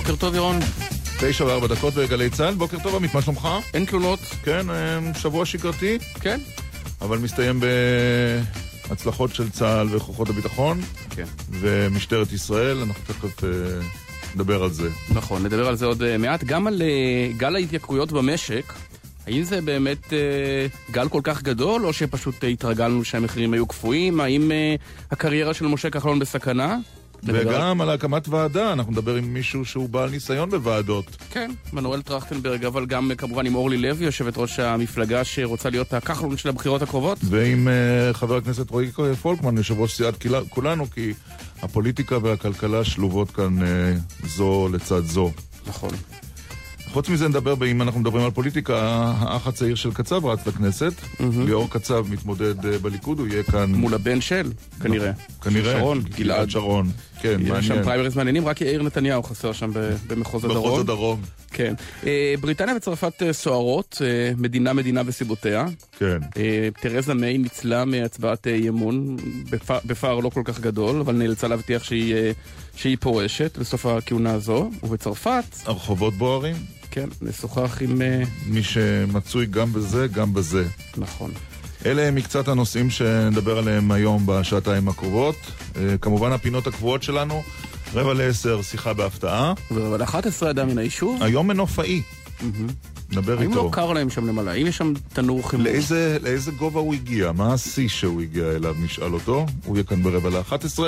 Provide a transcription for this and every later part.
בוקר טוב, ירון. תשע וארבע דקות בגלי צה"ל, בוקר טוב עמית, מה שלומך? אין תלונות. כן, אה, שבוע שגרתי, כן? אבל מסתיים בהצלחות של צה"ל וכוחות הביטחון כן. ומשטרת ישראל, אנחנו תכף אה, נדבר על זה. נכון, נדבר על זה עוד אה, מעט. גם על אה, גל ההתייקרויות במשק. האם זה באמת אה, גל כל כך גדול, או שפשוט התרגלנו שהמחירים היו קפואים? האם אה, הקריירה של משה כחלון בסכנה? וגם על הקמת ועדה, אנחנו נדבר עם מישהו שהוא בעל ניסיון בוועדות. כן, מנואל טרכטנברג, אבל גם אה, כמובן עם אורלי לוי, יושבת ראש המפלגה שרוצה להיות הכחלון של הבחירות הקרובות. ועם אה, חבר הכנסת רועי פולקמן, יושב ראש סיעת כולנו, כי הפוליטיקה והכלכלה שלובות כאן אה, זו לצד זו. נכון. חוץ מזה נדבר, אם אנחנו מדברים על פוליטיקה, האח הצעיר של קצב רץ לכנסת, ליאור קצב מתמודד בליכוד, הוא יהיה כאן... מול הבן של, כנראה. כנראה. שרון, גלעד. שרון. כן, יש שם מעניין. פריימריז מעניינים, רק יאיר נתניהו חסר שם במחוז הדרום. מחוז הדרום. כן. אה, בריטניה וצרפת אה, סוערות, אה, מדינה מדינה וסיבותיה. כן. תרזה מיי ניצלה מהצבעת אי אמון בפ- בפער לא כל כך גדול, אבל נאלצה להבטיח שהיא, שהיא פורשת בסוף הכהונה הזו. ובצרפת, הרחובות בוערים, כן, נשוחח עם... מי שמצוי גם בזה, גם בזה. נכון. אלה הם מקצת הנושאים שנדבר עליהם היום בשעתיים הקרובות. אה, כמובן הפינות הקבועות שלנו, רבע לעשר, שיחה בהפתעה. אבל 11 אדם מן היישוב, היום מנופאי, נדבר האם איתו. לא קר להם שם למעלה? האם יש שם תנור חימום? לאיזה, לאיזה גובה הוא הגיע? מה השיא שהוא הגיע אליו? נשאל אותו. הוא יהיה כאן ברבע ל-11.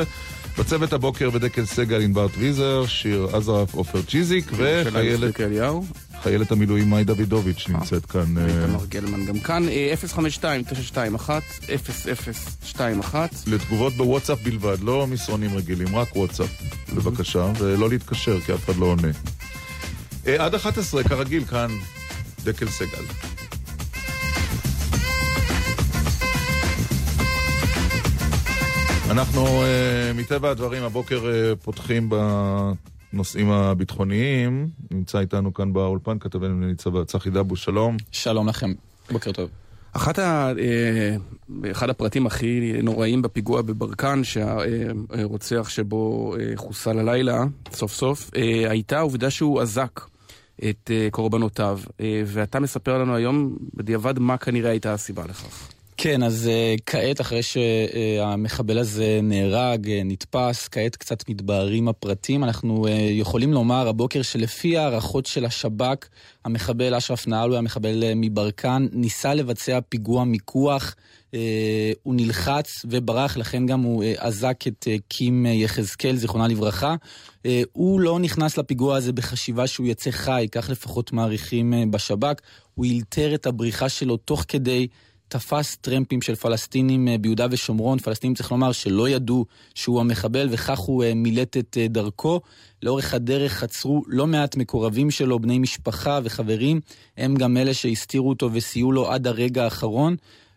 בצוות הבוקר בדקל סגל ענבר טוויזר, שיר עזרף עופר צ'יזיק וחיילת. חיילת המילואים מאי דוידוביץ' שנמצאת כאן. אה, איתמר גלמן גם כאן, אה, 052-921-0021. לתגובות בוואטסאפ בלבד, לא מסרונים רגילים, רק וואטסאפ, בבקשה, ולא להתקשר כי אף אחד לא עונה. אה, עד 11, כרגיל, כאן דקל סגל. אנחנו, אה, מטבע הדברים, הבוקר אה, פותחים בנושאים הביטחוניים. נמצא איתנו כאן באולפן כתבנו ניצב צחי דבוש, שלום. שלום לכם, בוקר טוב. אחת ה, אה, אחד הפרטים הכי נוראים בפיגוע בברקן, שהרוצח שבו אה, חוסל הלילה, סוף סוף, אה, הייתה העובדה שהוא אזק את קורבנותיו. ואתה מספר לנו היום, בדיעבד, מה כנראה הייתה הסיבה לכך. כן, אז uh, כעת, אחרי שהמחבל הזה נהרג, uh, נתפס, כעת קצת מתבהרים הפרטים. אנחנו uh, יכולים לומר הבוקר שלפי הערכות של השב"כ, המחבל אשרף נהלו, המחבל uh, מברקן, ניסה לבצע פיגוע מיקוח. Uh, הוא נלחץ וברח, לכן גם הוא uh, אזק את uh, קים uh, יחזקאל, זיכרונה לברכה. Uh, הוא לא נכנס לפיגוע הזה בחשיבה שהוא יצא חי, כך לפחות מעריכים uh, בשב"כ. הוא אילתר את הבריחה שלו תוך כדי... תפס טרמפים של פלסטינים אה, ביהודה ושומרון, פלסטינים צריך לומר שלא ידעו שהוא המחבל וכך הוא אה, מילט את אה, דרכו. לאורך הדרך עצרו לא מעט מקורבים שלו, בני משפחה וחברים, הם גם אלה שהסתירו אותו וסייעו לו עד הרגע האחרון.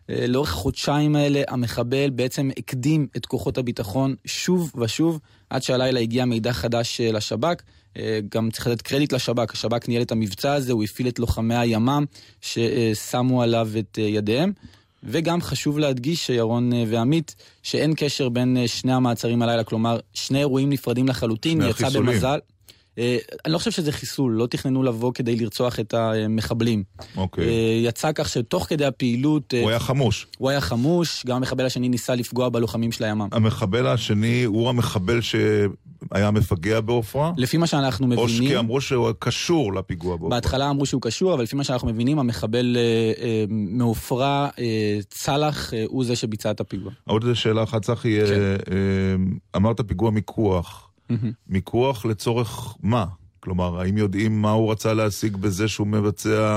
לאורך החודשיים האלה המחבל בעצם הקדים את כוחות הביטחון שוב ושוב, עד שהלילה הגיע מידע חדש לשב"כ. גם צריך לתת קרדיט לשב"כ, השב"כ ניהל את המבצע הזה, הוא הפעיל את לוחמי הימ"מ ששמו עליו את אה, ידיהם. וגם חשוב להדגיש, ירון אה, ועמית, שאין קשר בין אה, שני המעצרים הלילה, כלומר, שני אירועים נפרדים לחלוטין, יצא. במזל. אה, אני לא חושב שזה חיסול, לא תכננו לבוא כדי לרצוח את המחבלים. אוקיי. אה, יצא כך שתוך כדי הפעילות, אה, הוא היה חמוש. הוא היה חמוש, גם המחבל השני ניסה לפגוע בלוחמים של הימ"מ. המחבל השני הוא המחבל שהיה מפגע בעופרה? לפי מה שאנחנו או מבינים, כי אמרו שהוא קשור לפיגוע בעופרה? בהתחלה אמרו שהוא קשור, אבל לפי מה שאנחנו מבינים, המחבל אה, אה, מעופרה, אה, צלח, אה, הוא זה שביצע את הפיגוע. עוד שאלה אחת, צחי, כן. אה, אה, אמרת פיגוע מיקוח. מיקוח לצורך מה? כלומר, האם יודעים מה הוא רצה להשיג בזה שהוא מבצע,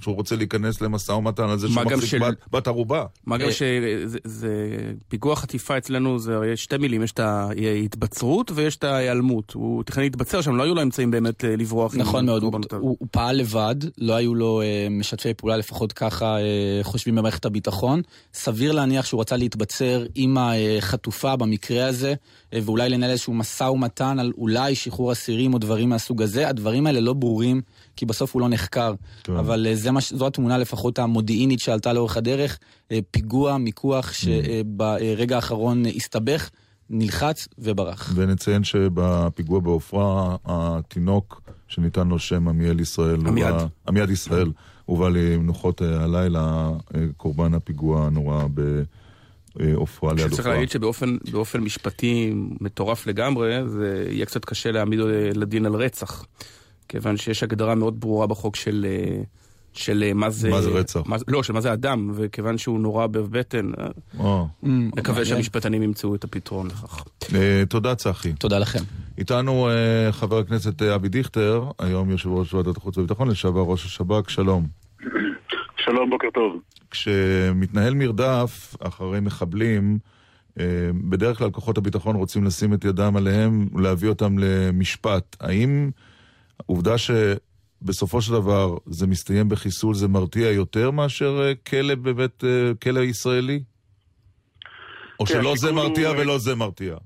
שהוא רוצה להיכנס למשא ומתן על זה שהוא מחזיק של- בת, בת ערובה? מה גם אה, שזה זה- פיגוע חטיפה אצלנו, זה יש שתי מילים, יש את ההתבצרות ויש את ההיעלמות. הוא תכנן להתבצר שם, לא היו לו אמצעים באמת לברוח. נכון מאוד, הוא. הוא, הוא פעל לבד, לא היו לו אה, משתפי פעולה, לפחות ככה אה, חושבים במערכת הביטחון. סביר להניח שהוא רצה להתבצר עם החטופה במקרה הזה, אה, ואולי לנהל איזשהו משא ומתן על אולי שחרור אסירים או דברים מהסוג הזה. הדברים האלה לא ברורים, כי בסוף הוא לא נחקר. טוב. אבל אה, זה מה, זו התמונה לפחות המודיעינית שעלתה לאורך הדרך, אה, פיגוע, מיקוח, שברגע האחרון אה, הסתבך. נלחץ וברח. ונציין שבפיגוע בעופרה, התינוק שניתן לו שם עמיאל ישראל, עמיעד. עמיעד ישראל, הובא למנוחות הלילה, קורבן הפיגוע הנורא בעופרה, ליד שצריך עופרה. להגיד שבאופן באופן משפטי מטורף לגמרי, זה יהיה קצת קשה להעמיד אה, לדין על רצח. כיוון שיש הגדרה מאוד ברורה בחוק של... אה, של אה, מה זה... מה זה רצח? מה, לא, של מה זה אדם, וכיוון שהוא נורא בבטן, אה, אה, נקווה מעניין. שהמשפטנים ימצאו את הפתרון לכך. אה, תודה צחי. תודה לכם. איתנו אה, חבר הכנסת אה, אבי דיכטר, היום יושב ראש ועדת החוץ והביטחון, לשעבר ראש השב"כ, שלום. שלום, בוקר טוב. כשמתנהל מרדף אחרי מחבלים, אה, בדרך כלל כוחות הביטחון רוצים לשים את ידם עליהם ולהביא אותם למשפט. האם העובדה שבסופו של דבר זה מסתיים בחיסול זה מרתיע יותר מאשר אה, כלא בבית אה, כלא ישראלי? או כן, שלא זה מרתיע הוא- ולא זה מרתיע?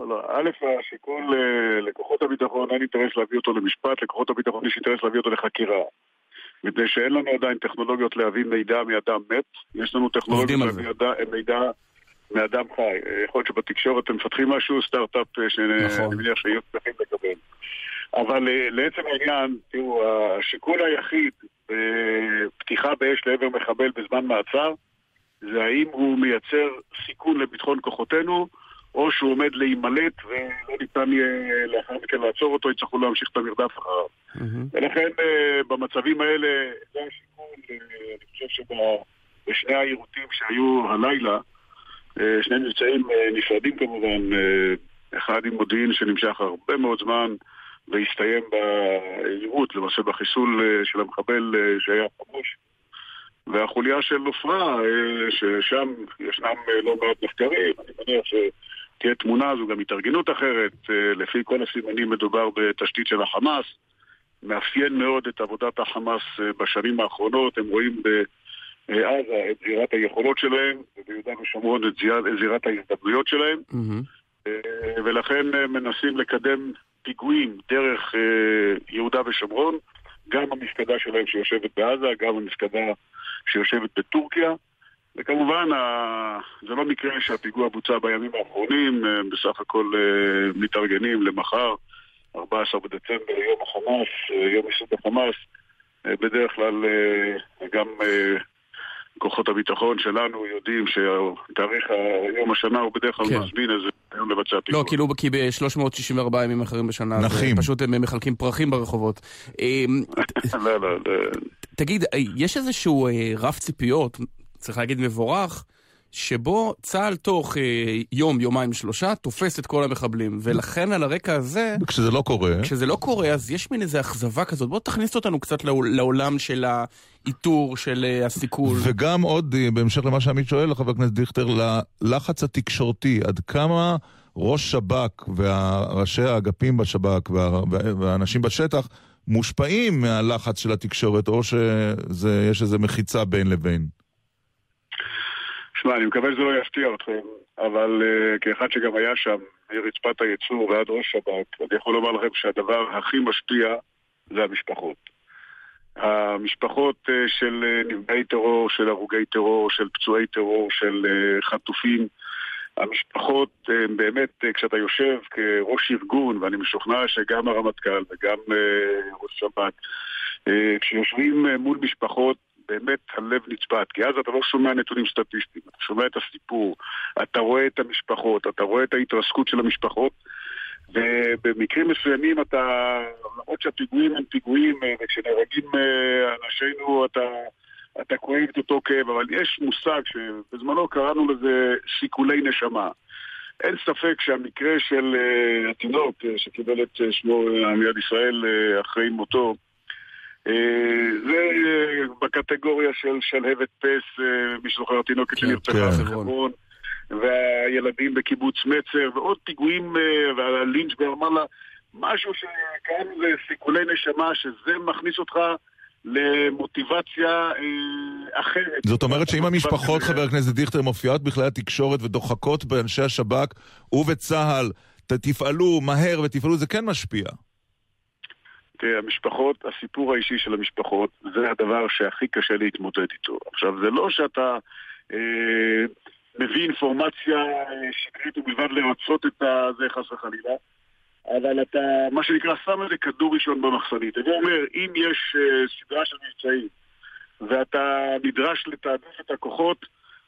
לא, א', השיקול לכוחות הביטחון אין אינטרס להביא אותו למשפט, לכוחות הביטחון יש אינטרס להביא אותו לחקירה. מפני שאין לנו עדיין טכנולוגיות להביא מידע מאדם מת, יש לנו טכנולוגיות להביא ידע- מידע מאדם חי. אה, יכול להיות שבתקשורת אתם מפתחים משהו, סטארט-אפ אה, נכון. שאני מניח שיהיו צריכים לקבל. אבל אה, לעצם העניין, תראו, השיקול היחיד בפתיחה באש לעבר מחבל בזמן מעצר, זה האם הוא מייצר סיכון לביטחון כוחותינו, או שהוא עומד להימלט ולא ניתן יהיה לאחר מכן לעצור אותו, יצטרכו להמשיך את המרדף אחריו. מהמם. ולכן אה, במצבים האלה, זה השיקול, אה, אני חושב שבשני היירוטים שהיו הלילה, אה, שני מבצעים אה, נפרדים כמובן, אה, אחד עם מודיעין שנמשך הרבה מאוד זמן והסתיים ביירוט, למעשה בחיסול אה, של המחבל אה, שהיה חמוש. והחוליה של עופרה, אה, ששם ישנם אה, לא מעט מחקרים, אני מניח שתהיה תמונה, זו גם התארגנות אחרת, אה, לפי כל הסימנים מדובר בתשתית של החמאס, מאפיין מאוד את עבודת החמאס אה, בשנים האחרונות, הם רואים בעזה את זירת היכולות שלהם, וביהודה ושומרון את זירת- ההזדמנויות שלהם. אה, ולכן מנסים לקדם פיגועים דרך יהודה ושומרון, גם המפקדה שלהם שיושבת בעזה, גם המפקדה שיושבת בטורקיה. וכמובן, זה לא מקרה שהפיגוע בוצע בימים האחרונים, אה, בסך הכל אה, מתארגנים למחר, 14 בדצמבר, יום החמאס, אה, יום ייסוד החמאס. בדרך כלל גם כוחות הביטחון שלנו יודעים שתאריך יום השנה הוא בדרך כלל כן. מזמין איזה יום לבצע פיגוע. לא, כאילו, כי ב-364 ימים אחרים בשנה, נחים. פשוט הם מחלקים פרחים ברחובות. לא, לא, לא. תגיד, יש איזשהו רף ציפיות, צריך להגיד מבורך, שבו צה"ל תוך אה, יום, יומיים, שלושה, תופס את כל המחבלים. ולכן על הרקע הזה, כשזה לא קורה, כשזה לא קורה, אז יש מין איזו אכזבה כזאת. בוא תכניס אותנו קצת לעול- לעולם של האיתור, של אה, הסיכול. וגם עוד, אה, בהמשך למה שעמית שואל, חבר הכנסת דיכטר, ללחץ התקשורתי, עד כמה ראש שב"כ וראשי האגפים בשב"כ וה- והאנשים בשטח מושפעים מהלחץ של התקשורת, או שיש איזו מחיצה בין לבין? שמע, אני מקווה שזה לא יפתיע אתכם, אבל uh, כאחד שגם היה שם, מרצפת הייצור ועד ראש שב"כ, אני יכול לומר לכם שהדבר הכי משפיע זה המשפחות. המשפחות uh, של uh, נפגעי טרור, של הרוגי טרור, של פצועי טרור, של uh, חטופים, המשפחות, uh, באמת, uh, כשאתה יושב כראש ארגון, ואני משוכנע שגם הרמטכ"ל וגם uh, ראש שב"כ, כשיושבים uh, מול משפחות, באמת הלב נצבט, כי אז אתה לא שומע נתונים סטטיסטיים, אתה שומע את הסיפור, אתה רואה את המשפחות, אתה רואה את ההתרסקות של המשפחות, ובמקרים מסוימים אתה, למרות שהפיגועים הם פיגועים, אה, וכשנהרגים אה, אנשינו אתה, אתה כואב את אותו כאב, אבל יש מושג שבזמנו קראנו לזה סיכולי נשמה. אין ספק שהמקרה של אה, התינוק שקיבל את שמו אה, עמיעד ישראל אחרי מותו, זה אה, בקטגוריה של שלהבת פס, אה, מי שזוכר התינוקת כן, שנרצחה כן. בחברון, והילדים בקיבוץ מצר, ועוד פיגועים, אה, והלינץ' ברמאללה, משהו שקראנו לסיכולי נשמה, שזה מכניס אותך למוטיבציה אה, אחרת. זאת אומרת שאם המשפחות, חבר הכנסת דיכטר, מופיעות בכלי התקשורת ודוחקות באנשי השב"כ ובצה"ל, תפעלו מהר ותפעלו, זה כן משפיע. תראה, המשפחות, הסיפור האישי של המשפחות, זה הדבר שהכי קשה להתמודד איתו. עכשיו, זה לא שאתה אה, מביא אינפורמציה שקרית ובלבד לרצות את זה חס וחלילה. אבל אתה, מה שנקרא, שם איזה כדור ראשון במחסנית. אני אומר, אם יש סדרה של מבצעים ואתה נדרש לתעדף את הכוחות,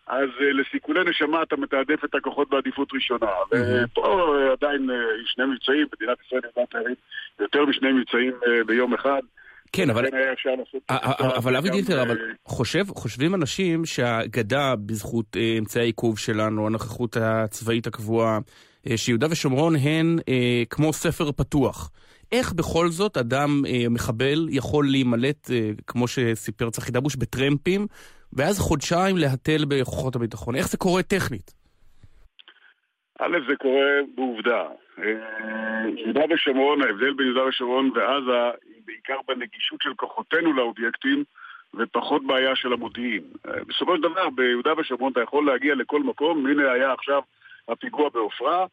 אז לסיכולי נשמה אתה מתעדף את הכוחות בעדיפות ראשונה. ופה עדיין יש שני מבצעים, מדינת ישראל להרים יותר משני מבצעים ביום אחד. כן, אבל... אבל אבי דילטר, אבל חושב, חושבים אנשים שהאגדה בזכות אמצעי העיכוב שלנו, הנוכחות הצבאית הקבועה, שיהודה ושומרון הן כמו ספר פתוח. איך בכל זאת אדם מחבל יכול להימלט, כמו שסיפר צחי דבוש, בטרמפים, ואז חודשיים להתל בכוחות הביטחון? איך זה קורה טכנית? א', זה קורה בעובדה. יהודה ושומרון, ההבדל בין יהודה ושומרון ועזה בעיקר בנגישות של כוחותינו לאובייקטים ופחות בעיה של המודיעין. בסופו של דבר, ביהודה ושומרון אתה יכול להגיע לכל מקום, הנה היה עכשיו הפיגוע בעופרה,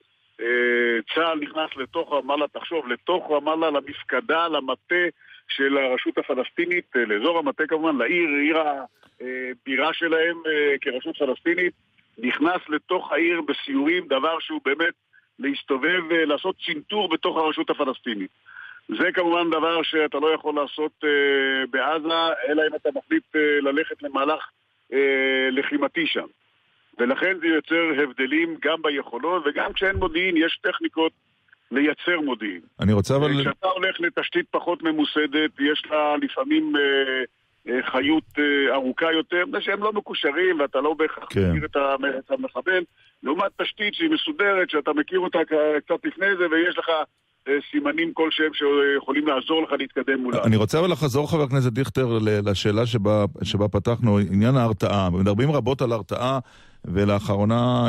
צה"ל נכנס לתוך רמאללה, תחשוב, לתוך רמאללה, למפקדה, למטה של הרשות הפלסטינית, לאזור המטה כמובן, לעיר, עיר הבירה שלהם כרשות פלסטינית, נכנס לתוך העיר בסיורים, דבר שהוא באמת להסתובב, לעשות צנתור בתוך הרשות הפלסטינית. זה כמובן דבר שאתה לא יכול לעשות אה, בעזה, אלא אם אתה מחליט אה, ללכת למהלך אה, לחימתי שם. ולכן זה יוצר הבדלים גם ביכולות, וגם כשאין מודיעין יש טכניקות לייצר מודיעין. אני רוצה אבל... כשאתה הולך לתשתית פחות ממוסדת, יש לה לפעמים אה, אה, חיות אה, ארוכה יותר, בגלל שהם לא מקושרים ואתה לא בהכרח כן. מכיר את המחבל, לעומת תשתית שהיא מסודרת, שאתה מכיר אותה קצת לפני זה, ויש לך... סימנים כלשהם שיכולים לעזור לך להתקדם מולה. אני רוצה אבל לחזור, חבר הכנסת דיכטר, לשאלה שבה, שבה פתחנו, עניין ההרתעה. מדברים רבות על הרתעה, ולאחרונה,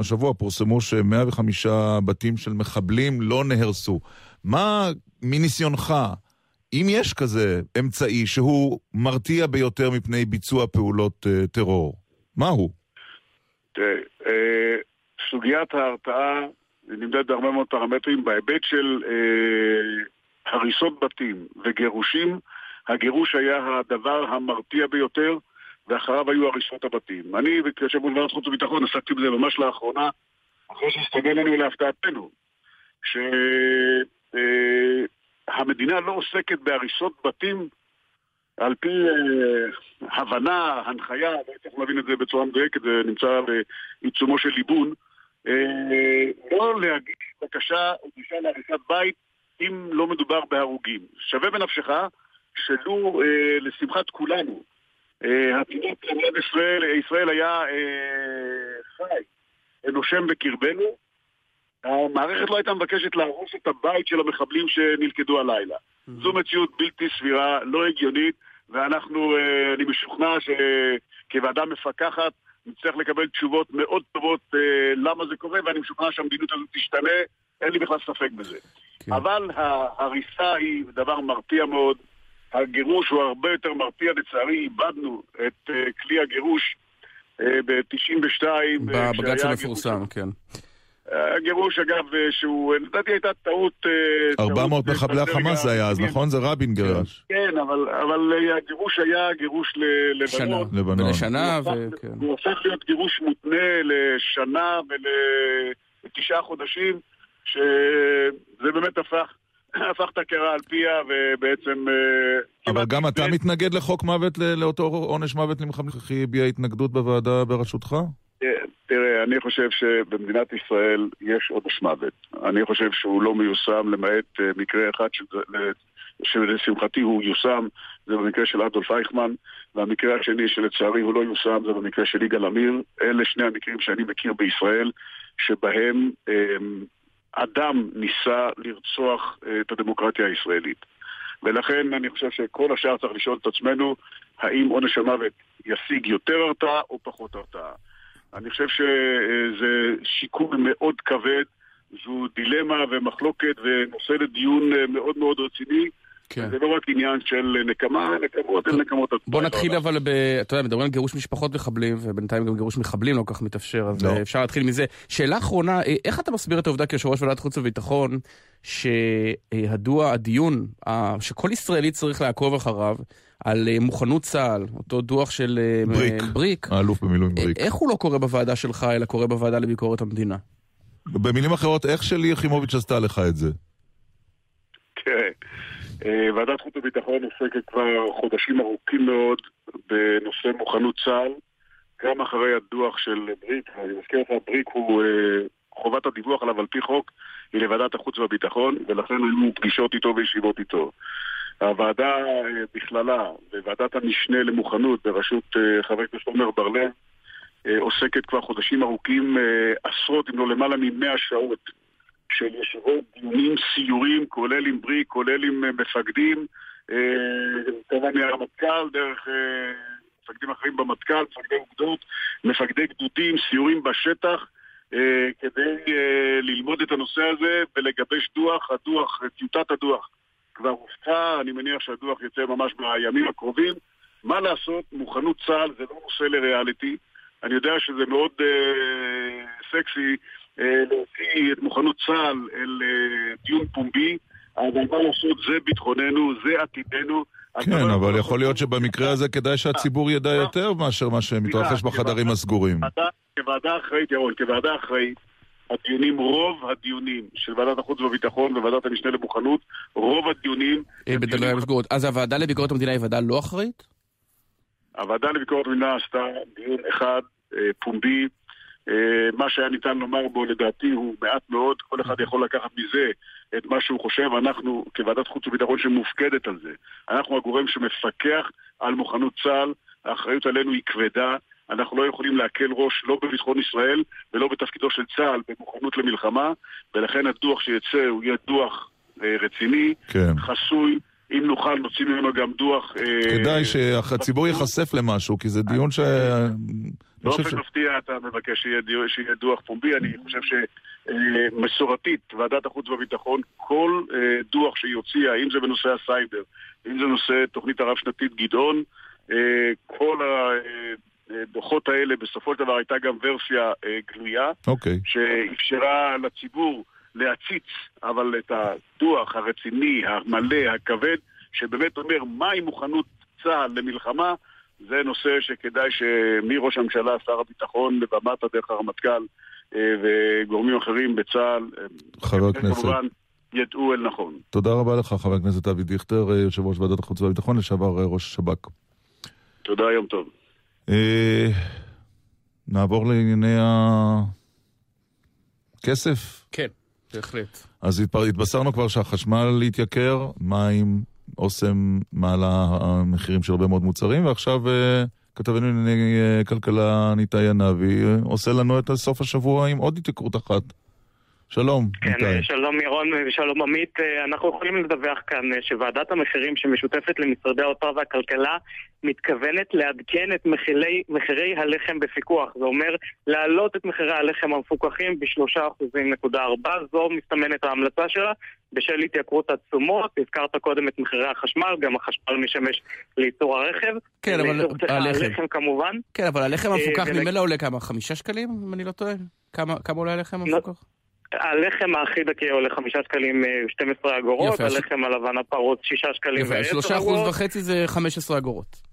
השבוע פורסמו ש-105 בתים של מחבלים לא נהרסו. מה מניסיונך, אם יש כזה אמצעי שהוא מרתיע ביותר מפני ביצוע פעולות טרור, מה הוא? תראה, סוגיית ההרתעה נמדד בהרבה מאוד פרמטרים. בהיבט של אה, הריסות בתים וגירושים, הגירוש היה הדבר המרתיע ביותר, ואחריו היו הריסות הבתים. אני, כיושב ראש ועדת חוץ וביטחון, עסקתי בזה ממש לאחרונה, אחרי שהסתגל לנו להפתעתנו, שהמדינה אה, לא עוסקת בהריסות בתים על פי אה, הבנה, הנחיה, לא צריך להבין את זה בצורה מדויקת, זה נמצא בעיצומו של ליבון, אה, לא להגיש בקשה או דרישה להריסת בית אם לא מדובר בהרוגים. שווה בנפשך שלו, לשמחת כולנו, אה, התינוק למדינת ישראל, ישראל היה חי, נושם בקרבנו, המערכת לא הייתה מבקשת להרוס את הבית של המחבלים שנלכדו הלילה. Mm-hmm. זו מציאות בלתי סבירה, לא הגיונית, ואנחנו, אני משוכנע שכוועדה מפקחת, נצטרך לקבל תשובות מאוד טובות אה, למה זה קורה, ואני משוכנע שהמדיניות הזאת תשתנה, אין לי בכלל ספק בזה. כן. אבל ההריסה היא דבר מרתיע מאוד, הגירוש הוא הרבה יותר מרתיע, לצערי איבדנו את אה, כלי הגירוש אה, ב-92. בבג"ץ המפורסם, כן. הגירוש, אגב, שהוא, לדעתי הייתה טעות... 400 מחבלי החמאס זה היה אז, נכון? זה רבין גירש. כן, אבל הגירוש היה גירוש ללבנון. לבנון. ולשנה, וכן. הוא הופך להיות גירוש מותנה לשנה ולתשעה חודשים, שזה באמת הפך... הפך את הקערה על פיה ובעצם... אבל גם אתה מתנגד לחוק מוות, לאותו עונש מוות למחבלים, הביע התנגדות בוועדה בראשותך? תראה, אני חושב שבמדינת ישראל יש עונש מוות. אני חושב שהוא לא מיושם למעט אה, מקרה אחד שלשמחתי הוא יושם, זה במקרה של אדולף אייכמן, והמקרה השני שלצערי הוא לא יושם זה במקרה של יגאל עמיר. אלה שני המקרים שאני מכיר בישראל, שבהם אה, אדם ניסה לרצוח אה, את הדמוקרטיה הישראלית. ולכן אני חושב שכל השאר צריך לשאול את עצמנו האם עונש המוות ישיג יותר הרתעה או פחות הרתעה. אני חושב שזה שיקול מאוד כבד, זו דילמה ומחלוקת ונושא לדיון מאוד מאוד רציני. כן. זה לא רק עניין של נקמה, נקמות הן נקמות עצמם. בוא נתחיל אבל ב... אתה יודע, מדברים על גירוש משפחות מחבלים, ובינתיים גם גירוש מחבלים לא כל כך מתאפשר, אז לא. אפשר להתחיל מזה. שאלה אחרונה, איך אתה מסביר את העובדה כיושב ראש ועדת חוץ וביטחון, שהדוע, הדיון, שכל ישראלי צריך לעקוב אחריו, על אה, מוכנות צה"ל, אותו דוח של אה, בריק, בריק. האלוף במילואים בריק. איך הוא לא קורה בוועדה שלך, אלא קורה בוועדה לביקורת המדינה? במילים אחרות, איך שלי יחימוביץ' עשתה לך את זה? תראה, ועדת חוץ וביטחון עוסקת כבר חודשים ארוכים מאוד בנושא מוכנות צה"ל, גם אחרי הדוח של בריק, אני מזכיר לך, בריק הוא, חובת הדיווח עליו על פי חוק היא לוועדת החוץ והביטחון, ולכן היו פגישות איתו וישיבות איתו. הוועדה בכללה, וועדת המשנה למוכנות בראשות חבר הכנסת עומר בר-לב, עוסקת כבר חודשים ארוכים, עשרות אם לא למעלה ממאה שעות של ישיבות, דיונים, סיורים, כולל עם בריק, כולל עם מפקדים, כמובן מהרמטכ"ל, דרך מפקדים אחרים במטכ"ל, מפקדי אוגדות, מפקדי גדודים, סיורים בשטח, כדי ללמוד את הנושא הזה ולגבש דוח, הדוח, טיוטת הדוח כבר הופצה, אני מניח שהדוח יצא ממש בימים הקרובים. מה לעשות, מוכנות צה"ל זה לא נושא לריאליטי. אני יודע שזה מאוד אה, סקסי אה, להוציא את מוכנות צה"ל אל אה, דיון פומבי, אבל מה לעשות, זה ביטחוננו, זה עתידנו. כן, אבל יכול להיות שבמקרה הזה כדאי שהציבור ידע יותר מאשר מה שמתרחש בחדרים הסגורים. כוועדה אחראית, ירון, כוועדה אחראית, הדיונים, רוב הדיונים של ועדת החוץ והביטחון וועדת המשנה למוכנות, רוב הדיונים... בדליה מסגורת. אז הוועדה לביקורת המדינה היא ועדה לא אחראית? הוועדה לביקורת המדינה עשתה דיון אחד, פומבי. מה שהיה ניתן לומר בו לדעתי הוא מעט מאוד, כל אחד יכול לקחת מזה את מה שהוא חושב, אנחנו כוועדת חוץ וביטחון שמופקדת על זה, אנחנו הגורם שמפקח על מוכנות צה"ל, האחריות עלינו היא כבדה, אנחנו לא יכולים להקל ראש לא בביטחון ישראל ולא בתפקידו של צה"ל במוכנות למלחמה, ולכן הדוח שיצא הוא יהיה דוח אה, רציני, כן. חסוי. אם נוכל, נוציא ממנו גם דוח... כדאי שהציבור ייחשף למשהו, כי זה דיון ש... באופן מפתיע אתה מבקש שיהיה דוח פומבי, אני חושב שמסורתית, ועדת החוץ והביטחון, כל דוח שהיא הוציאה, אם זה בנושא הסייבר, אם זה נושא תוכנית הרב-שנתית גדעון, כל הדוחות האלה בסופו של דבר הייתה גם ורסיה גלויה, okay. שאפשרה לציבור להציץ, אבל את הדוח הרציני, המלא, הכבד, שבאמת אומר מהי מוכנות צה"ל למלחמה, זה נושא שכדאי שמראש הממשלה, שר הביטחון, ומטה דרך הרמטכ"ל וגורמים אחרים בצה"ל, חבר הכנסת, כמובן ידעו אל נכון. תודה רבה לך, חבר הכנסת אבי דיכטר, יושב ראש ועדת החוץ והביטחון, לשעבר ראש השב"כ. תודה, יום טוב. נעבור לענייני הכסף. כן. בהחלט. אז התבשרנו כבר שהחשמל התייקר, מים, אוסם מעלה המחירים של הרבה מאוד מוצרים, ועכשיו כתבנו לענייני כלכלה ניתאי ענבי עושה לנו את סוף השבוע עם עוד התייקרות אחת. שלום, כן, ניתאי. שלום ירון ושלום עמית. אנחנו יכולים לדווח כאן שוועדת המחירים שמשותפת למשרדי האוצר והכלכלה מתכוונת לעדכן את מחירי, מחירי הלחם בפיקוח. זה אומר להעלות את מחירי הלחם המפוקחים ב-3.4%. זו מסתמנת ההמלצה שלה בשל התייקרות התשומות. הזכרת קודם את מחירי החשמל, גם החשמל משמש לייצור הרכב. כן, אבל הלחם. הלחם כמובן. כן, אבל הלחם המפוקח ממילא עולה כמה? חמישה שקלים, אם אני לא טועה? כמה, כמה עולה הלחם המפוקח? הלחם האחיד הכי עולה חמישה שקלים 12 אגורות, יפה, הלחם הלבן הפרוץ שישה שקלים ועשר אגורות. שלושה אחוז וחצי זה 15 אגורות.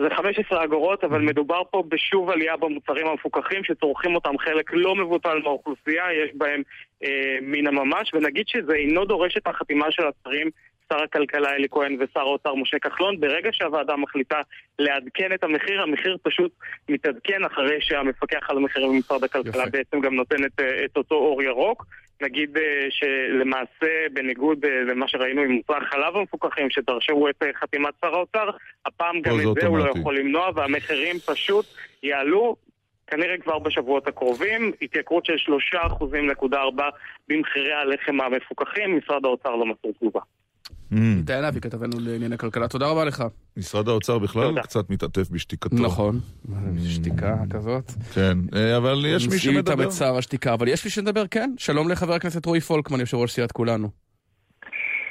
זה 15 אגורות, אבל מדובר פה בשוב עלייה במוצרים המפוקחים שצורכים אותם חלק לא מבוטל מהאוכלוסייה, יש בהם אה, מן הממש, ונגיד שזה אינו דורש את החתימה של השרים שר הכלכלה אלי כהן ושר האוצר משה כחלון, ברגע שהוועדה מחליטה לעדכן את המחיר, המחיר פשוט מתעדכן אחרי שהמפקח על המחירים במשרד הכלכלה יפה. בעצם גם נותן את, את אותו אור ירוק. נגיד שלמעשה, בניגוד למה שראינו עם מוצרי החלב המפוקחים שדרשו את חתימת שר האוצר, הפעם גם את זה הוא לא יכול למנוע והמחירים פשוט יעלו. כנראה כבר בשבועות הקרובים, התייקרות של 3.4% במחירי הלחם המפוקחים, משרד האוצר לא מסור תגובה. דיין אבי כתבנו לענייני כלכלה, תודה רבה לך. משרד האוצר בכלל קצת מתעטף בשתיקתו. נכון, שתיקה כזאת. כן, אבל יש מי שמדבר. איתם את שר השתיקה, אבל יש מי שמדבר, כן. שלום לחבר הכנסת רועי פולקמן, יושב ראש סיעת כולנו.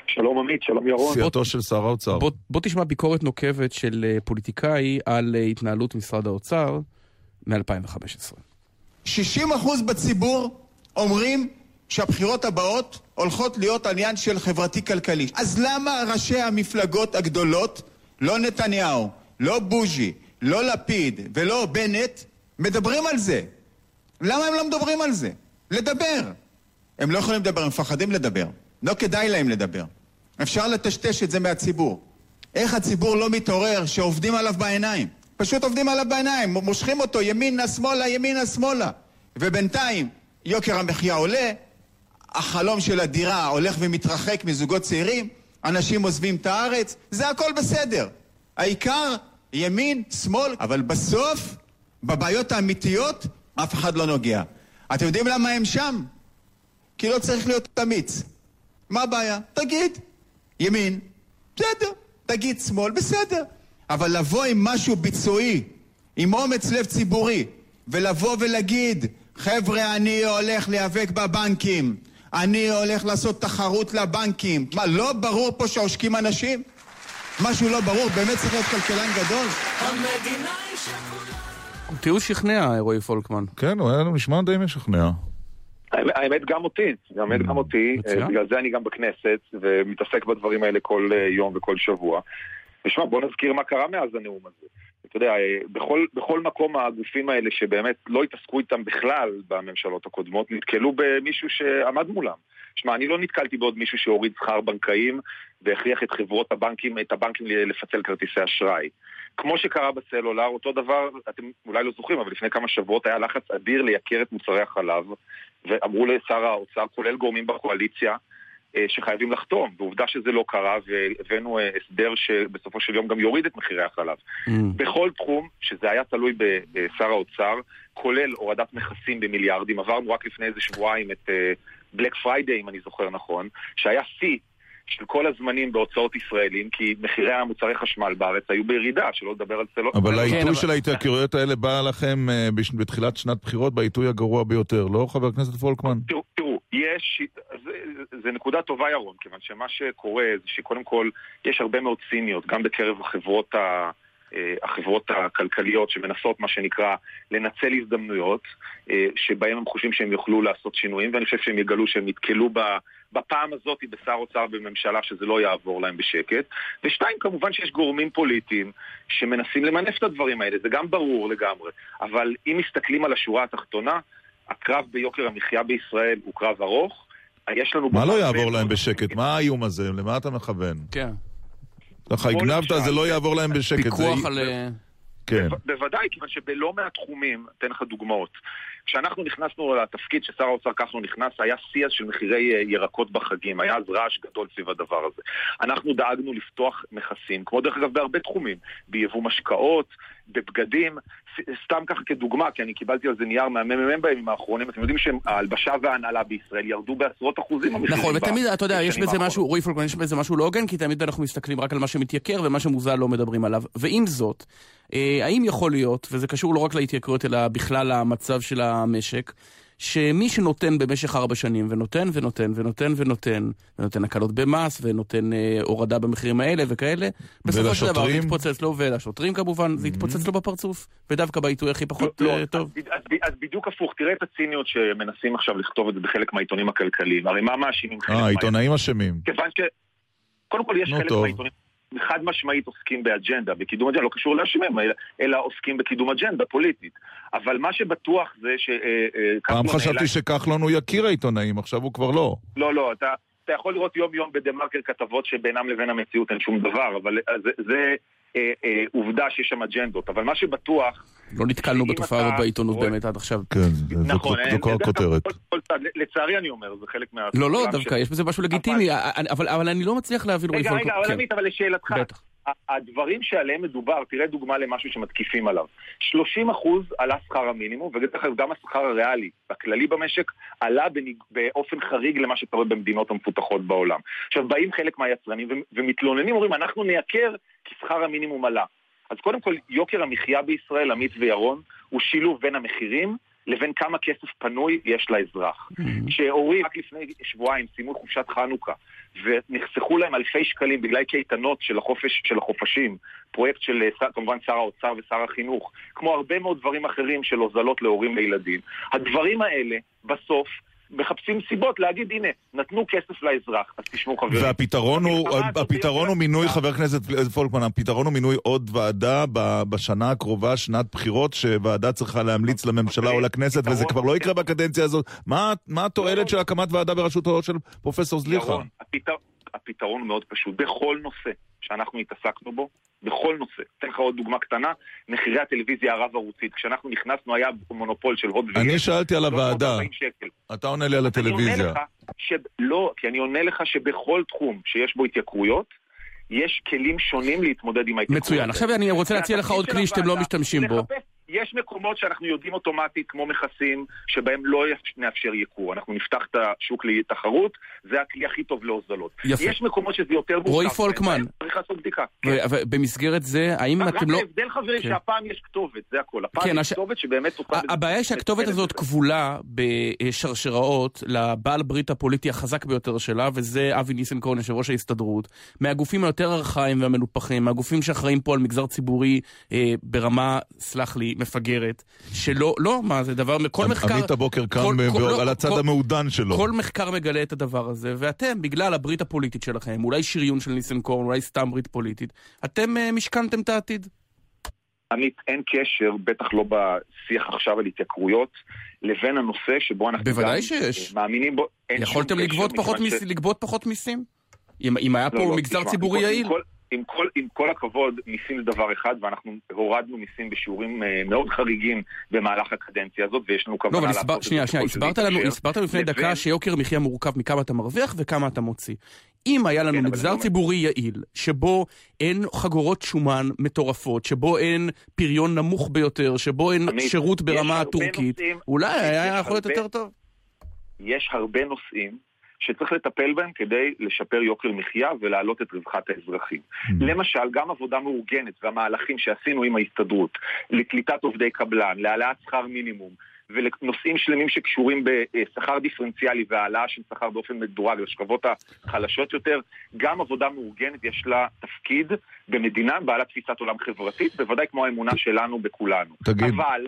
שלום עמית, שלום ירון. סיעתו של שר האוצר. בוא, בוא תשמע ביקורת נוקבת של פוליטיקאי על התנהלות משרד האוצר מ-2015. 60% בציבור אומרים שהבחירות הבאות הולכות להיות עניין של חברתי-כלכלי. אז למה ראשי המפלגות הגדולות לא נתניהו, לא בוז'י, לא לפיד ולא בנט מדברים על זה. למה הם לא מדברים על זה? לדבר. הם לא יכולים לדבר, הם מפחדים לדבר. לא כדאי להם לדבר. אפשר לטשטש את זה מהציבור. איך הציבור לא מתעורר שעובדים עליו בעיניים? פשוט עובדים עליו בעיניים, מושכים אותו ימינה, שמאלה, ימינה, שמאלה. ובינתיים יוקר המחיה עולה, החלום של הדירה הולך ומתרחק מזוגות צעירים, אנשים עוזבים את הארץ, זה הכל בסדר. העיקר ימין, שמאל, אבל בסוף, בבעיות האמיתיות, אף אחד לא נוגע. אתם יודעים למה הם שם? כי לא צריך להיות אמיץ. מה הבעיה? תגיד. ימין, בסדר. תגיד שמאל, בסדר. אבל לבוא עם משהו ביצועי, עם אומץ לב ציבורי, ולבוא ולהגיד, חבר'ה, אני הולך להיאבק בבנקים, אני הולך לעשות תחרות לבנקים. מה, לא ברור פה שעושקים אנשים? משהו לא ברור? באמת צריך להיות כלכלן גדול? המדינה היא אותי הוא שכנע, רועי פולקמן. כן, הוא היה לנו נשמע די משכנע. האמת גם אותי, האמת גם אותי, בגלל זה אני גם בכנסת ומתעסק בדברים האלה כל אה, יום וכל שבוע. ושמע, בוא נזכיר מה קרה מאז הנאום הזה. אתה יודע, בכל, בכל מקום הגופים האלה שבאמת לא התעסקו איתם בכלל בממשלות הקודמות, נתקלו במישהו שעמד מולם. שמע, אני לא נתקלתי בעוד מישהו שהוריד שכר בנקאים והכריח את חברות הבנקים, את הבנקים לפצל כרטיסי אשראי. כמו שקרה בסלולר, אותו דבר, אתם אולי לא זוכרים, אבל לפני כמה שבועות היה לחץ אדיר לייקר את מוצרי החלב, ואמרו לשר האוצר, כולל גורמים בקואליציה, שחייבים לחתום, ועובדה שזה לא קרה, והבאנו אה, הסדר שבסופו של יום גם יוריד את מחירי החלב. Mm. בכל תחום, שזה היה תלוי בשר האוצר, כולל הורדת מכסים במיליארדים, עברנו רק לפני איזה שבועיים את Black אה, Friday, אם אני זוכר נכון, שהיה שיא של כל הזמנים בהוצאות ישראלים, כי מחירי המוצרי חשמל בארץ היו בירידה, שלא לדבר על סלו... אבל כן, העיתוי של ההתייקרויות האלה בא לכם אה, בתחילת שנת בחירות בעיתוי הגרוע ביותר, לא חבר הכנסת פולקמן? תראו, תראו יש, זה, זה נקודה טובה ירון, כיוון שמה שקורה זה שקודם כל יש הרבה מאוד ציניות, גם בקרב החברות ה... אה, החברות הכלכליות שמנסות מה שנקרא לנצל הזדמנויות שבהם הם חושבים שהם יוכלו לעשות שינויים ואני חושב שהם יגלו שהם נתקלו בפעם הזאת בשר אוצר בממשלה שזה לא יעבור להם בשקט. ושתיים, כמובן שיש גורמים פוליטיים שמנסים למנף את הדברים האלה, זה גם ברור לגמרי. אבל אם מסתכלים על השורה התחתונה, הקרב ביוקר המחיה בישראל הוא קרב ארוך. יש לנו... מה לא יעבור להם בשקט? מה האיום הזה? למה אתה מכוון? כן. ככה הגנבת, זה לא יעבור להם בשקט. פיקוח על... אה, כן. בוודאי, כיוון שבלא מעט תחומים, אתן לך דוגמאות. כשאנחנו נכנסנו לתפקיד ששר האוצר כחלון נכנס, היה שיא של מחירי אה, ירקות בחגים, היה אז רעש גדול סביב הדבר הזה. אנחנו דאגנו לפתוח מכסים, כמו דרך אגב בהרבה תחומים, ביבוא משקאות, בבגדים, סתם ככה כדוגמה, כי אני קיבלתי על זה נייר מהממ"מ בימים האחרונים, אתם יודעים שההלבשה וההנהלה בישראל ירדו בעשרות אחוזים נכון, ותמיד, אתה יודע, יש בזה משהו, רועי פולקמן, יש בזה משהו לא הוגן, כי תמיד אנחנו מסתכלים רק על מה שמתייקר ומה שמוזל לא מדברים עליו. ועם זאת, אה, האם יכול להיות, וזה קשור לא רק להתייקרויות, אלא בכלל למצב של המשק, שמי שנותן במשך ארבע שנים, ונותן ונותן ונותן ונותן, ונותן הקלות במס, ונותן אה, הורדה במחירים האלה וכאלה, בסופו של דבר זה יתפוצץ לו, ולשוטרים כמובן, זה יתפוצץ לו בפרצוף, ודווקא בעיתוי הכי פחות לא, אה, טוב. אז, אז, אז בדיוק הפוך, תראה את הציניות שמנסים עכשיו לכתוב את זה בחלק מהעיתונים הכלכליים, הרי מה מאשימים חלק אה, העיתונאים אשמים. כיוון ש... קודם כל יש חלק מהעיתונים... חד משמעית עוסקים באג'נדה, בקידום אג'נדה, לא קשור להשמם, אלא, אלא עוסקים בקידום אג'נדה פוליטית. אבל מה שבטוח זה ש... אה, אה, פעם חשבתי. שכחלון הוא יקיר העיתונאים, עכשיו הוא כבר לא. לא, לא, אתה, אתה יכול לראות יום-יום בדה מרקר כתבות שבינם לבין המציאות אין שום דבר, אבל אה, זה, זה אה, אה, עובדה שיש שם אג'נדות. אבל מה שבטוח... לא נתקלנו בתופעה הזאת בעיתונות באמת עד עכשיו. כן, נכון, זו כבר כותרת. לצערי אני אומר, זה חלק מה... לא, לא, דווקא, יש בזה משהו לגיטימי, אבל אני לא מצליח להבין... רגע, רגע, אבל עמית, אבל לשאלתך, הדברים שעליהם מדובר, תראה דוגמה למשהו שמתקיפים עליו. 30% עלה שכר המינימום, ודרך אגב גם השכר הריאלי, הכללי במשק, עלה באופן חריג למה שקורה במדינות המפותחות בעולם. עכשיו, באים חלק מהיצרנים ומתלוננים, אומרים, אנחנו נייקר כי שכר המינימום עלה. אז קודם כל, יוקר המחיה בישראל, עמית וירון, הוא שילוב בין המחירים לבין כמה כסף פנוי יש לאזרח. כשהורים רק לפני שבועיים סיימו חופשת חנוכה ונחסכו להם אלפי שקלים בגלל קייטנות של, החופש, של החופשים, פרויקט של כמובן שר האוצר ושר החינוך, כמו הרבה מאוד דברים אחרים של הוזלות להורים לילדים, הדברים האלה בסוף מחפשים סיבות להגיד, הנה, נתנו כסף לאזרח, אז תשמעו חברים. והפתרון הוא, הפתרון הוא מינוי, חבר הכנסת פולקמן, הפתרון הוא מינוי עוד ועדה בשנה הקרובה, שנת בחירות, שוועדה צריכה להמליץ לממשלה או לכנסת, וזה כבר לא יקרה בקדנציה הזאת. מה התועלת של הקמת ועדה בראשותו של פרופסור זליכה? הפתרון מאוד פשוט. בכל נושא שאנחנו התעסקנו בו, בכל נושא. אתן לך עוד דוגמה קטנה, מחירי הטלוויזיה הרב-ערוצית. כשאנחנו נכנסנו היה מונופול של הוט ויש. אני שאלתי על הוועדה. אתה עונה לי על הטלוויזיה. ש... לא, כי אני עונה לך שבכל תחום שיש בו התייקרויות, יש כלים שונים להתמודד עם ההתייקרויות. מצוין. עכשיו אני רוצה להציע לך עוד כלי שאתם לא משתמשים בו. יש מקומות שאנחנו יודעים אוטומטית, כמו מכסים, שבהם לא נאפשר ייקור. אנחנו נפתח את השוק לתחרות, זה הכלי הכי טוב להוזלות. יפה. יש מקומות שזה יותר מורכב. רועי פולקמן. צריך לעשות בדיקה. ובמסגרת זה, האם אתם לא... רק ההבדל, חברים, כן. שהפעם יש כתובת, זה הכל. הפעם כן, יש כתובת שבאמת עושה... הבעיה היא שהכתובת הזאת כבולה בשרשראות לבעל ברית הפוליטי החזק ביותר שלה, וזה אבי ניסנקורן, יושב ראש ההסתדרות. מהגופים היותר ארכאיים והמנופחים, מהגופים שאחראים פה על מגזר ציבורי אה, ברמה, סלח לי, מפגרת, שלא, לא, מה זה דבר, כל מחקר... עמית הבוקר קם לא, על הצד המעודן שלו. כל מחקר מגלה את הדבר הזה, ואתם, בגלל הברית הפוליטית שלכם, אולי שריון של ניסנקורן, אולי סתם ברית פוליטית, אתם uh, משכנתם את העתיד. עמית, אין קשר, בטח לא בשיח עכשיו על התייקרויות, לבין הנושא שבו אנחנו בוודאי שיש. מאמינים בו. יכולתם לגבות פחות, מיס, ש... לגבות פחות מיסים? אם, אם היה לא, פה לא, מגזר תשמע, ציבורי יעיל? כל, עם כל, עם כל הכבוד, מיסים זה דבר אחד, ואנחנו הורדנו מיסים בשיעורים אה, מאוד חריגים במהלך הקדנציה הזאת, ויש לנו כוונה לא, לעשות את זה. שנייה, שנייה, הסברת לנו, הסברת לפני לבין... דקה שיוקר מחיה מורכב מכמה אתה מרוויח וכמה אתה מוציא. אם היה לנו כן, מגזר ציבורי יעיל, שבו אין חגורות שומן מטורפות, שבו אין פריון נמוך ביותר, שבו אין עמית, שירות ברמה הטורקית, אולי היה יכול להיות יותר טוב. יש הרבה נושאים שצריך לטפל בהם כדי לשפר יוקר מחיה ולהעלות את רווחת האזרחים. Mm-hmm. למשל, גם עבודה מאורגנת והמהלכים שעשינו עם ההסתדרות לקליטת עובדי קבלן, להעלאת שכר מינימום, ולנושאים שלמים שקשורים בשכר דיפרנציאלי והעלאה של שכר באופן מדורג לשכבות החלשות יותר, גם עבודה מאורגנת יש לה תפקיד במדינה בעלת תפיסת עולם חברתית, בוודאי כמו האמונה שלנו בכולנו. תגיד. אבל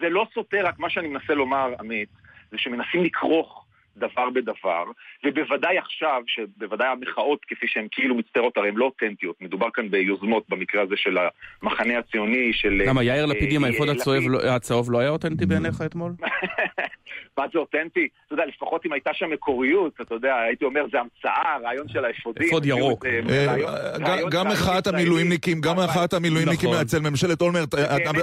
זה לא סותר, רק מה שאני מנסה לומר, עמית, זה שמנסים לכרוך דבר בדבר, ובוודאי עכשיו, שבוודאי המחאות כפי שהן כאילו מצטערות, הרי הן לא אותנטיות, מדובר כאן ביוזמות במקרה הזה של המחנה הציוני, של... למה, יאיר לפיד עם האפוד הצהוב לא היה אותנטי בעיניך אתמול? מה זה אותנטי? אתה יודע, לפחות אם הייתה שם מקוריות, אתה יודע, הייתי אומר, זה המצאה, הרעיון של האפודים. אפוד ירוק. גם מחאת המילואימניקים, גם מחאת המילואימניקים נכון. אצל ממשלת אולמרט,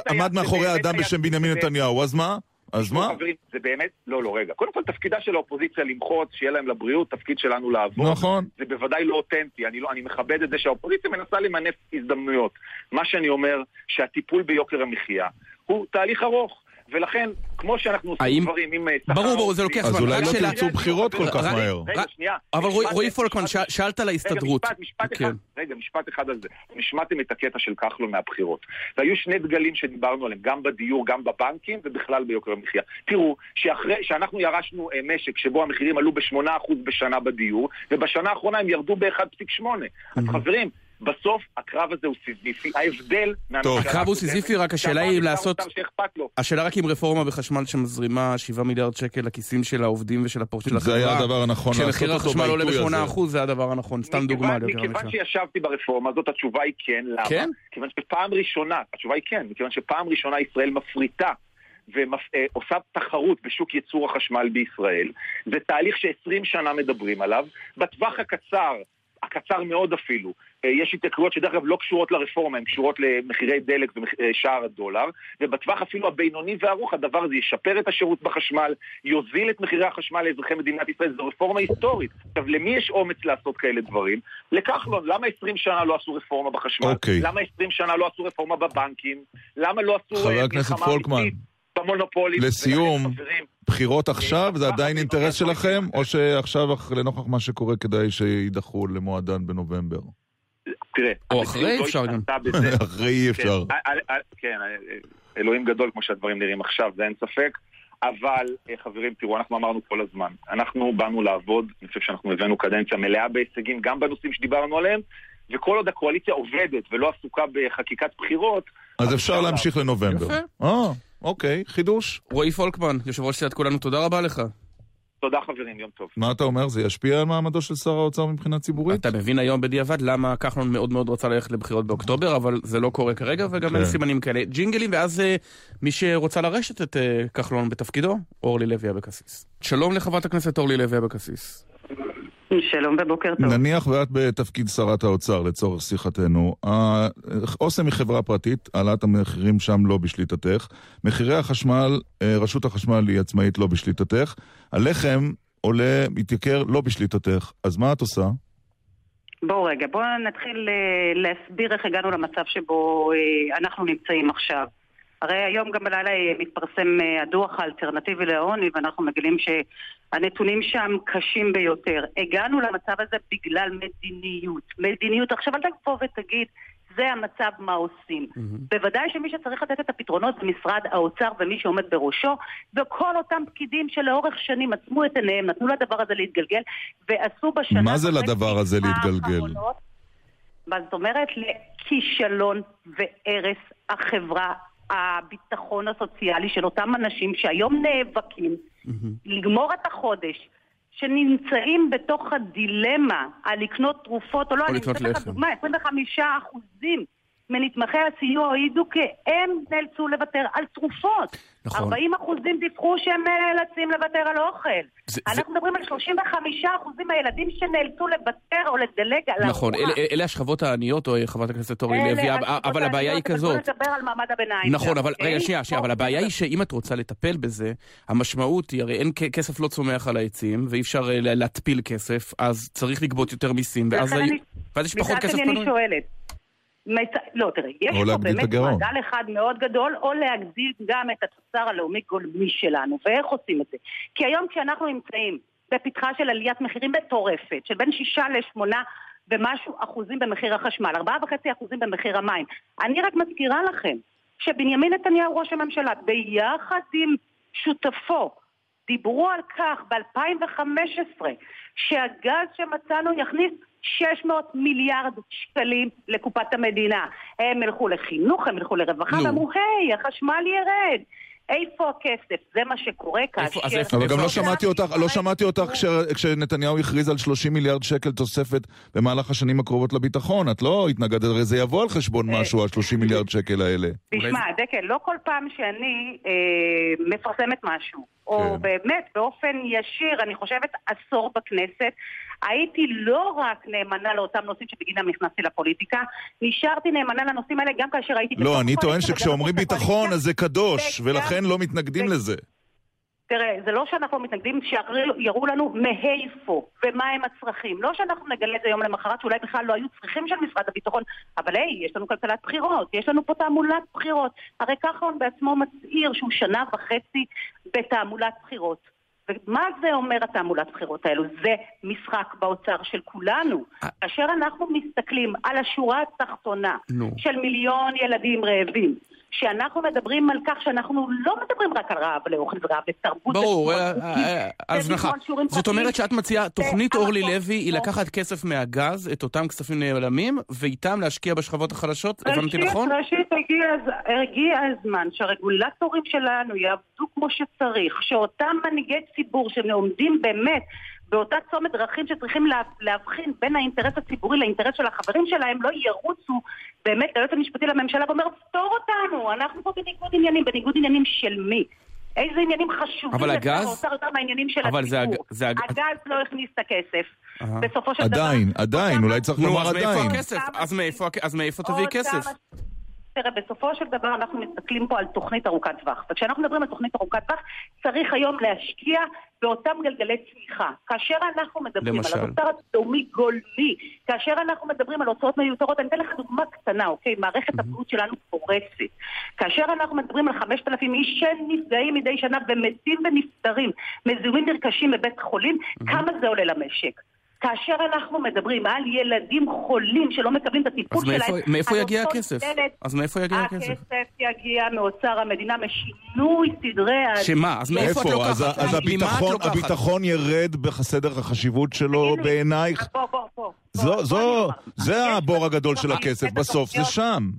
עמד מאחורי אדם בשם בנימין נתניהו, אז מה? אז מה? חברים, זה באמת, לא, לא, רגע. קודם כל, תפקידה של האופוזיציה למחות, שיהיה להם לבריאות, תפקיד שלנו לעבוד. נכון. זה בוודאי לא אותנטי. אני, לא, אני מכבד את זה שהאופוזיציה מנסה למנף הזדמנויות. מה שאני אומר, שהטיפול ביוקר המחיה הוא תהליך ארוך. ולכן, כמו שאנחנו עושים האם... דברים עם אה, שכר... ברור, ברור, זה לוקח זמן. אז אולי לא תרצו בחירות כל כך מהר. רגע, שנייה. אבל רועי פולקמן, שאלת על ההסתדרות. רגע, משפט אחד, כן. רגע, משפט אחד על זה. נשמעתם את הקטע של כחלון מהבחירות. והיו שני דגלים שדיברנו עליהם, גם בדיור, גם בבנקים, ובכלל ביוקר המחיה. תראו, שאנחנו ירשנו אה, משק שבו המחירים עלו ב-8% בשנה בדיור, ובשנה האחרונה הם ירדו ב-1.8. אז חברים, בסוף הקרב הזה הוא סיזיפי. ההבדל מהממשלה... הקרב הוא סיזיפי, רק השאלה היא אם לעשות... השאלה רק אם רפורמה בחשמל שמזרימה 7 מיליארד שקל לכיסים של העובדים ושל הפורט של החברה. זה היה הדבר הנכון כשמחיר החשמל עולה ב-8% זה הדבר הנכון, סתם דוגמה. מכיוון שישבתי ברפורמה הזאת, התשובה היא כן. למה? כן? כיוון שפעם ראשונה, התשובה היא כן, מכיוון שפעם ראשונה ישראל מפריטה ועושה תחרות בשוק ייצור החשמל בישראל. זה תהליך ש-20 שנה מדברים עליו. בטווח הקצר הקצר מאוד אפילו. אה, יש התייקרויות שדרך אגב לא קשורות לרפורמה, הן קשורות למחירי דלק ושער הדולר, ובטווח אפילו הבינוני והארוך הדבר הזה ישפר את השירות בחשמל, יוזיל את מחירי החשמל לאזרחי מדינת ישראל, זו רפורמה היסטורית. עכשיו, למי יש אומץ לעשות כאלה דברים? לכחלון. למה 20 שנה לא עשו רפורמה בחשמל? אוקיי. למה 20 שנה לא עשו רפורמה בבנקים? למה לא עשו חבר אה, הכנסת פולקמן. במונופולים? לסיום, בחירות עכשיו זה עדיין אינטרס שלכם, או שעכשיו לנוכח מה שקורה כדאי שיידחו למועדן בנובמבר? תראה, או אחרי לא אפשר גם. אחרי אי אפשר. כן, כן, אלוהים גדול כמו שהדברים נראים עכשיו, זה אין ספק. אבל חברים, תראו, אנחנו אמרנו כל הזמן, אנחנו באנו לעבוד, אני חושב שאנחנו הבאנו קדנציה מלאה בהישגים, גם בנושאים שדיברנו עליהם, וכל עוד הקואליציה עובדת ולא עסוקה בחקיקת בחירות... אז אפשר להמשיך לנובמבר. אוקיי, חידוש. רועי פולקמן, יושב ראש סיעת כולנו, תודה רבה לך. תודה חברים, יום טוב. מה אתה אומר? זה ישפיע על מעמדו של שר האוצר מבחינה ציבורית? אתה מבין היום בדיעבד למה כחלון מאוד מאוד רצה ללכת לבחירות באוקטובר, אבל זה לא קורה כרגע, וגם כן. אין סימנים כאלה. ג'ינגלים, ואז אה, מי שרוצה לרשת את אה, כחלון בתפקידו, אורלי לוי אבקסיס. שלום לחברת הכנסת אורלי לוי אבקסיס. שלום ובוקר טוב. נניח ואת בתפקיד שרת האוצר לצורך שיחתנו, אוסם היא חברה פרטית, העלאת המחירים שם לא בשליטתך, מחירי החשמל, אה, רשות החשמל היא עצמאית לא בשליטתך, הלחם עולה, מתייקר לא בשליטתך, אז מה את עושה? בואו רגע, בואו נתחיל אה, להסביר איך הגענו למצב שבו אה, אנחנו נמצאים עכשיו. הרי היום גם בלילה מתפרסם הדוח האלטרנטיבי לעוני ואנחנו מגלים שהנתונים שם קשים ביותר. הגענו למצב הזה בגלל מדיניות. מדיניות, עכשיו אל תבוא ותגיד זה המצב, מה עושים. בוודאי שמי שצריך לתת את הפתרונות זה משרד האוצר ומי שעומד בראשו, וכל אותם פקידים שלאורך שנים עצמו את עיניהם, נתנו לדבר הזה להתגלגל, ועשו בשנה... מה זה לדבר הזה להתגלגל? האחרונות, מה זאת אומרת? לכישלון והרס החברה, הביטחון הסוציאלי של אותם אנשים שהיום נאבקים לגמור את החודש. שנמצאים בתוך הדילמה על לקנות תרופות או לא, או אני לקנות אתן לך. דוגמה, 25 אחוזים מנתמכי הסיוע העידו כי הם נאלצו לוותר על תרופות. נכון. 40 אחוזים דיווחו שהם נאלצים לוותר על אוכל. זה- אנחנו מדברים על 35 אחוזים מהילדים שנאלצו לוותר או לדלג על נכון, ארוחה. אלה- אלה השכבות העניות, או חברת הכנסת אורלי אלה לוי, אבל הבעיה היא כזאת. נדבר על מעמד הביניים. נכון, אבל אוקיי? רגע, שנייה, שנייה, אבל הבעיה היא שאם את רוצה לטפל בזה, המשמעות היא, הרי אין כסף לא צומח על העצים, ואי אפשר אה, לה- להתפיל כסף, אז צריך לגבות יותר מיסים, ואז לכן אני- יש פחות כסף שני אני פנוי. שואלת. לא, תראה, יש פה באמת. מעגל אחד מאוד גדול, או להגדיל גם את התוצר הלאומי גולמי שלנו. ואיך עושים את זה? כי היום כשאנחנו נמצאים בפתחה של עליית מחירים מטורפת, של בין שישה לשמונה ומשהו אחוזים במחיר החשמל, ארבעה וחצי אחוזים במחיר המים, אני רק מזכירה לכם שבנימין נתניהו ראש הממשלה, ביחד עם שותפו, דיברו על כך ב-2015 שהגז שמצאנו יכניס 600 מיליארד שקלים לקופת המדינה. הם ילכו לחינוך, הם ילכו לרווחה. ואמרו, היי, החשמל ירד. איפה הכסף? זה מה שקורה כאשר... אבל גם לא שמעתי אותך, לא שמעתי אותך כש- כשנתניהו הכריז על 30 מיליארד שקל תוספת במהלך השנים הקרובות לביטחון. את לא התנגדת, הרי זה יבוא על חשבון אה, משהו, ה-30 מיליארד שקל האלה. תשמע, דקל, לא כל פעם שאני אה, מפרסמת משהו, או כן. באמת באופן ישיר, אני חושבת עשור בכנסת, הייתי לא רק נאמנה לאותם נושאים שבגינם נכנסתי לפוליטיקה, נשארתי נאמנה לנושאים האלה גם כאשר הייתי... לא, אני טוען שכשאומרים ביטחון. אז זה קדוש, וגם- ולכן לא מתנגדים ו- לזה. תראה, זה לא שאנחנו מתנגדים שיראו לנו מאיפה ומה הם הצרכים. לא שאנחנו נגלה את זה יום למחרת, שאולי בכלל לא היו צרכים של משרד הביטחון, אבל היי, יש לנו כלכלת בחירות, יש לנו פה תעמולת בחירות. הרי כחלון בעצמו מצהיר שהוא שנה וחצי בתעמולת בחירות. ומה זה אומר התעמולת בחירות האלו? זה משחק באוצר של כולנו. אה. כאשר אנחנו מסתכלים על השורה התחתונה. של מיליון ילדים רעבים, שאנחנו מדברים על כך שאנחנו לא מדברים רק על רעב לאוכל ורעב לתרבות. ברור, ותזמון אה, אה, אה, הזנחה. שיעורים זאת. אומרת שאת מציעה, תוכנית אורלי לוי היא שבו- לקחת כסף מהגז, את אותם כספים נעלמים, ואיתם להשקיע בשכבות החלשות, הבנתי נכון? ראשית, הגיע הזמן שהרגולטורים שלנו יעבדו כמו שצריך, שאותם מנהיגי ציבור שעומדים באמת באותה צומת דרכים שצריכים לה, להבחין בין האינטרס הציבורי לאינטרס של החברים שלהם, לא ירוצו באמת ליועץ המשפטי לממשלה ואומר, פתור אותנו, אנחנו פה בניגוד עניינים, בניגוד עניינים של מי? איזה עניינים חשובים אבל הגז- האוצר יותר מהעניינים של אבל זה הציבור. הג- זה הג- הגז לא הכניס את הכסף. אהה. בסופו של דבר... עדיין, עדיין, אולי צריך לומר עדיין. אז מאיפה עוד כסף? תראה, בסופו של דבר אנחנו מסתכלים פה על תוכנית ארוכת טווח. וכשאנחנו מדברים על תוכנית ארוכת טווח, צריך היום להשקיע באותם גלגלי צמיחה. כאשר אנחנו מדברים למשל? על התוצר הלאומי גולמי, כאשר אנחנו מדברים על הוצאות מיותרות, אני אתן לך דוגמה קטנה, אוקיי? מערכת הבריאות שלנו פורצת. כאשר אנחנו מדברים על 5,000 איש שנפגעים מדי שנה ומתים ונפטרים מזיהומים נרכשים בבית חולים, כמה זה עולה למשק? כאשר אנחנו מדברים על ילדים חולים שלא מקבלים את הטיפול אז מאיפה- שלהם, מאיפה על יגיע הכסף? ילד, אז מאיפה יגיע הכסף? הכסף יגיע מאוצר המדינה משינוי סדרי ה... שמה? אז מאיפה את? לוקחת? אז אז הביטחון-? הביטחון ירד בסדר החשיבות שלו בעינייך? אז בוא, בוא, בוא. זו- זו-. זה הבור הגדול של הכסף, בסוף זה שם.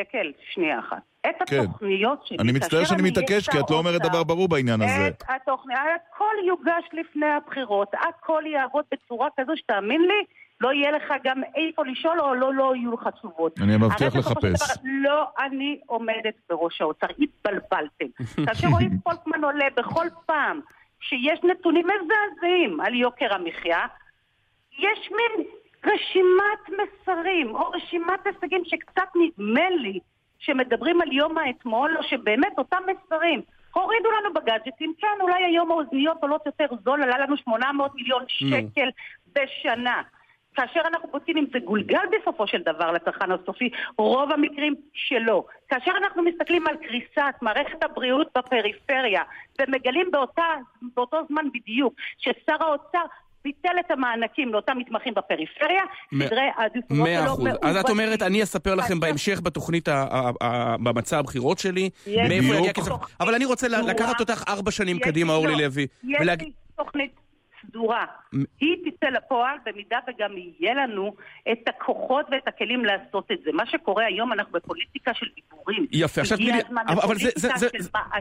דקל, שנייה אחת. את כן. התוכניות שלי, אני מצטער שאני אני מתעקש, כי את לא אומרת דבר ברור בעניין הזה. את התוכניות הכל יוגש לפני הבחירות, הכל יעבוד בצורה כזו שתאמין לי, לא יהיה לך גם איפה לשאול או לא, לא יהיו לך תשובות. אני מבטיח לחפש. דבר, לא אני עומדת בראש האוצר, התבלבלתם. כאשר רועי פולקמן עולה בכל פעם שיש נתונים מזעזעים על יוקר המחיה, יש מין רשימת מסרים או רשימת הישגים שקצת נדמה לי שמדברים על יום האתמול, או שבאמת אותם מסרים הורידו לנו בגאדג'טים, כן, אולי היום האוזניות עולות יותר זול, עלה לנו 800 מיליון שקל בשנה. כאשר אנחנו בודקים אם זה גולגל בסופו של דבר לצרכן הסופי, רוב המקרים שלא. כאשר אנחנו מסתכלים על קריסת מערכת הבריאות בפריפריה, ומגלים באותה, באותו זמן בדיוק ששר האוצר ביטל את המענקים לאותם מתמחים בפריפריה, סדרי העדיפויות שלו מאה אחוז. אז את אומרת, אני אספר לכם בהמשך בתוכנית, במצע הבחירות שלי, מאיפה יגיע כסף. אבל אני רוצה לקחת אותך ארבע שנים קדימה, אורלי לוי. יש לי תוכנית סדורה. היא תצא לפועל במידה וגם יהיה לנו את הכוחות ואת הכלים לעשות את זה. מה שקורה היום, אנחנו בפוליטיקה של דיבורים. יפה, עכשיו תגידי, אבל זה, זה, זה,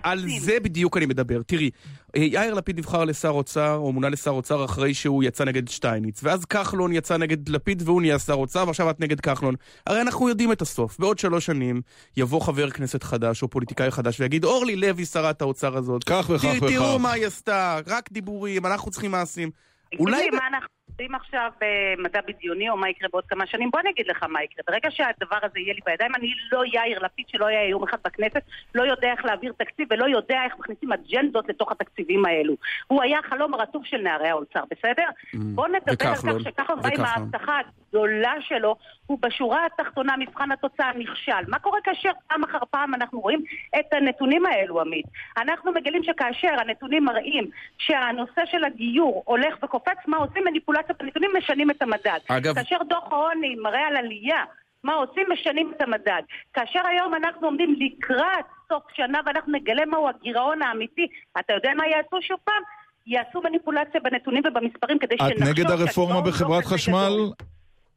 על זה בדיוק אני מדבר. תראי, אה, יאיר לפיד נבחר לשר אוצר, או מונה לשר אוצר אחרי שהוא יצא נגד שטייניץ, ואז כחלון יצא נגד לפיד והוא נהיה שר אוצר, ועכשיו את נגד כחלון. הרי אנחנו יודעים את הסוף. בעוד שלוש שנים יבוא חבר כנסת חדש או פוליטיקאי חדש ויגיד, אורלי לוי שרת האוצר הזאת. כך וכך וכך. תראו מה היא עשתה, רק דיבורים, אנחנו צריכים מעשים. אולי... מה אנחנו עושים עכשיו במדע בדיוני, או מה יקרה בעוד כמה שנים? בוא אני אגיד לך מה יקרה. ברגע שהדבר הזה יהיה לי בידיים, אני לא יאיר לפיד שלא היה יום אחד בכנסת, לא יודע איך להעביר תקציב ולא יודע איך מכניסים אג'נדות לתוך התקציבים האלו. הוא היה חלום רטוב של נערי האוצר, בסדר? Mm. בוא נדבר על כך שככה בא עם ההבטחה הגדולה שלו, הוא בשורה התחתונה מבחן התוצאה נכשל. מה קורה כאשר פעם אחר פעם אנחנו רואים את הנתונים האלו, עמית? אנחנו מגלים שכאשר הנתונים מראים שהנושא של הגיור הולך וקופץ, מה עושים? מניפולציות בנתונים משנים את המדד. אגב... כאשר דוח העוני מראה על עלייה, מה עושים? משנים את המדד. כאשר היום אנחנו עומדים לקראת סוף שנה ואנחנו נגלה מהו הגירעון האמיתי, אתה יודע מה יעשו שוב פעם? יעשו מניפולציה בנתונים ובמספרים כדי שנחשוב... את נגד הרפורמה בחברת לא חשמל?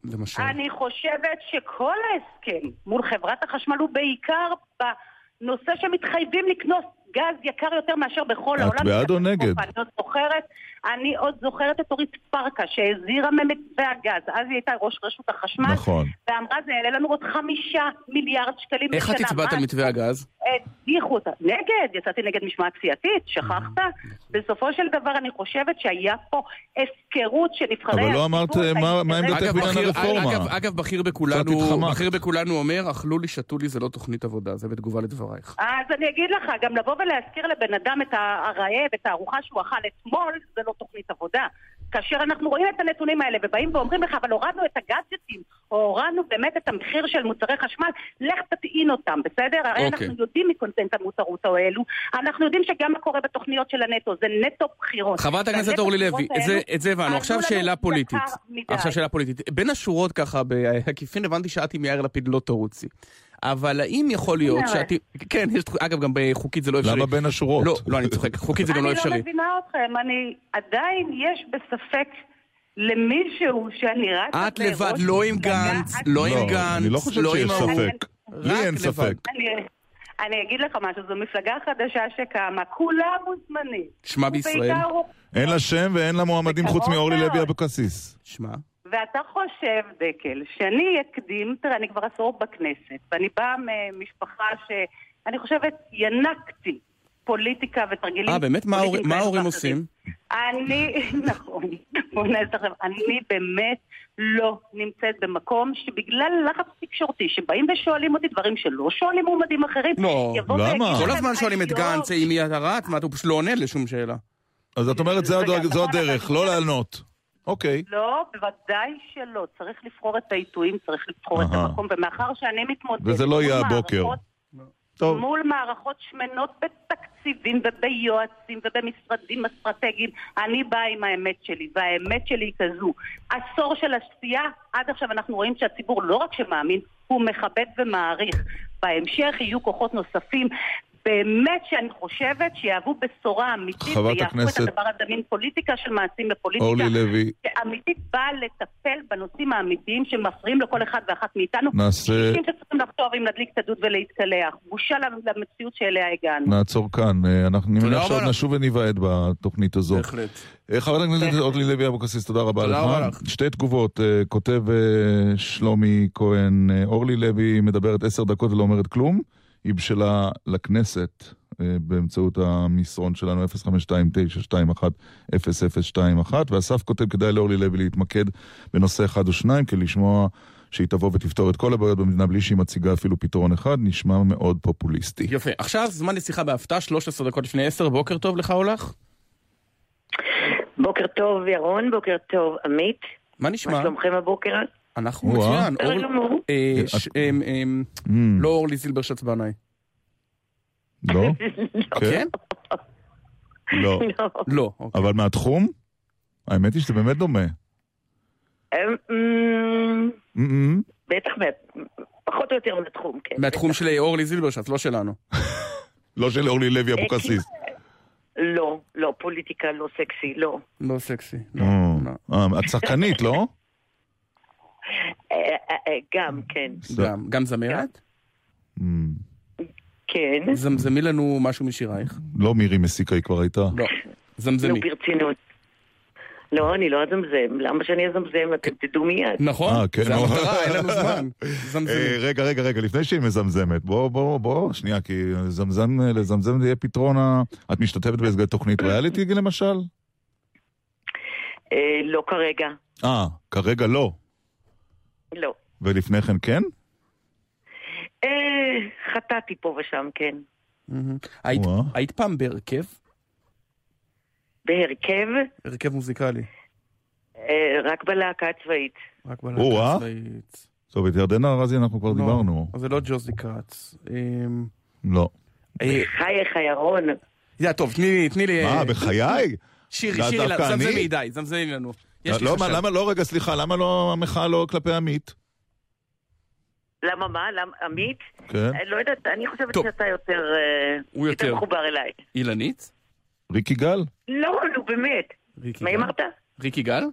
למשל. אני חושבת שכל ההסכם מול חברת החשמל הוא בעיקר בנושא שמתחייבים לקנוס גז יקר יותר מאשר בכל את העולם. את בעד או נגד? אני זוכרת, אני עוד זוכרת את אורית פרקה שהזהירה ממתווה הגז, אז היא הייתה ראש רשות החשמל. נכון. ואמרה זה יעלה לנו עוד חמישה מיליארד שקלים איך בשנה. איך את הצבעת על מתווה הגז? הדיחו אותה. נגד, יצאתי נגד משמעת סיעתית, שכחת? בסופו של דבר אני חושבת שהיה פה הפקרות של נבחרי אבל לא אמרת מה עמדתך בעניין הרפורמה. אגב, בכיר בכולנו אומר, אכלו לי, שתו לי, זה לא תוכנית עבודה, זה בתגובה לדברייך. אז אני אגיד לך, גם לבוא ולהזכיר לבן אדם את הרעב, את הארוחה שהוא אכל אתמול, זה לא תוכנית עבודה. כאשר אנחנו רואים את הנתונים האלה ובאים ואומרים לך, אבל הורדנו את הגאדג'טים, או הורדנו באמת את המחיר של מוצרי חשמל, לך תטעין אותם, בסדר? הרי okay. אוקיי. אנחנו יודעים מקונטנט המותרות האלו, אנחנו יודעים שגם מה קורה בתוכניות של הנטו, זה נטו בחירות. חברת הכנסת אורלי לוי, את זה הבנו. עכשיו שאלה פוליטית. עכשיו שאלה פוליטית. בין השורות ככה, בעקיפין הבנתי שאת עם יאיר לפיד לא תרוצי. אבל האם יכול להיות שאת... כן, יש, אגב, גם בחוקית זה לא אפשרי. למה בין השורות? לא, לא, אני צוחק, חוקית זה גם לא אפשרי. אני לא מבינה אתכם, אני עדיין יש בספק למישהו שאני רצה... את לבד, לא עם גנץ, לא עם גנץ, אני לא חושב שיש ספק. לי אין ספק. אני אגיד לך משהו, זו מפלגה חדשה שקמה, כולם מוזמנים. שמה בישראל? אין לה שם ואין לה מועמדים חוץ מאורלי לוי אבקסיס. שמה? ואתה חושב, דקל, שאני אקדים, תראה, אני כבר עשור בכנסת, ואני באה ממשפחה שאני חושבת, ינקתי פוליטיקה ותרגילים. אה, באמת? מה ההורים עושים? אני, נכון, בוא נעשה לכם, אני באמת לא נמצאת במקום שבגלל לחץ תקשורתי, שבאים ושואלים אותי דברים שלא שואלים מועמדים אחרים, לא, למה? כל הזמן שואלים את גנץ, אם היא רץ, מה, הוא פשוט לא עונה לשום שאלה. אז את אומרת, זו הדרך, לא לענות. אוקיי. לא, בוודאי שלא. צריך לבחור את העיתויים, צריך לבחור את המקום, ומאחר שאני מתמודדת... וזה לא יהיה הבוקר. טוב. מול מערכות שמנות בתקציבים וביועצים ובמשרדים אסטרטגיים. אני באה עם האמת שלי, והאמת שלי היא כזו. עשור של עשייה, עד עכשיו אנחנו רואים שהציבור לא רק שמאמין, הוא מכבד ומעריך. בהמשך יהיו כוחות נוספים. באמת שאני חושבת שיהוו בשורה אמיתית ויהפכו הכנסת- את הדבר הזה מן פוליטיקה של מעשים לפוליטיקה. אורלי לוי, שאמיתית באה לטפל בנושאים האמיתיים שמפריעים לכל אחד ואחת מאיתנו. נעשה... אנשים שצריכים לחשוב אם להדליק את הדוד ולהתקלח. בושה למציאות שאליה הגענו. נעצור כאן. אה, אנחנו שעוד לך. נשוב וניוועד בתוכנית הזו. בהחלט. אה, חברת הכנסת אורלי לוי אבוקסיס, תודה רבה תודה רבה לך. לך. שתי תגובות, אה, כותב שלומי כהן, אורלי לוי מדברת עשר דקות ולא אומרת כלום, היא בשלה לכנסת אה, באמצעות המסרון שלנו 052-921-0021, ואסף כותב כדאי לאורלי לוי להתמקד בנושא אחד או שניים, כי לשמוע שהיא תבוא ותפתור את כל הבעיות במדינה בלי שהיא מציגה אפילו פתרון אחד, נשמע מאוד פופוליסטי. יפה. עכשיו זמן לשיחה בהפתעה, 13 דקות לפני 10, בוקר טוב לך או לך? בוקר טוב ירון, בוקר טוב עמית. מה מה נשמע? שלומכם הבוקר? אנחנו. מצוין. בסדר אור- גמור. אה, כן, אמ, Mm, לא אורלי זילברשץ בנאי. לא? כן? כן? לא. לא. לא. אוקיי. אבל מהתחום? האמת היא שזה באמת דומה. אמ, בטח, פחות או יותר מהתחום, כן. מהתחום של אורלי זילברשץ, לא שלנו. לא של אורלי לוי אבוקסיס. לא, לא, פוליטיקה לא סקסי, לא. לא סקסי. לא, אה, לא. אה, את שחקנית, לא? אה, אה, אה, גם, כן. גם- גם זמרת? אמ, כן. זמזמי לנו משהו משירייך. לא מירי מסיקה, היא כבר הייתה. לא. נו, זמזמי. ברצינות. לא, אני לא אזמזם. למה שאני אזמזם? אתם תדעו מיד. נכון? אה, כן, זה. המטרה, אין לנו זמן. זמזמי. רגע, רגע, רגע, לפני שהיא מזמזמת, בוא, בוא, בוא, שנייה, כי לזמזם, לזמזם זה יהיה פתרון ה... את משתתפת באיזה תוכנית ריאליטי, למשל? לא כרגע. אה, כרגע לא. לא. ולפני כן כן? אה, חטאתי פה ושם, כן. היית- פעם בהרכב? בהרכב, הרכב מוזיקלי. אה, רק בלהקה הצבאית. רק. בלהקה הצבאית. טוב, את ירדנה ארזי אנחנו כבר לא, דיברנו. אז זה לא ג'וזי כץ. אמ, לא. אה, חייך ירון. יא, טוב, תני לי, תני לי... מה, בחיי? שירי, שירי, זמזמי? די, זמזמי לנו. לא, מה. למה לא, רגע, סליחה, למה לא המחאה לא כלפי עמית? למה מה? למה עמית? כן. אה, לא יודעת, אני חושבת טוב. שאתה יותר... אה, הוא יותר. מחובר אליי. אילנית? ריקי גל? לא, נו באמת. ריקי מה גל? אמרת? ריקי גל?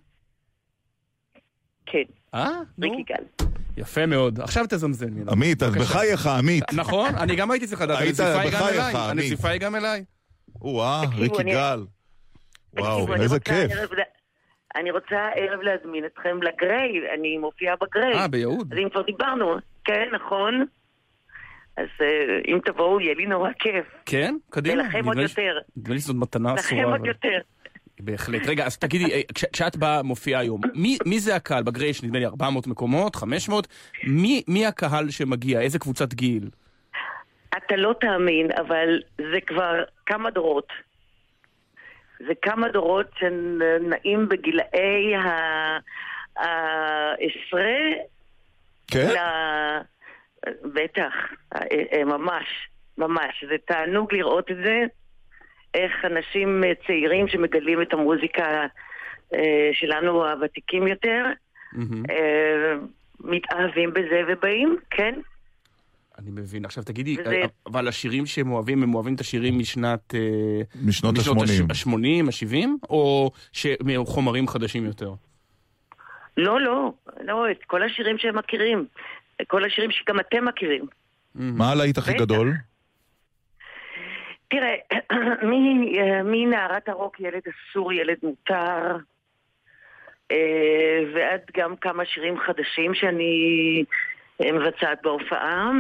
כן, אה. ריקי גל. יפה מאוד. עכשיו תזמזם. עמית, אז. בחייך, עמית. נכון, אני גם הייתי צריך לדעת, היית הנזיפה היא גם בחייך, אליי. עמית. הנזיפה היא גם אליי. תקשיבו, ריקי גל. וואו, איזה כיף. אני רוצה הערב להזמין אתכם לגריי, אני מופיעה בגריי. אה, ביהוד. אז אם כבר דיברנו, כן, נכון? אז אה, אם תבואו, יהיה לי נורא כיף. כן? קדימה. ולכם עוד יותר. נדמה לי שזאת מתנה לכם אסורה. עוד אבל- יותר. בהחלט. רגע, אז תגידי, אה, כש- כשאת באה, מופיעה היום, מי, מי זה הקהל? בגריי יש נדמה לי 400 מקומות, 500. מי, מי הקהל שמגיע? איזה קבוצת גיל? אתה לא תאמין, אבל זה כבר כמה דורות. זה כמה דורות שנעים בגילאי ה- העשרה כן? ל- בטח, אה, אה, ממש, ממש. זה תענוג לראות את זה, איך אנשים אה, צעירים שמגלים את המוזיקה אה, שלנו, הוותיקים יותר. אה, מתאהבים בזה ובאים, כן. אני מבין. עכשיו תגידי, וזה- אה, אבל השירים שהם אוהבים, הם אוהבים את השירים משנת... אה, משנות ה-80. ה-80, ה-70, או חומרים חדשים יותר? לא, לא, לא, את כל השירים שהם מכירים. כל השירים שגם אתם מכירים. מה הלהיט הכי. גדול? תראה, אה, מנערת הרוק ילד אסור, ילד מותר, אה, ועד גם כמה שירים חדשים שאני מבצעת בהופעה,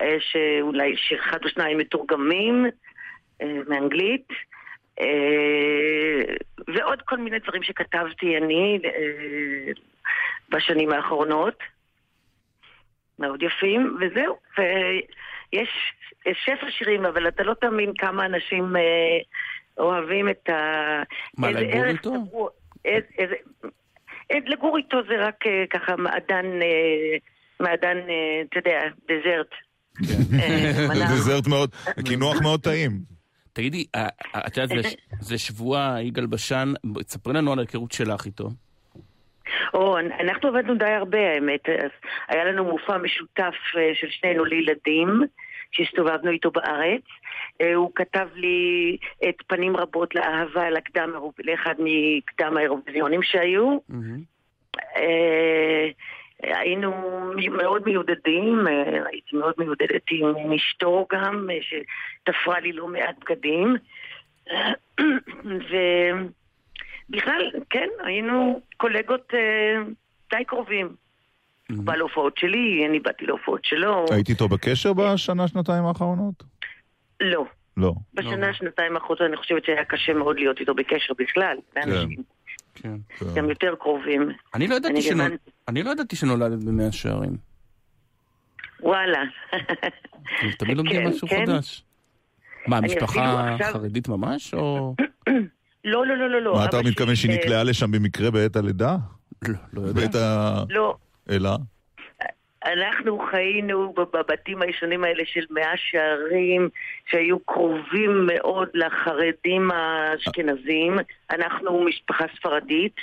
אה, שאולי שיר אחד או שניים מתורגמים אה, מאנגלית, אה, ועוד כל מיני דברים שכתבתי אני בשנים האחרונות. מאוד יפים, וזהו. ויש שפע שירים, אבל אתה לא תאמין כמה אנשים אוהבים את ה... מה, לגור איתו? טבוע- איזה- איזה- לגור איתו זה רק ככה מעדן, מעדן, אתה יודע, dessert. אה, מנה. dessert מאוד, קינוח מאוד טעים. תגידי, אה, אה, את יודעת, זה- שבוע יגאל בשן, תספרי לנו על ההיכרות שלך איתו. או, אנחנו עבדנו די הרבה האמת, אז היה לנו מופע משותף אה, של שנינו לילדים, שהסתובבנו איתו בארץ. אה, הוא כתב לי את פנים רבות לאהבה לקדם, לאחד מקדם האירוויזיונים שהיו. אה, היינו מאוד מיודדים, אה, הייתי מאוד מיודדת עם אשתו גם, שתפרה לי לא מעט בגדים. ובכלל, כן, היינו קולגות די קרובים. הוא בא להופעות שלי, אני באתי להופעות שלו. היית איתו בקשר בשנה, שנתיים האחרונות? לא. לא. בשנה, שנתיים האחרונות אני חושבת שהיה קשה מאוד להיות איתו בקשר בכלל, לאנשים. כן. גם יותר קרובים. אני לא ידעתי, שנול... אני לא ידעתי שנולדת במאה שערים. וואלה. תמיד לומדים כן, משהו כן. חדש. מה, משפחה עכשיו... חרדית ממש, או... לא, לא, לא, לא. לא. מה, אתה מתכוון שהיא נקלעה לשם במקרה בעת הלידה? לא, לא יודע. בעת ה... לא. אלא? אנחנו חיינו בבתים הישנים האלה של מאה שערים, שהיו קרובים מאוד לחרדים האשכנזים. אנחנו משפחה ספרדית.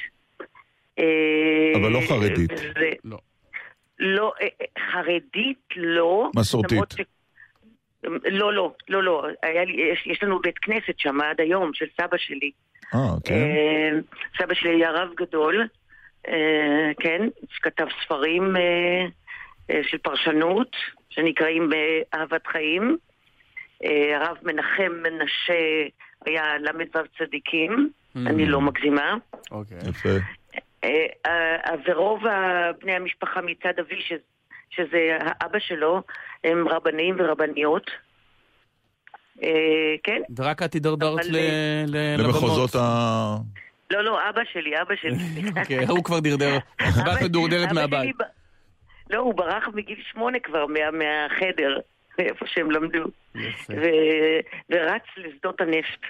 אבל לא אה, חרדית. ו... לא. לא, אה, חרדית לא. מסורתית. לא, לא, לא, לא. לי, יש, יש לנו בית כנסת שם עד היום, של סבא שלי. אה, כן. אה, סבא שלי היה רב גדול, אה, כן, שכתב ספרים אה, אה, של פרשנות, שנקראים באהבת חיים. הרב מנחם מנשה היה ל"ו צדיקים, mm. אני לא מגזימה. אוקיי. יפה. ורוב בני המשפחה מצד אבי, שזה האבא שלו, הם רבנים ורבניות. כן. ורק את הידרדרת למחוזות ה... לא, לא, אבא שלי, אבא שלי. אוקיי, הוא כבר דרדר, את מדורדרת מהבית. לא, הוא ברח מגיל שמונה כבר מהחדר, איפה שהם למדו. ורץ לשדות הנפט.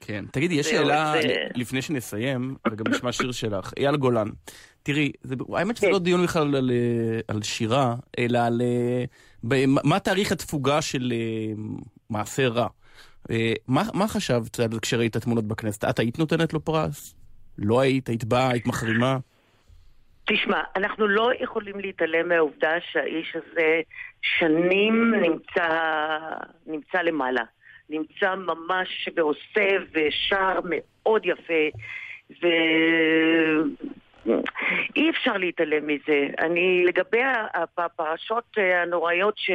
כן. תגידי, יש שאלה לפני שנסיים, וגם נשמע שיר שלך. אייל גולן, תראי, האמת שזה כן. לא דיון בכלל על שירה, אלא על... מה תאריך התפוגה של אה, מעשה רע? אה, מה, מה חשבת כשראית תמונות בכנסת? את היית נותנת לו פרס? לא היית? היית באה? היית מחרימה? תשמע, אנחנו לא יכולים להתעלם מהעובדה שהאיש הזה שנים נמצא, נמצא למעלה. נמצא ממש ועושה ושר מאוד יפה, ואי אפשר להתעלם מזה. אני, לגבי הפרשות הנוראיות ש...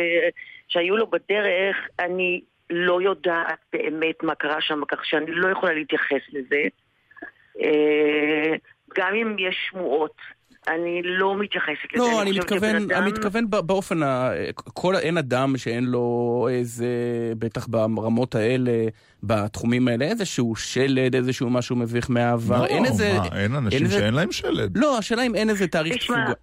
שהיו לו בדרך, אני לא יודעת באמת מה קרה שם, כך שאני לא יכולה להתייחס לזה. אה, גם אם יש שמועות. אני לא מתייחסת לזה. לא, אני, אני מתכוון, אדם... אני מתכוון באופן, ה... כל, אין אדם שאין לו איזה, בטח ברמות האלה, בתחומים האלה, איזשהו שלד, איזשהו משהו מביך מהעבר. לא, אין איזה... מה, אין אנשים אין שאין איזה... להם שלד. לא, השאלה אם אין איזה תאריך תפוגה.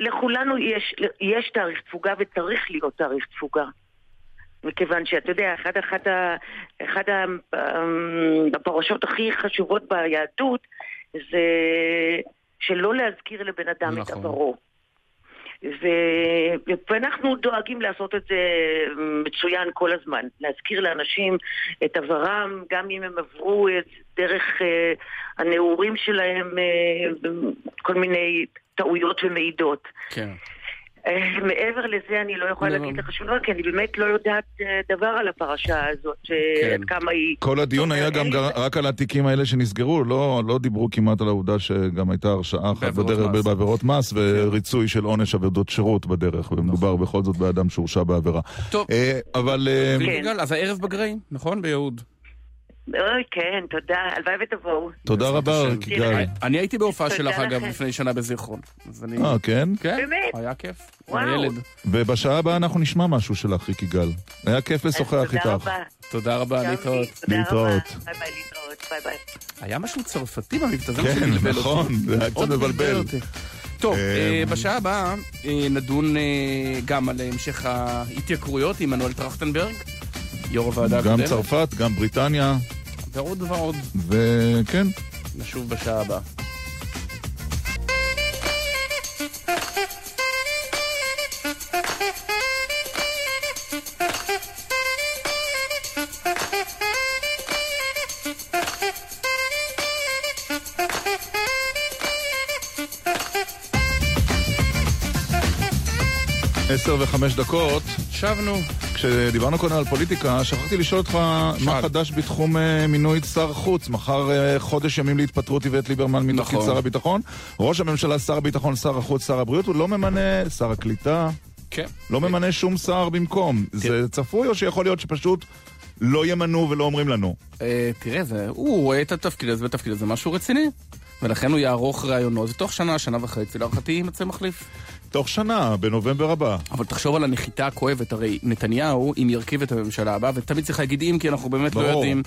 לכולנו יש, יש תאריך תפוגה וצריך להיות תאריך תפוגה. מכיוון שאתה יודע, אחת, אחת, אחת הפרשות הכי חשובות ביהדות זה שלא להזכיר לבן אדם נכון. את עברו. ו... ואנחנו דואגים לעשות את זה מצוין כל הזמן, להזכיר לאנשים את עברם, גם אם הם עברו את דרך uh, הנעורים שלהם, uh, כל מיני טעויות ומעידות. כן. אה, מעבר לזה אני לא יכולה. להגיד לך שום דבר, כי אני באמת לא יודעת אה, דבר על הפרשה הזאת, כן. עד כמה היא... כל הדיון היה גם רק על התיקים האלה שנסגרו, לא, לא דיברו כמעט על העובדה שגם הייתה הרשעה אחת בדרך בעבירות מס וריצוי של עונש עבודות שירות בדרך, ומדובר נכון. בכל זאת באדם שהורשע בעבירה. טוב, אה, אבל... כן. אז הערב בגרעים, נכון? ביהוד. אוי, כן, תודה, הלוואי ותבואו. תודה רבה, גיגל. אני הייתי בהופעה שלך, אגב, לפני שנה בזיכרון. אה, כן? כן, באמת? היה כיף. וואו. ובשעה הבאה אנחנו נשמע משהו שלך, גיגל. היה כיף לשוחח איתך. תודה רבה. תודה רבה, להתראות. להתראות. ביי ביי, להתראות, ביי ביי. היה משהו צרפתי במבטא הזה כן, נכון, זה היה קצת מבלבל. טוב, אה, בשעה הבאה אה, נדון גם על המשך ההתייקרויות עם מנואל טרכטנברג. יו"ר הוועדה הקודמת. גם צרפת, גם בריטניה. ועוד ועוד. וכן. נשוב בשעה הבאה. עשר וחמש דקות, חשבנו. כשדיברנו קודם על פוליטיקה, שכחתי לשאול אותך מה חדש בתחום אה, מינוי שר חוץ. מחר אה, חודש ימים להתפטרות איווט ליברמן מתפקיד נכון. שר הביטחון. ראש הממשלה, שר הביטחון, שר החוץ, שר הבריאות, הוא לא ממנה שר הקליטה. כן. לא ממנה שום שר במקום. זה צפוי או שיכול להיות שפשוט לא ימנו ולא אומרים לנו? אה, תראה, זה, הוא רואה את התפקיד הזה בתפקיד הזה משהו רציני. ולכן הוא יערוך ראיונות, ותוך שנה, שנה וחצי, להערכתי יימצא מחליף. תוך שנה, בנובמבר הבא. אבל תחשוב על הנחיתה הכואבת, הרי נתניהו, אם ירכיב את הממשלה הבאה, ותמיד צריך להגיד אם, כי אנחנו באמת לא ברור. יודעים.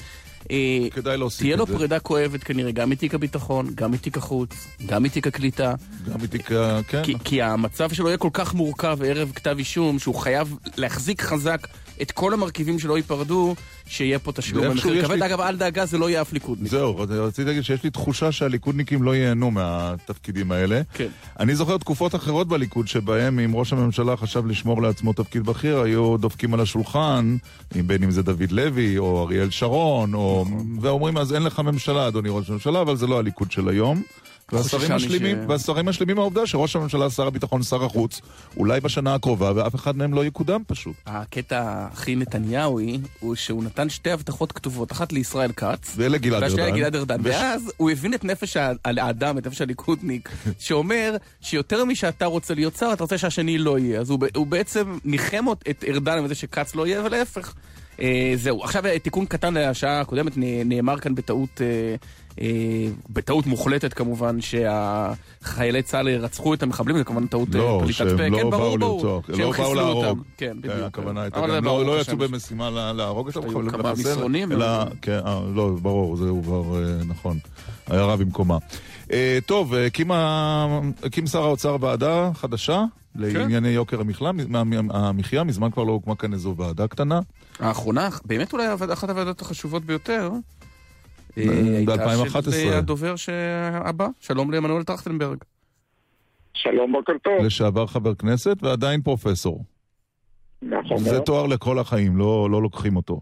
אה, כדאי להוסיף תהיה את לו זה. פרידה כואבת כנראה, גם מתיק הביטחון, גם מתיק החוץ, גם מתיק הקליטה. גם מתיק, ה- כן. כי, כי המצב שלו יהיה כל כך מורכב ערב כתב אישום, שהוא חייב להחזיק חזק את כל המרכיבים שלא ייפרדו, שיהיה פה תשלום במחיר כבד. לי- אגב, אל דאגה, זה לא יהיה אף ליכודניק. זהו, רציתי להגיד שיש לי תחושה שהליכודניקים לא ייהנו מהתפקידים האלה. כן. אני זוכר תקופות אחרות בליכוד שבהם אם ראש הממשלה חשב לשמור לעצמו תפקיד בכיר, היו דופקים על השולחן, בין אם זה דוד לוי או אריאל שרון, או... נכון. ואומרים אז אין לך ממשלה, אדוני ראש הממשלה, אבל זה לא הליכוד של היום. והשרים חוששני משלימים, ש- והשרים משלימים מהעובדה שראש הממשלה, שר הביטחון, שר החוץ, אולי בשנה הקרובה, ואף אחד מהם לא יקודם פשוט. הקטע הכי נתניהוי, הוא שהוא נתן שתי הבטחות כתובות, אחת לישראל כץ, ולגלעד והשנייה ארדן. לגלעד ארדן. וש- ואז הוא הבין את נפש האדם, את נפש הליכודניק, שאומר שיותר משאתה רוצה להיות שר, אתה רוצה שהשני לא יהיה. אז הוא הוא בעצם ניחם את ארדן עם זה שכץ לא יהיה, ולהפך. אה, זהו. עכשיו אה, תיקון קטן לשעה הקודמת, נאמר כאן בטעות... אה, אה, בטעות מוחלטת כמובן שהחיילי צה"ל רצחו את המחבלים, זה כמובן טעות אה, לא, פליטת שהם פה, לא כן, באו ברור, ברור, לרצוח, שהם לא באו להרוג. כן, כן, בדיוק. הכוונה הייתה זה לא, לא יצאו במשימה לה- להרוג היו אבל כמה מסרונים, כן, אה, לא, ברור, זה כבר אה, נכון. הערה במקומה. אה, טוב, אה, הקים שר האוצר ועדה חדשה לענייני יוקר המחלה, מה- המחיה, מזמן כבר לא הוקמה כאן איזו ועדה קטנה. האחרונה, באמת אולי אחת הוועדות החשובות ביותר, אה, ב-2011. של אה, הדובר הבא, שלום לעמנואל טרכטנברג. שלום, בוקר טוב. לשעבר חבר כנסת ועדיין פרופסור. נכון זה מאוד. תואר לכל החיים, לא לא לוקחים אותו.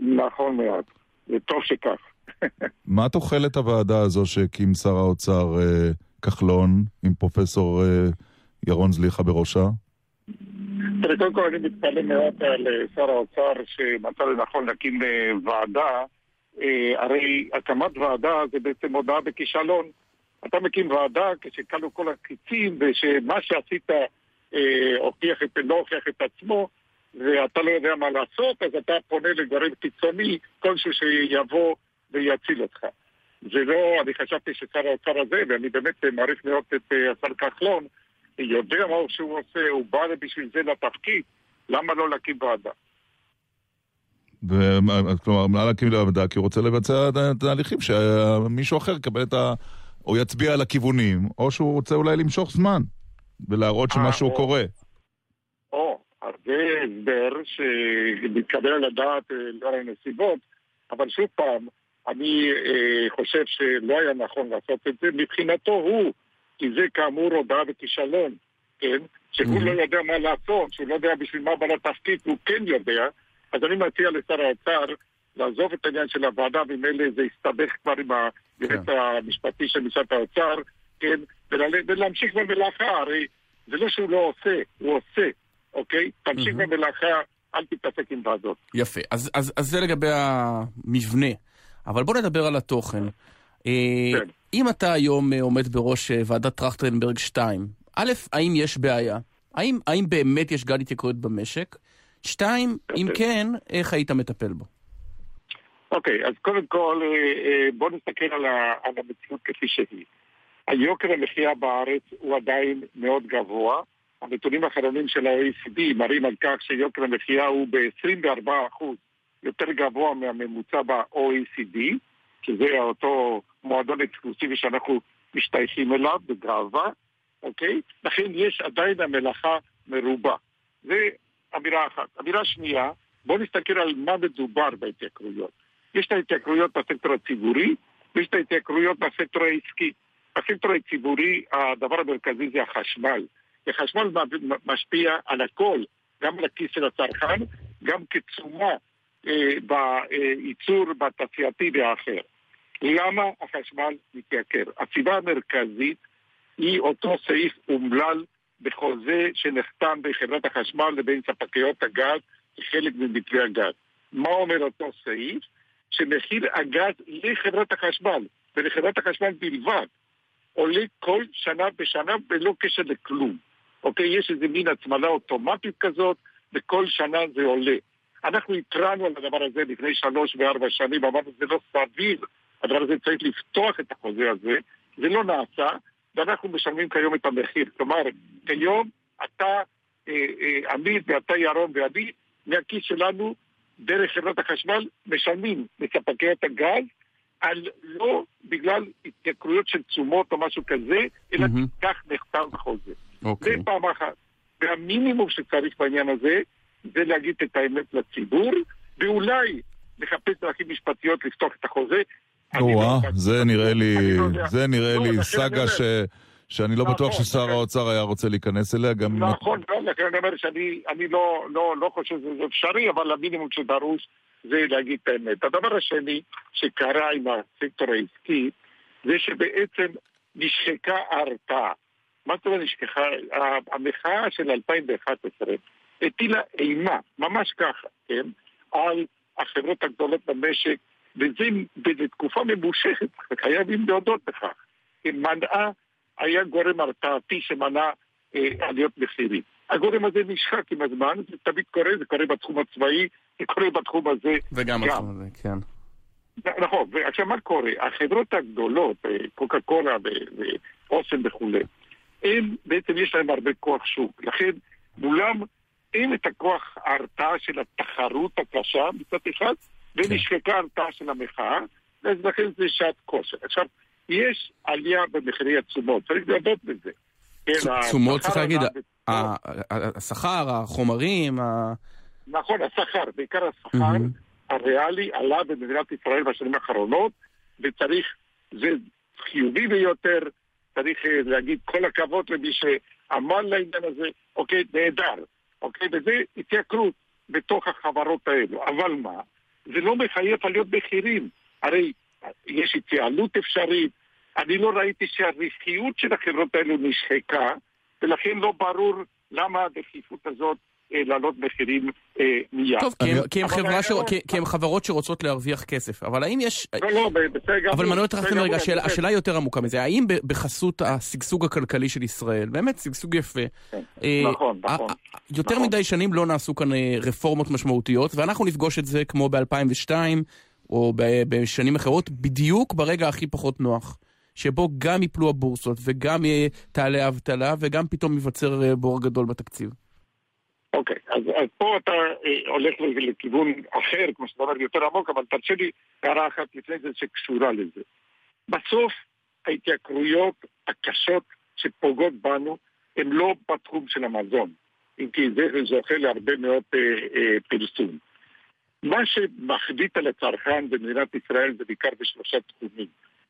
נכון מאוד. וטוב שכך. מה תוחלת הוועדה הזו שהקים שר האוצר אה, כחלון עם פרופסור אה, ירון זליכה בראשה? תראה, קודם כל אני מתפלא מאוד על אה, שר האוצר שמצא לנכון להקים אה, ועדה. אה, הרי הקמת ועדה זה בעצם הודעה בכישלון. אתה מקים ועדה כשכלו כל הקיצים ושמה שעשית אה, הוכיח את, לא הוכיח את עצמו ואתה לא יודע מה לעשות, אז אתה פונה לגורם קיצוני כלשהו שיבוא ויציל אותך. זה לא, אני חשבתי ששר האוצר הזה, ואני באמת מעריך מאוד את אה, השר כחלון, יודע מה שהוא עושה, הוא בא בשביל זה לתפקיד, למה לא להקים ועדה? כלומר, מה להקים לוועדה? כי הוא רוצה לבצע את התהליכים שמישהו אחר יקבל את ה... או יצביע על הכיוונים, או שהוא רוצה אולי למשוך זמן ולהראות שמשהו אה, קורה. או, אז זה הסבר שמתקבל על הדעת אה, לאור הנסיבות, אבל שוב פעם, אני אה, חושב שלא היה נכון לעשות את זה מבחינתו הוא, כי זה כאמור הודעה בכישלון, כן? שהוא לא יודע מה לעשות, שהוא לא יודע בשביל מה בא לתפקיד, הוא כן יודע, אז אני מציע לשר האוצר לעזוב את העניין של הוועדה, וממילא זה יסתבך כבר עם היועץ המשפטי של משרד האוצר, כן? ולה- ולהמשיך במלאכה, הרי זה לא שהוא לא עושה, הוא עושה, אוקיי? תמשיך במלאכה, אל תתעסק עם ועדות. יפה, אז, אז, אז זה לגבי המבנה. אבל בוא נדבר על התוכן. אה, כן. אם אתה היום אה, עומד בראש אה, ועדת טרכטנברג 2, א', האם יש בעיה? האם, האם באמת יש גל התייקרויות במשק? שתיים, אם כן, איך היית מטפל בו? אוקיי, אז קודם כל, אה, אה, בואו נסתכל על, ה, על המציאות כפי שהיא. היוקר המחיה בארץ הוא עדיין מאוד גבוה. הנתונים האחרונים של ה-OECD מראים על כך שיוקר המחיה הוא ב-24% יותר גבוה מהממוצע ב-OECD, שזה אותו מועדון אקסקלוסיבי שאנחנו משתייכים אליו בגאווה, אוקיי? לכן יש עדיין המלאכה מרובה. זה אמירה אחת. אמירה שנייה, בואו נסתכל על מה מדובר בהתייקרויות. יש את ההתייקרויות בסקטור הציבורי, ויש את ההתייקרויות בסקטור העסקי. בסקטור הציבורי הדבר המרכזי זה החשמל. וחשמל משפיע על הכל, גם על הכיס של הצרכן, גם כתשומה אה, בייצור בתעשייתי והאחר. למה החשמל מתייקר? הסיבה המרכזית היא אותו סעיף אומלל בחוזה שנחתם בין חברת החשמל לבין ספקיות הגז כחלק ממתווה הגז. מה אומר אותו סעיף? שמחיר הגז לחברת החשמל ולחברת החשמל בלבד עולה כל שנה בשנה בלא קשר לכלום. אוקיי? יש איזה מין הצמדה אוטומטית כזאת, וכל שנה זה עולה. אנחנו התרענו על הדבר הזה לפני שלוש וארבע שנים, אמרנו זה לא סביר, הדבר הזה צריך לפתוח את החוזה הזה, זה לא נעשה, ואנחנו משלמים כיום את המחיר. כלומר, כיום אתה, אה, אה, עמית ואתה ירון ואני, מהכיס שלנו, דרך חברת החשמל, משלמים לספקיות הגז, על לא בגלל התייקרויות של תשומות או משהו כזה, אלא mm-hmm. כך נכתב בחוזה. אוקיי. זה פעם אחת. והמינימום שצריך בעניין הזה, זה להגיד את האמת לציבור, ואולי לחפש דרכים משפטיות לפתוח את החוזה. או-אה, זה נראה לי, זה נראה לי סאגה ש... שאני לא בטוח נכון, ששר האוצר היה רוצה להיכנס אליה, גם... נכון, לכן אני אומר שאני לא, לא, לא חושב שזה אפשרי, אבל המינימום שדרוש זה להגיד את האמת. הדבר השני שקרה עם הסקטור העסקי, זה שבעצם נשחקה ההרתעה. מה זאת אומרת נשכחה? המחאה של 2011 הטילה אימה, ממש ככה, כן, על החברות הגדולות במשק, וזה בתקופה ממושכת, חייבים להודות בכך. מנעה, היה גורם הרתעתי שמנע אה, עליות מחירים. הגורם הזה נשחק עם הזמן, זה תמיד קורה, זה קורה בתחום הצבאי, זה קורה בתחום הזה. וגם בתחום הזה, כן. נכון, ועכשיו מה קורה? החברות הגדולות, אה, קוקה קולה ואוסם וכולי, הם בעצם יש להם הרבה כוח שוק. לכן מולם אין את הכוח ההרתעה של התחרות הקשה מצד אחד, ונשחקה כן. ההרתעה של המחאה, אז לכן זה שעת כושר. עכשיו, יש עלייה במחירי התשומות, צריך להודות בזה. כן, תשומות, צריך להגיד, השכר, החומרים, נכון, השכר, בעיקר השכר הריאלי עלה במדינת ישראל בשנים האחרונות, וצריך, זה חיובי ביותר, צריך אה, להגיד כל הכבוד למי שעמל לעניין הזה, אוקיי, נהדר, אוקיי, וזה התייקרות בתוך החברות האלו. אבל מה? זה לא מחייב עליות מחירים. הרי יש התייעלות אפשרית, אני לא ראיתי שהרווחיות של החברות האלו נשחקה, ולכן לא ברור למה הדחיפות הזאת להעלות מחירים אה, מיד. טוב, כי הם חברות שרוצות להרוויח כסף, אבל האם יש... לא, לא, בסדר גמור. אבל מנואל טרכטנברג, השאלה היא יותר עמוקה מזה. האם בחסות השגשוג הכלכלי של ישראל, באמת שגשוג יפה, כן, אה, נכון, נכון. יותר נכון. מדי שנים לא נעשו כאן רפורמות משמעותיות, ואנחנו נפגוש את זה כמו ב-2002, או בשנים אחרות, בדיוק ברגע הכי פחות נוח. שבו גם יפלו הבורסות וגם תעלה האבטלה וגם פתאום ייווצר בור גדול בתקציב. אוקיי, אז, אז פה אתה אה, הולך לכיוון אחר, כמו שאתה אומר, יותר עמוק, אבל תרשה לי הערה אחת לפני זה שקשורה לזה. בסוף ההתייקרויות הקשות שפוגעות בנו הן לא בתחום של המזון, אם כי זה זוכה להרבה מאוד אה, אה, פרסום. מה שמחליט על הצרכן במדינת ישראל זה בעיקר בשלושה תחומים,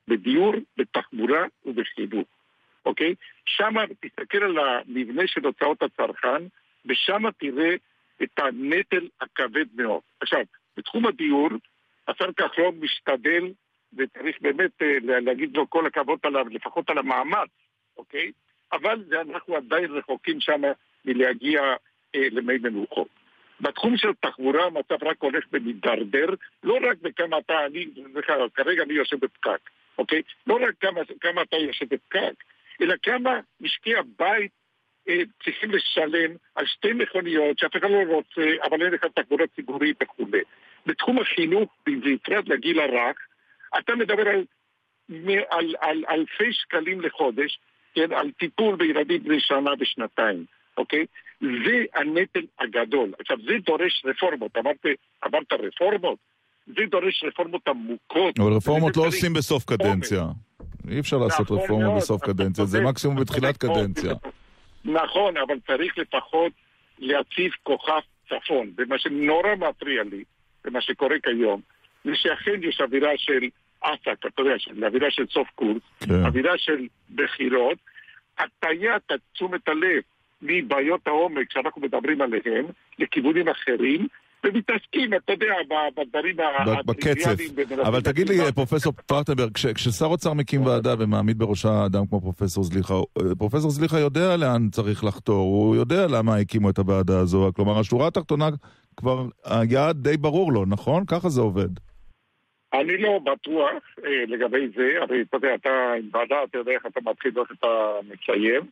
בדיור, בתחבורה ובחינוך, אוקיי? שם תסתכל על המבנה של הוצאות הצרכן, ושם תראה את הנטל הכבד מאוד. עכשיו, בתחום הדיור, השר כחלון משתדל, וצריך באמת אה, להגיד לו כל הכבוד עליו, לפחות על המאמץ, אוקיי? אבל אנחנו עדיין רחוקים שם מלהגיע אה, למי מנוחות. בתחום של תחבורה המצב רק הולך ומידרדר, לא רק בכמה אתה, אני, כרגע אני יושב בפקק, אוקיי? לא רק כמה, כמה אתה יושב בפקק, אלא כמה משקי הבית צריכים לשלם על שתי מכוניות שאף אחד לא רוצה, אבל אין לך תחבורה ציבורית וכולי. בתחום החינוך, בפרט לגיל הרך, אתה מדבר על, על, על אלפי שקלים לחודש, כן, על טיפול בילדים בני שנה ושנתיים, אוקיי? זה הנטל הגדול. עכשיו, זה דורש רפורמות. אמרת, אמרת רפורמות? זה דורש רפורמות עמוקות. אבל רפורמות לא עושים בסוף קדנציה. אי אפשר לעשות נכון רפורמות בסוף קדנציה, זה מקסימום בתחילת קדנציה. נכון, אבל צריך לפחות להציב כוכב צפון. ומה שנורא מפריע לי, ומה שקורה כיום, זה שאכן יש אווירה של עסק, אתה יודע, של אווירה של סוף קורס, כן. אווירה של בחירות, הטיית תשומת הלב מבעיות העומק שאנחנו מדברים עליהן לכיוונים אחרים, ומתעסקים, אתה יודע, בדברים הטריוויאליים. אבל תגיד לי, פרופסור טרכטנברג, כששר אוצר מקים ועדה ומעמיד בראשה אדם כמו פרופסור זליכה, פרופסור זליכה יודע לאן צריך לחתור, הוא יודע למה הקימו את הוועדה הזו, כלומר, השורה התחתונה כבר, היעד די ברור לו, נכון? ככה זה עובד. אני לא בטוח אה, לגבי זה, הרי אתה יודע, אתה עם ועדה, אתה יודע איך אתה מתחיל ואיך אתה מסיים,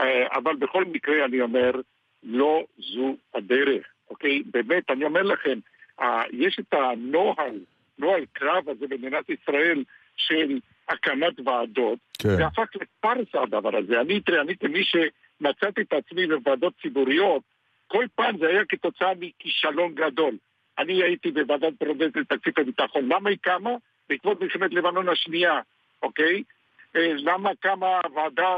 אה, אבל בכל מקרה אני אומר, לא זו הדרך. אוקיי? באמת, אני אומר לכם, יש את הנוהל, נוהל קרב הזה במדינת ישראל של הקמת ועדות, כן. זה הפך לפארסה הדבר הזה. אני, אני כמי שמצאתי את עצמי בוועדות ציבוריות, כל פעם זה היה כתוצאה מכישלון גדול. אני הייתי בוועדת ברודט לתקציב הביטחון. למה היא קמה? בעקבות מלחמת לבנון השנייה, אוקיי? אה, למה קמה ועדה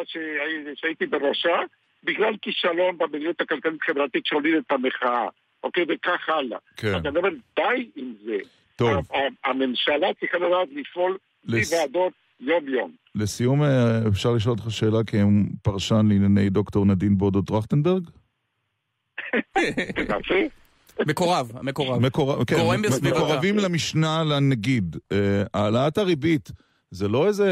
שהייתי בראשה? בגלל כישלון במדיניות הכלכלית-חברתית שהוליד את המחאה. אוקיי, וכך הלאה. כן. אז אני אומר, די עם זה. טוב. הממשלה צריכה לדעת לפעול לס... ועדות יום-יום. לסיום, אה, אפשר לשאול אותך שאלה כפרשן לענייני דוקטור נדין בודו טרכטנברג? מקורב, מקורב. כן, מקורבים למשנה לנגיד. אה, העלאת הריבית זה לא איזה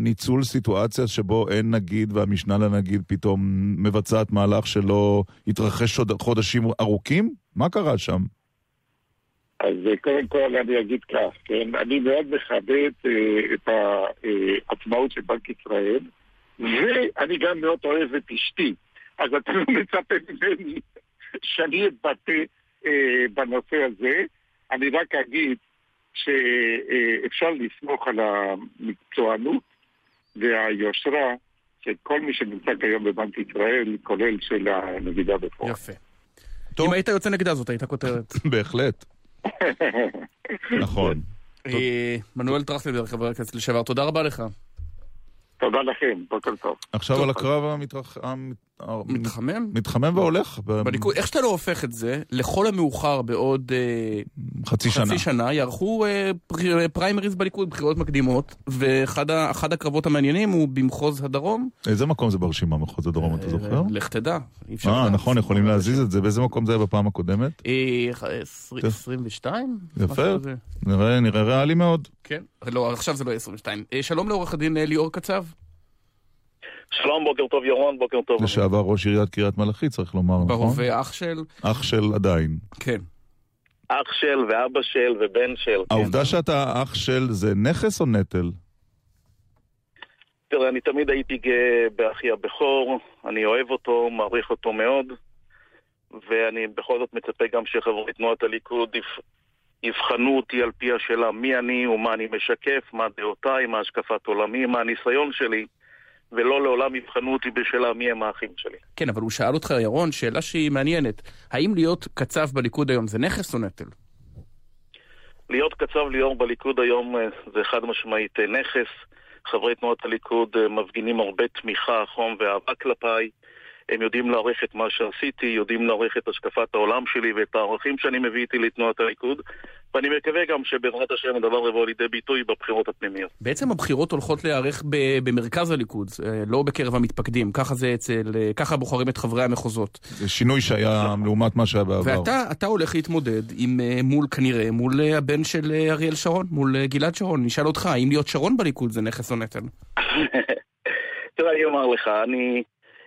ניצול סיטואציה שבו אין נגיד והמשנה לנגיד פתאום מבצעת מהלך שלא התרחש חודשים ארוכים? מה קרה שם? אז אה, קודם כל אני אגיד כך, כן? אני מאוד מכבד אה, את העצמאות של בנק ישראל, ואני גם מאוד אוהב את אשתי. אז אתה לא מצפה ממני שאני אתבטא אה, בנושא הזה. אני רק אגיד שאפשר לסמוך על המקצוענות והיושרה של כל מי שנמצא כיום בבנק ישראל, כולל של הנגידה בפועל. יפה. טוב. אם היית יוצא נגדה זאת, הייתה כותרת. בהחלט. נכון. אה, מנואל טרכטנברג, חבר הכנסת לשעבר, תודה רבה לך. תודה לכם, בוקר טוב. עכשיו על הקרב. מתחמם? מתחמם והולך. בליכוד, איך שאתה לא הופך את זה, לכל המאוחר בעוד אה, חצי שנה, חצי שנה יערכו אה, פריימריז בליכוד, בחירות מקדימות, ואחד הקרבות המעניינים הוא במחוז הדרום. איזה מקום זה ברשימה, מחוז הדרום, אתה זוכר? לך תדע. אה, נכון, יכולים להזיז את זה. באיזה מקום זה היה בפעם הקודמת? 22? יפה, נראה ריאלי מאוד. כן, לא, עכשיו זה לא 22. שלום לעורך הדין ליאור קצב. שלום, בוקר טוב ירון, בוקר טוב. לשעבר ראש עיריית קריית מלאכי, צריך לומר, נכון? בהווה אח של... אח של עדיין. כן. אח של ואבא של ובן של. העובדה כן. שאתה אח של זה נכס או נטל? תראה, אני תמיד הייתי גאה באחי הבכור, אני אוהב אותו, מעריך אותו מאוד, ואני בכל זאת מצפה גם שחברי תנועת הליכוד יבחנו אותי על פי השאלה מי אני ומה אני משקף, מה דעותיי, מה השקפת עולמי, מה הניסיון שלי. ולא לעולם יבחנו אותי בשאלה מי הם האחים שלי. כן, אבל הוא שאל אותך, ירון, שאלה שהיא מעניינת. האם להיות קצב בליכוד היום זה נכס או נטל? להיות קצב ליאור בליכוד היום אה, זה חד משמעית אה, נכס. חברי תנועת הליכוד אה, מפגינים הרבה תמיכה, חום ואהבה כלפיי. הם יודעים להעריך את מה שעשיתי, יודעים להעריך את השקפת העולם שלי ואת הערכים שאני מביא איתי לתנועת הליכוד, ואני מקווה גם שבעזרת השם הדבר יבוא לידי ביטוי בבחירות הפנימיות. בעצם הבחירות הולכות להיערך במרכז הליכוד, אה, לא בקרב המתפקדים, ככה זה אצל, אה, ככה בוחרים את חברי המחוזות. זה שינוי שהיה לעומת מה שהיה בעבר. ואתה הולך להתמודד עם, אה, מול, כנראה, מול הבן של אריאל שרון, מול גלעד שרון. נשאל אותך, האם להיות שרון בליכוד זה נכס או נטל? תראה, אני אומר לך, אני...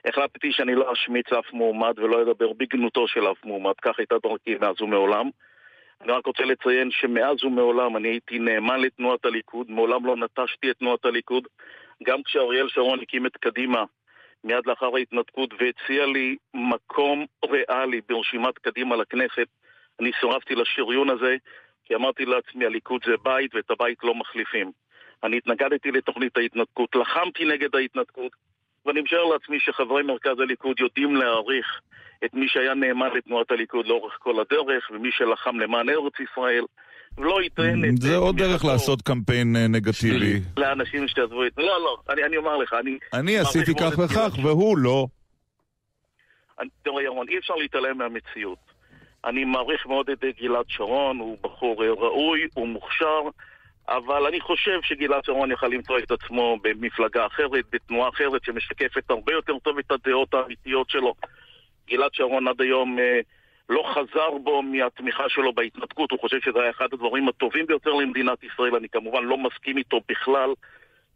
החלטתי שאני לא אשמיץ אף מועמד ולא אדבר בגנותו של אף מועמד, כך הייתה דרכי מאז ומעולם. אני רק רוצה לציין שמאז ומעולם אני הייתי נאמן לתנועת הליכוד, מעולם לא נטשתי את תנועת הליכוד. גם כשאריאל שרון הקים את קדימה מיד לאחר ההתנתקות והציע לי מקום ריאלי ברשימת קדימה לכנסת, אני סירבתי לשריון הזה, כי אמרתי לעצמי, הליכוד זה בית ואת הבית לא מחליפים. אני התנגדתי לתוכנית ההתנתקות, לחמתי נגד ההתנתקות, ואני משער לעצמי שחברי מרכז הליכוד יודעים להעריך את מי שהיה נאמן לתנועת הליכוד לאורך כל הדרך, ומי שלחם למען ארץ ישראל. ולא ייתן את... זה עוד דרך לעשות קמפיין אה, נגטיבי. לאנשים שעזבו את... לא, לא, אני, אני אומר לך, אני... אני עשיתי כך וכך, והוא לא. תראה, ירון, אי אפשר להתעלם מהמציאות. אני מעריך מאוד את גלעד שרון, הוא בחור ראוי, הוא מוכשר, אבל אני חושב שגלעד שרון יכל למצוא את עצמו במפלגה אחרת, בתנועה אחרת, שמשקפת הרבה יותר טוב את הדעות האמיתיות שלו. גלעד שרון עד היום אה, לא חזר בו מהתמיכה שלו בהתנתקות, הוא חושב שזה היה אחד הדברים הטובים ביותר למדינת ישראל, אני כמובן לא מסכים איתו בכלל.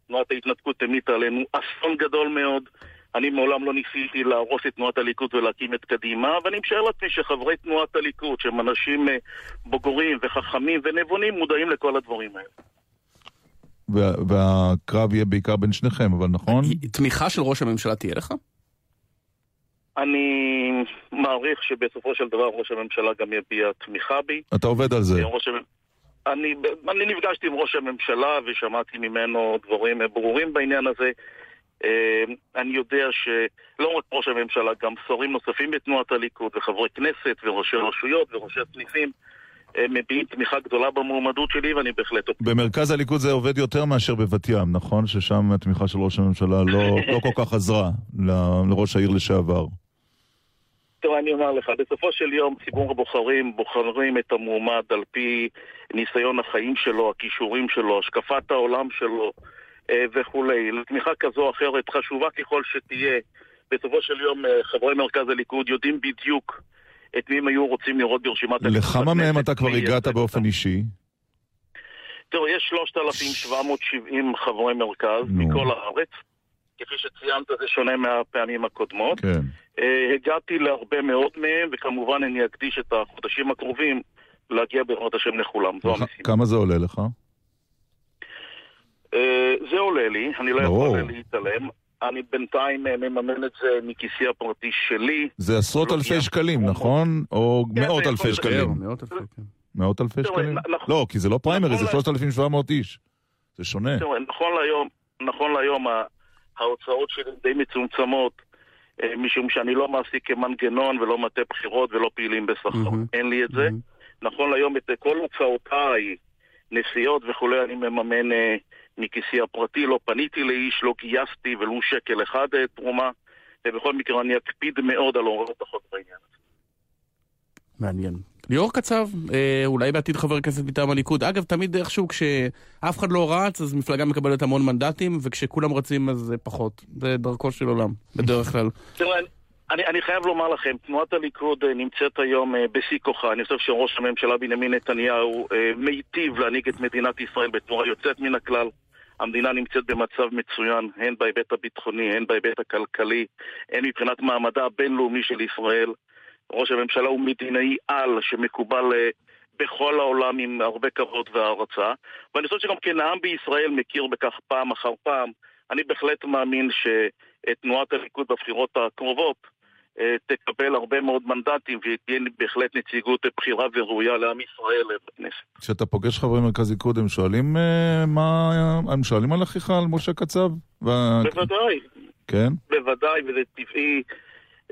תנועת ההתנתקות המיטה עלינו אסון גדול מאוד. אני מעולם לא ניסיתי להרוס את תנועת הליכוד ולהקים את קדימה, ואני משער לעצמי שחברי תנועת הליכוד, שהם אנשים אה, בוגרים וחכמים ונבונים, מודעים לכל הדברים האלה. והקרב יהיה בעיקר בין שניכם, אבל נכון? תמיכה של ראש הממשלה תהיה לך? אני מעריך שבסופו של דבר ראש הממשלה גם יביע תמיכה בי. אתה עובד על זה. ראש... אני, אני נפגשתי עם ראש הממשלה ושמעתי ממנו דברים ברורים בעניין הזה. אה, אני יודע שלא רק ראש הממשלה, גם שרים נוספים בתנועת הליכוד וחברי כנסת וראשי רשויות וראשי סניפים אה, מביעים תמיכה גדולה במועמדות שלי ואני בהחלט. במרכז הליכוד זה עובד יותר מאשר בבת ים, נכון? ששם התמיכה של ראש הממשלה לא, לא כל כך עזרה לראש העיר לשעבר. תראה, אני אומר לך, בסופו של יום ציבור הבוחרים בוחרים את המועמד על פי ניסיון החיים שלו, הכישורים שלו, השקפת העולם שלו וכולי. לתמיכה כזו או אחרת, חשובה ככל שתהיה, בסופו של יום אה, חברי מרכז הליכוד יודעים בדיוק את מי הם היו רוצים לראות ברשימת הליכוד. לכמה מהם אתה כבר הגעת באופן אישי? תראו, יש 3,770 חברי מרכז מכל הארץ. כפי שציינת, זה שונה מהפעמים הקודמות. כן. Uh, הגעתי להרבה מאוד מהם, וכמובן אני אקדיש את החודשים הקרובים להגיע בעזרת השם לכולם. זו המשימה. כמה זה עולה לך? Uh, זה עולה לי, אני לא יכול להתעלם. אני בינתיים אה, מממן את זה מכיסי הפרטי שלי. זה עשרות לא אלפי שקלים, נכון? או כן, מאות אלפי שקלים? מאות אלפי, כן. מאות אלפי שקלים? לא, כי זה לא פריימרי, זה 3,700 איש. זה שונה. נכון להיום, נכון ההוצאות שלי די מצומצמות, אה, משום שאני לא מעסיק כמנגנון ולא מטה בחירות ולא פעילים בשכר. אין לי את זה. נכון להיום את כל הוצאותיי, נסיעות וכולי, אני מממן אה, מכיסי הפרטי, לא פניתי לאיש, לא גייסתי ולו שקל אחד אה, תרומה, ובכל מקרה אני אקפיד מאוד על הוראות החוק בעניין הזה. מעניין. ליאור קצב, אה, אולי בעתיד חבר כנסת מטעם הליכוד. אגב, תמיד איכשהו כשאף אחד לא רץ, אז מפלגה מקבלת המון מנדטים, וכשכולם רצים אז זה פחות. זה דרכו של עולם, בדרך כלל. תראה, אני, אני חייב לומר לכם, תנועת הליכוד אה, נמצאת היום אה, בשיא כוחה. אני חושב שראש הממשלה בנימין נתניהו אה, מיטיב להנהיג את מדינת ישראל בצורה יוצאת מן הכלל. המדינה נמצאת במצב מצוין, הן בהיבט הביטחוני, הן בהיבט הכלכלי, הן מבחינת מעמדה הבינלאומי של ישראל. ראש הממשלה הוא מדינאי על שמקובל בכל העולם עם הרבה כבוד והערצה. ואני חושב שגם כן העם בישראל מכיר בכך פעם אחר פעם. אני בהחלט מאמין שתנועת הליכוד בבחירות הקרובות תקבל הרבה מאוד מנדטים ותהיה בהחלט נציגות בכירה וראויה לעם ישראל בכנסת. כשאתה פוגש חברי מרכז ליכוד, הם שואלים אה, מה... הם שואלים על אחיך, על משה קצב? בוודאי. כן? בוודאי, וזה טבעי.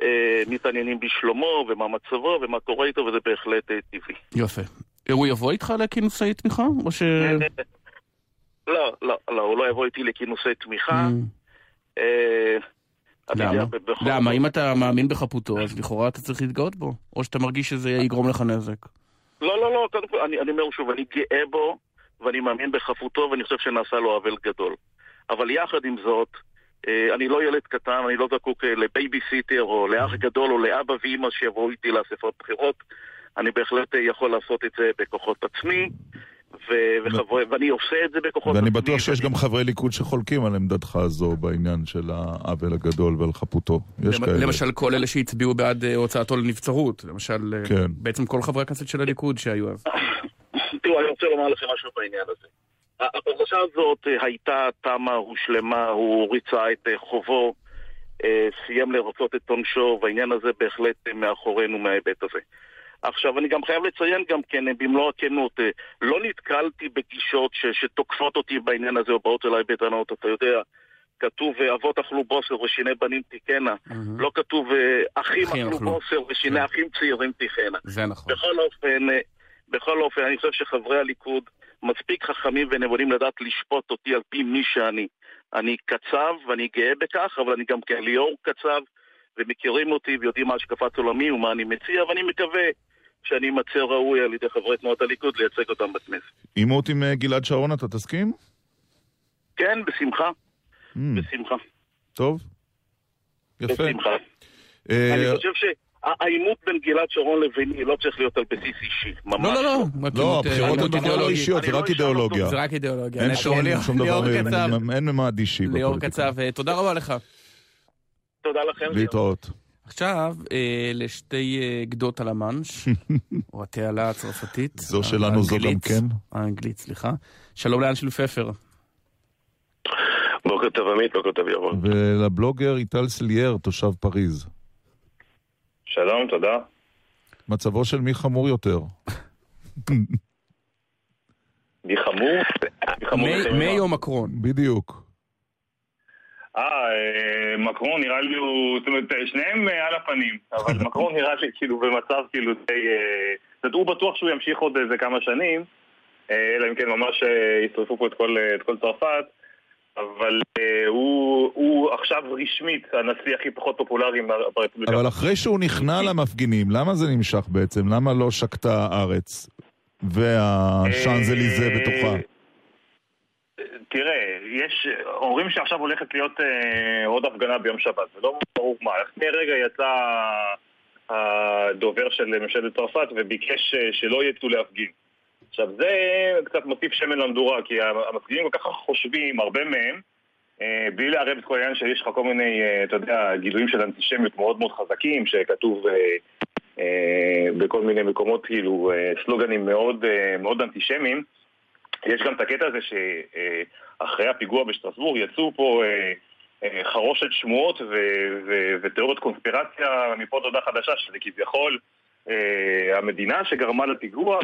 אה, מתעניינים בשלומו ומה מצבו ומה קורה איתו, וזה בהחלט אה, טבעי. יפה. הוא יבוא איתך לכינוסי תמיכה? או ש... לא, לא, לא, הוא לא יבוא איתי לכינוסי תמיכה. Mm. למה? למה? אם אתה מאמין בחפותו, אז לכאורה אתה צריך להתגאות בו. או שאתה מרגיש שזה יגרום לך נזק. לא, לא, לא, קודם כל, אני אומר שוב, אני גאה בו, ואני מאמין בחפותו, ואני חושב שנעשה לו עוול גדול. אבל יחד עם זאת, אה, אני לא ילד קטן, אני לא זקוק אה, לבייביסיטר או לאח גדול או לאבא ואימא שיבואו איתי לאספות בחירות. אני בהחלט אה, יכול לעשות את זה בכוחות עצמי. ו- וחברי, ואני עושה את זה בכוחות ואני בטוח שיש גם חברי ליכוד שחולקים על עמדתך הזו בעניין של העוול הגדול ועל חפותו. יש כאלה. למשל כל אלה שהצביעו בעד הוצאתו לנבצרות, למשל, כן. בעצם כל חברי הכנסת של הליכוד שהיו אז. תראו, אני רוצה לומר לכם משהו בעניין הזה. הפרשה הזאת אה, הייתה תמה, הושלמה, הוא ריצה את אה, חובו, אה, סיים לרצות את עונשו, והעניין הזה בהחלט מאחורינו מההיבט הזה. עכשיו, אני גם חייב לציין גם כן, במלוא הכנות, לא נתקלתי בגישות ש, שתוקפות אותי בעניין הזה או באות אליי בטענות, אתה יודע, כתוב אבות אכלו בוסר ושיני בנים תיקנה, mm-hmm. לא כתוב אחים אכלו בוסר ושיני כן. אחים צעירים תיכנה. זה נכון. בכל אופן, בכל אופן, אני חושב שחברי הליכוד מספיק חכמים ונבונים לדעת לשפוט אותי על פי מי שאני. אני קצב ואני גאה בכך, אבל אני גם כן ליאור קצב, ומכירים אותי ויודעים מה השקפת עולמי ומה אני מציע, ואני מקווה שאני אמצא ראוי על ידי חברי תנועת הליכוד לייצג אותם בכנסת. עימות עם אה, גלעד שרון, אתה תסכים? כן, בשמחה. Mm. בשמחה. טוב. יפה. בשמחה. Uh... אני חושב ש... העימות בין גלעד שרון לביני לא צריך להיות על בסיס אישי, ממש לא, לא, לא. לא, הבחירות הן לא אישיות, זה רק אידיאולוגיה. זה רק אידיאולוגיה. אין שום דבר, אין ממד אישי ליאור קצב, תודה רבה לך. תודה לכם. להתראות. עכשיו אה, לשתי אה, גדות על המאנש, או התעלה הצרפתית. זו שלנו זו גם כן. האנגלית, סליחה. שלום לאנשל פפר. בוקר טוב עמית, בוקר טוב ירון. ולבלוגר איטל סלייר, תושב פריז. שלום, תודה. מצבו של מי חמור יותר? מי חמור? מי או מקרון? בדיוק. אה, מקרון נראה לי הוא, זאת אומרת, שניהם אה, על הפנים, אבל מקרון נראה לי כאילו במצב כאילו די... אה, זאת אומרת, הוא בטוח שהוא ימשיך עוד איזה כמה שנים, אה, אלא אם כן ממש ישרפו פה את כל, את כל צרפת, אבל הוא, הוא עכשיו רשמית הנשיא הכי פחות פופולרי ברפובליקה. אבל אחרי שהוא נכנע למפגינים, למה זה נמשך בעצם? למה לא שקטה הארץ? והשאנזליזה בתוכה. תראה, יש, אומרים שעכשיו הולכת להיות אה, עוד הפגנה ביום שבת, זה לא ברור מה. לפני רגע יצא הדובר של ממשלת צרפת וביקש אה, שלא יצאו להפגין. עכשיו זה קצת מוסיף שמן למדורה, כי המפגינים כל כך חושבים, הרבה מהם, אה, בלי לערב את כל העניין שיש לך כל מיני, אה, אתה יודע, גילויים של אנטישמיות מאוד מאוד חזקים, שכתוב אה, אה, בכל מיני מקומות, כאילו, אה, סלוגנים מאוד, אה, מאוד אנטישמיים. יש גם את הקטע הזה שאחרי הפיגוע בשטרסבורג יצאו פה אה, אה, חרושת שמועות ותיאוריות קונספירציה מפה תודה חדשה, שזה כביכול אה, המדינה שגרמה לפיגוע,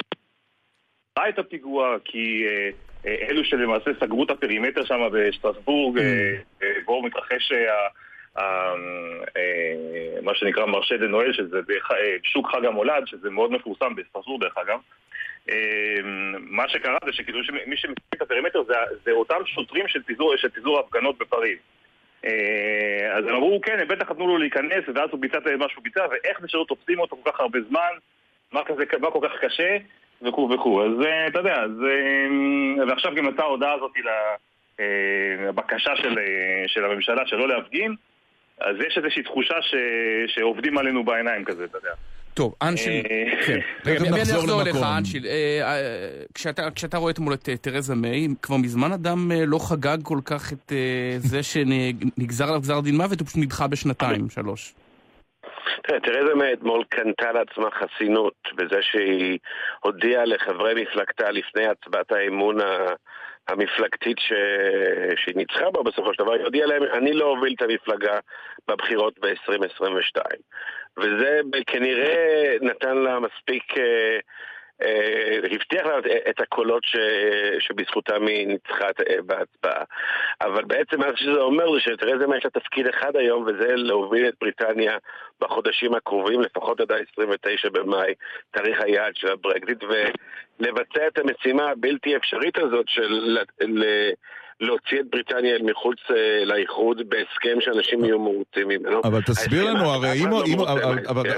את הפיגוע, כי אלו שלמעשה סגרו את הפרימטר שם בשטרסבורג, mm. בו מתרחש מה שנקרא marché de Noël, שזה שוק חג המולד, שזה מאוד מפורסם בסטרסבורג דרך אגב. אמ, מה שקרה זה שכאילו מי שמסתכל את הפרימטר זה, זה אותם שוטרים של פיזור, של פיזור הפגנות בפריז. אה, אז הם אמרו, כן, הם בטח נתנו לו להיכנס, ואז הוא ביצע את מה שהוא ביצע, ואיך זה שלא תופסים אותו כל כך הרבה זמן, מה, כזה, מה כל כך קשה, וכו' וכו'. אז אה, אתה יודע, אז, אה, ועכשיו גם יצאה ההודעה הזאת לבקשה של, של הממשלה שלא להפגין, אז יש איזושהי תחושה ש, שעובדים עלינו בעיניים כזה, אתה יודע. טוב, אנשיל, אה, כן. רגע, מיד נחזור אליך, אנשיל. אה, אה, כשאתה רואה אתמול את תרזה מיי, כבר מזמן אדם לא חגג כל כך את זה שנגזר עליו גזר דין מוות, הוא פשוט נדחה בשנתיים, שלוש. תראה, תרזה מיי אתמול קנתה לעצמה חסינות בזה שהיא הודיעה לחברי מפלגתה לפני הצבעת האמון המפלגתית ש... שהיא ניצחה בה בסופו של דבר, היא הודיעה להם, אני לא אוביל את המפלגה בבחירות ב-2022. וזה כנראה נתן לה מספיק... אה, אה, הבטיח לה את הקולות שבזכותם היא ניצחה אה, בהצבעה. אבל בעצם מה שזה אומר זה שתרזה מה יש לה תפקיד אחד היום, וזה להוביל את בריטניה בחודשים הקרובים, לפחות עד ה-29 במאי, תאריך היעד של הברקזיט, ולבצע את המשימה הבלתי אפשרית הזאת של... להוציא את בריטניה אל מחוץ אה, לאיחוד בהסכם שאנשים יהיו מרוצים ממנו. אבל תסביר לנו, הרי אם... לא.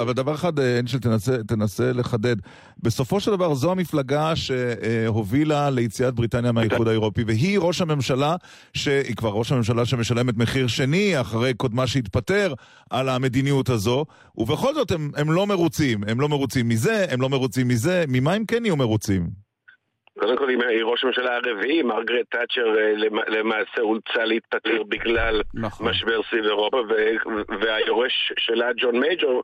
אבל דבר אחד, אה, אנשל, תנסה לחדד. בסופו של דבר זו המפלגה שהובילה ליציאת בריטניה מהאיחוד האירופי, והיא ראש הממשלה, שהיא כבר ראש הממשלה שמשלמת מחיר שני אחרי קודמה שהתפטר על המדיניות הזו, ובכל זאת הם לא מרוצים. הם לא מרוצים מזה, הם לא מרוצים מזה, ממה הם כן יהיו מרוצים? קודם כל היא ראש הממשלה הרביעי, מרגרט תאצ'ר אה, למעשה אולצה להתפטר בגלל נכון. משבר סביב אירופה, והיורש שלה, ג'ון מייג'ור,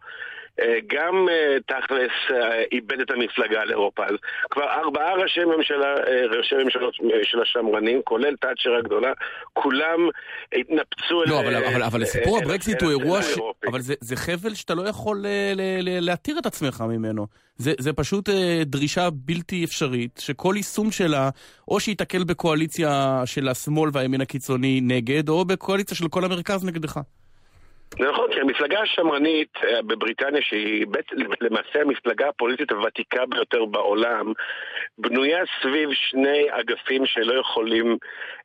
גם אה, תכלס איבד את המפלגה לאירופה. אז כבר ארבעה ראשי ממשלה, ראשי ממשלות של השמרנים, כולל תאצ'ר הגדולה, כולם התנפצו לא, אבל, אבל, אבל סיפור הברקזיט הוא אירוע ש... אבל זה, זה חבל שאתה לא יכול להתיר את עצמך ממנו. זה, זה פשוט אה, דרישה בלתי אפשרית, שכל יישום שלה, או שייתקל בקואליציה של השמאל והימין הקיצוני נגד, או בקואליציה של כל המרכז נגדך. זה נכון, כי המפלגה השמרנית אה, בבריטניה, שהיא למעשה המפלגה הפוליטית הוותיקה ביותר בעולם, בנויה סביב שני אגפים שלא יכולים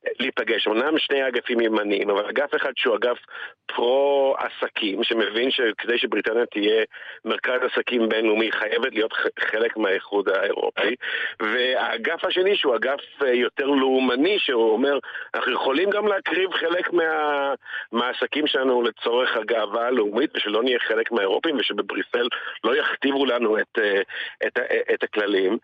אה, להיפגש. אמנם שני אגפים ימניים, אבל אגף אחד שהוא אגף פרו-עסקים, שמבין שכדי שבריטניה תהיה מרכז עסקים בינלאומי, חייבת להיות חלק מהאיחוד האירופי, והאגף השני שהוא אגף אה, יותר לאומני, שהוא אומר, אנחנו יכולים גם להקריב חלק מה... מהעסקים שלנו לצורך גאווה לאומית ושלא נהיה חלק מהאירופים ושבבריסל לא יכתיבו לנו את, אה, את, את הכללים.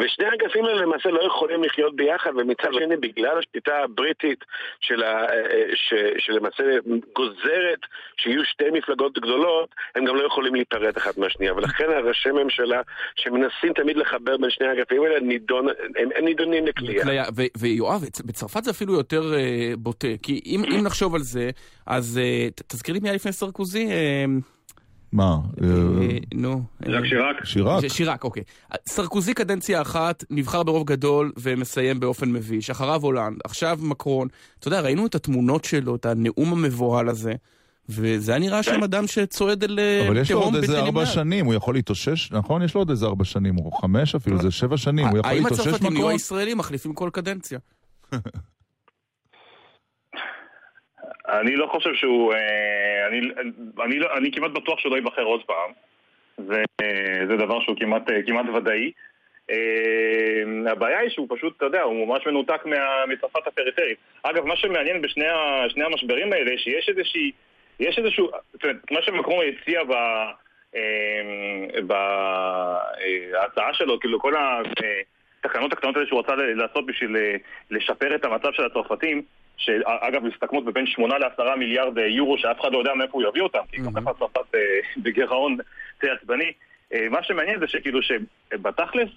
ושני האגפים האלה למעשה לא יכולים לחיות ביחד, ומצד שני בגלל השליטה הבריטית של ה, ש, שלמעשה גוזרת שיהיו שתי מפלגות גדולות, הם גם לא יכולים להיפרד אחת מהשנייה. ולכן הראשי ממשלה שמנסים תמיד לחבר בין שני האגפים האלה, נידון, הם, הם נידונים לכלייה. ויואב, בצרפת זה אפילו יותר בוטה, כי אם, אם נחשוב על זה, אז תזכיר לי מי היה לפני סרקוזי? Uh, מה? נו. ז'ק שיראק. שיראק. שיראק, אוקיי. סרקוזי קדנציה אחת, נבחר ברוב גדול ומסיים באופן מביש. אחריו הולנד, עכשיו מקרון. אתה יודע, ראינו את התמונות שלו, את הנאום המבוהל הזה. וזה היה נראה שם אדם שצועד אל תהום בלתי נמנע. אבל יש לו עוד איזה ארבע שנים, הוא יכול להתאושש, נכון? יש לו עוד איזה ארבע שנים, או חמש אפילו, זה שבע שנים, הוא יכול להתאושש מקרון? האם הצרפתים יהיו הישראלים מחליפים כל קדנציה? אני לא חושב שהוא... אה, אני, אני, לא, אני כמעט בטוח שהוא לא ייבחר עוד פעם. זה, זה דבר שהוא כמעט, כמעט ודאי. הבעיה היא שהוא פשוט, אתה יודע, הוא ממש מנותק מצרפת הפריפרית. אגב, מה שמעניין בשני ה, המשברים האלה, שיש איזושהי, יש איזשהו, זאת אומרת, מה שמקרום הציע ב... בהצעה שלו, כאילו כל התקנות הקטנות האלה שהוא רצה לעשות בשביל לשפר את המצב של הצרפתים, שאגב מסתכמות בבין 8 ל-10 מיליארד יורו שאף אחד לא יודע מאיפה הוא יביא אותם, כי גם ככה צרפת בגירעון די עצבני. מה שמעניין זה שכאילו שבתכלס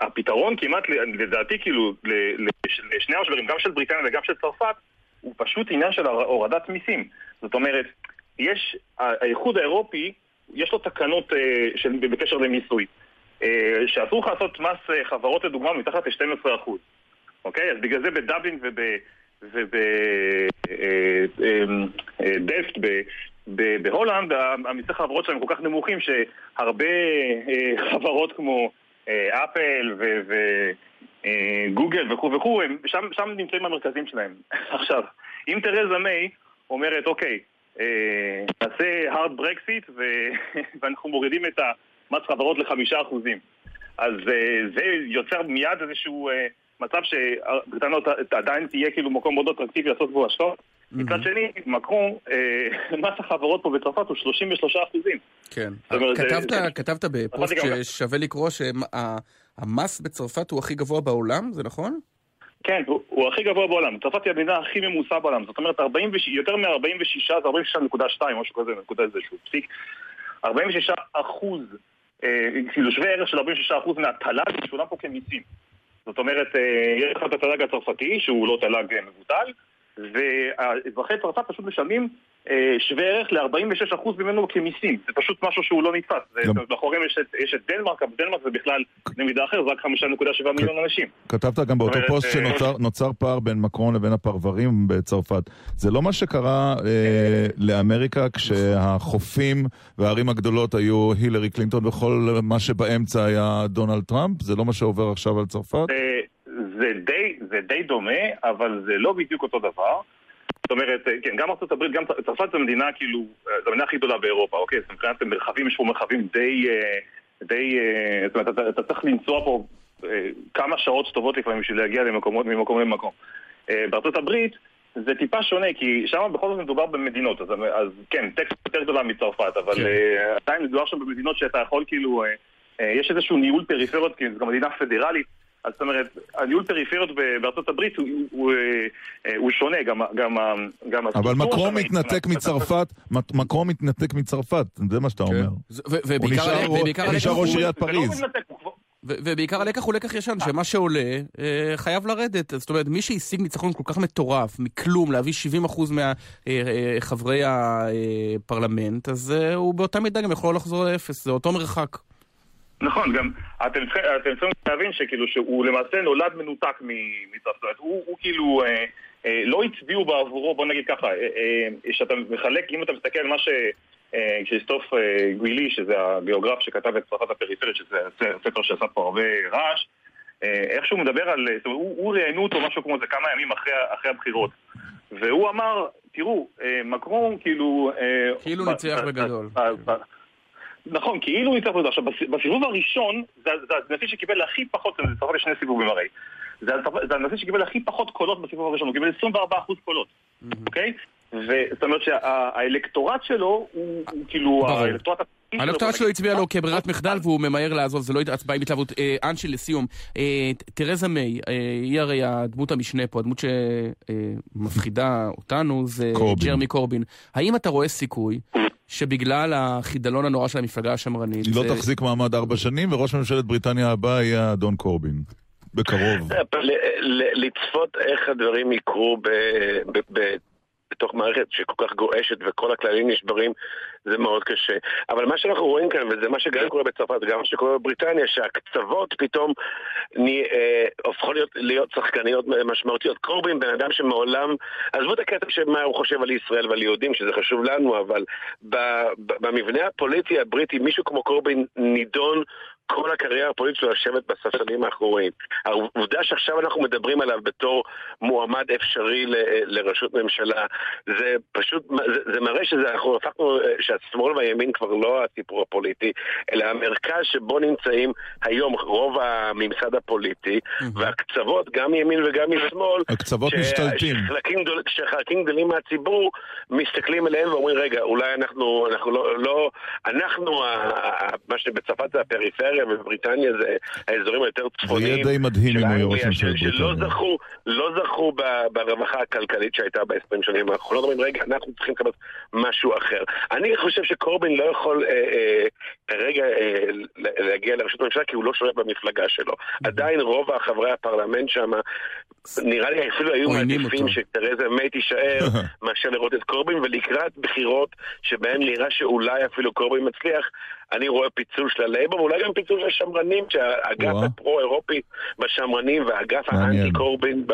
הפתרון כמעט, לדעתי כאילו, לשני המשברים, גם של בריטניה וגם של צרפת, הוא פשוט עניין של הורדת מיסים. זאת אומרת, יש, האיחוד האירופי, יש לו תקנות של, בקשר למיסוי. שאסור לך לעשות מס חברות לדוגמה מתחת ל-12%. אוקיי? אז בגלל זה בדבלין וב... ובדפט בהולנד, המיסי חברות שלהם כל כך נמוכים שהרבה חברות כמו אפל וגוגל וכו' וכו', שם נמצאים המרכזים שלהם. עכשיו, אם תרזה מיי אומרת, אוקיי, נעשה hard ברקסיט ואנחנו מורידים את המס חברות לחמישה אחוזים, אז זה יוצר מיד איזשהו... מצב שבריטניה עדיין תהיה כאילו מקום מאוד אטרקטיבי לעשות בו השקעות. מצד שני, מקרון, מס החברות פה בצרפת הוא 33 אחוזים. כן. כתבת בפוסט ששווה לקרוא שהמס בצרפת הוא הכי גבוה בעולם, זה נכון? כן, הוא הכי גבוה בעולם. צרפת היא המדינה הכי ממוסה בעולם. זאת אומרת, יותר מ-46, זה 46.2, משהו כזה, נקודה איזשהו פסיק. 46 אחוז, כאילו שווה ערך של 46 אחוז מהתל"ג משולם פה כמיסים. זאת אומרת, יש לך את התל"ג הצרפתי, שהוא לא תל"ג מבוטל, ואזרחי צרפת פשוט משלמים שווה ערך ל-46% ממנו כמיסים. זה פשוט משהו שהוא לא נתפס. מאחוריהם יש את דנמרק, אבל דנמרק זה בכלל במידה אחרת, זה רק 5.7 מיליון אנשים. כתבת גם באותו פוסט שנוצר פער בין מקרון לבין הפרברים בצרפת. זה לא מה שקרה לאמריקה כשהחופים והערים הגדולות היו הילרי קלינטון וכל מה שבאמצע היה דונלד טראמפ? זה לא מה שעובר עכשיו על צרפת? זה די דומה, אבל זה לא בדיוק אותו דבר. זאת אומרת, כן, גם ארצות הברית, גם צרפת זו מדינה כאילו, זו המדינה הכי גדולה באירופה, אוקיי? זאת אומרת, מרחבים, יש פה מרחבים די, די, זאת אומרת, אתה, אתה צריך לנסוע פה כמה שעות טובות לפעמים בשביל להגיע למקומות, ממקום למקום. בארצות הברית זה טיפה שונה, כי שם בכל זאת מדובר במדינות, אז, אז כן, טקסט יותר גדולה מצרפת, אבל כן. עדיין מדובר שם במדינות שאתה יכול כאילו, יש איזשהו ניהול פריפריות, כי זו מדינה פדרלית. אז זאת אומרת, הניהול פריפריות בארצות הברית הוא, הוא, הוא שונה, גם, גם, גם אבל מקרום מתנתק מצרפת, מקרום מתנתק מצרפת, זה מה שאתה אומר. הוא נשאר ראש עיריית פריז. ובעיקר הלקח הוא לקח ישן, שמה שעולה חייב לרדת. זאת אומרת, מי שהשיג ניצחון כל כך מטורף, מכלום, להביא 70% מחברי הפרלמנט, אז הוא באותה מידה גם יכול לחזור לאפס, זה אותו מרחק. נכון, גם אתם צריכים להבין שכאילו שהוא למעשה נולד מנותק מצרפת, הוא, הוא כאילו אה, אה, לא הצביעו בעבורו, בוא נגיד ככה, שאתה אה, אה, מחלק, אם אתה מסתכל על מה ש... כשסטוף גווילי, שזה הגיאוגרף שכתב את צרפת הפריפרית, שזה ספר שעשה פה הרבה רעש, איך שהוא מדבר על, זאת אומרת, הוא, ראיינו אותו משהו כמו זה כמה ימים אחרי, אחרי הבחירות, והוא אמר, תראו, מקרון כאילו... כאילו ניצח בגדול. נכון, כאילו הוא ניצח בזה. עכשיו, בסיבוב הראשון, זה, זה הנשיא שקיבל הכי פחות, זה צרפת לשני סיבובים הרי. זה, זה הנשיא שקיבל הכי פחות קולות בסיבוב הראשון, הוא קיבל 24% קולות, אוקיי? זאת אומרת שהאלקטורט שלו הוא כאילו, האלקטורט האלקטורט שלו הצביע לו כברירת מחדל והוא ממהר לעזוב, זה לא הצבעה עם התלהבות. אנשי, לסיום, תרזה מיי, היא הרי הדמות המשנה פה, הדמות שמפחידה אותנו זה ג'רמי קורבין. האם אתה רואה סיכוי שבגלל החידלון הנורא של המפלגה השמרנית... היא לא תחזיק מעמד ארבע שנים וראש ממשלת בריטניה הבאה יהיה אדון קורבין. בקרוב. לצפות איך הדברים יקרו בתוך מערכת שכל כך גועשת וכל הכללים נשברים, זה מאוד קשה. אבל מה שאנחנו רואים כאן, וזה מה שגם קורה בצרפת, גם מה שקורה בבריטניה, שהקצוות פתאום ני, אה, הופכו להיות, להיות שחקניות משמעותיות. קורבין, בן אדם שמעולם, עזבו את הקטע של מה הוא חושב על ישראל ועל יהודים, שזה חשוב לנו, אבל במבנה הפוליטי הבריטי, מישהו כמו קורבין נידון כל הקריירה הפוליטית שלו לשבת בספסלים האחוריים. העובדה שעכשיו אנחנו מדברים עליו בתור מועמד אפשרי ל, לראשות ממשלה, זה פשוט, זה, זה מראה שאנחנו הפכנו, שהשמאל והימין כבר לא הסיפור הפוליטי, אלא המרכז שבו נמצאים היום רוב הממסד הפוליטי. והקצוות, גם מימין וגם משמאל, הקצוות ש, משתלטים. שחלקים גדולים מהציבור מסתכלים עליהם ואומרים, רגע, אולי אנחנו, אנחנו לא, לא אנחנו, מה שבצרפת זה הפריפריה, בולגריה ובריטניה זה האזורים היותר צפוניים. זה יהיה די מדהים אם הוא יהיה ראש ממשלת בריטניה. שלא זכו, לא זכו ברווחה הכלכלית שהייתה ב-20 שנים האחרונות. אומרים, רגע, אנחנו צריכים לקבל משהו אחר. אני חושב שקורבין לא יכול אה, אה, כרגע אה, להגיע לראשות הממשלה כי הוא לא שולט במפלגה שלו. עדיין רוב חברי הפרלמנט שם, נראה לי אפילו היו מעדיפים שתרזה מיי תישאר מאשר לראות את קורבין, ולקראת בחירות שבהן נראה שאולי אפילו קורבין מצליח, אני רואה פיצול של הלייבור, ואולי גם פיצול של השמרנים, שהאגף הפרו-אירופי בשמרנים והאגף האנטי קורבין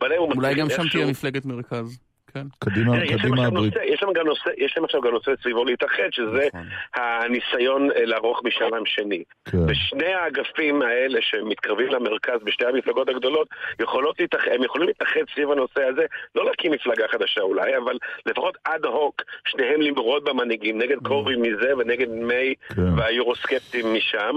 בלייבור. אולי גם שם תהיה מפלגת מרכז. כן. קדימה, קדימה הברית. יש להם גם נושא, יש להם עכשיו גם נושא סביבו להתאחד, שזה נכון. הניסיון אה, לערוך משאל שני. כן. ושני האגפים האלה שמתקרבים למרכז בשתי המפלגות הגדולות, יכולות להתאחד, הם יכולים להתאחד סביב הנושא הזה, לא להקים מפלגה חדשה אולי, אבל לפחות אד הוק, שניהם למרוד במנהיגים, נגד mm. קורבי מזה ונגד מיי כן. והיורוסקפטים משם.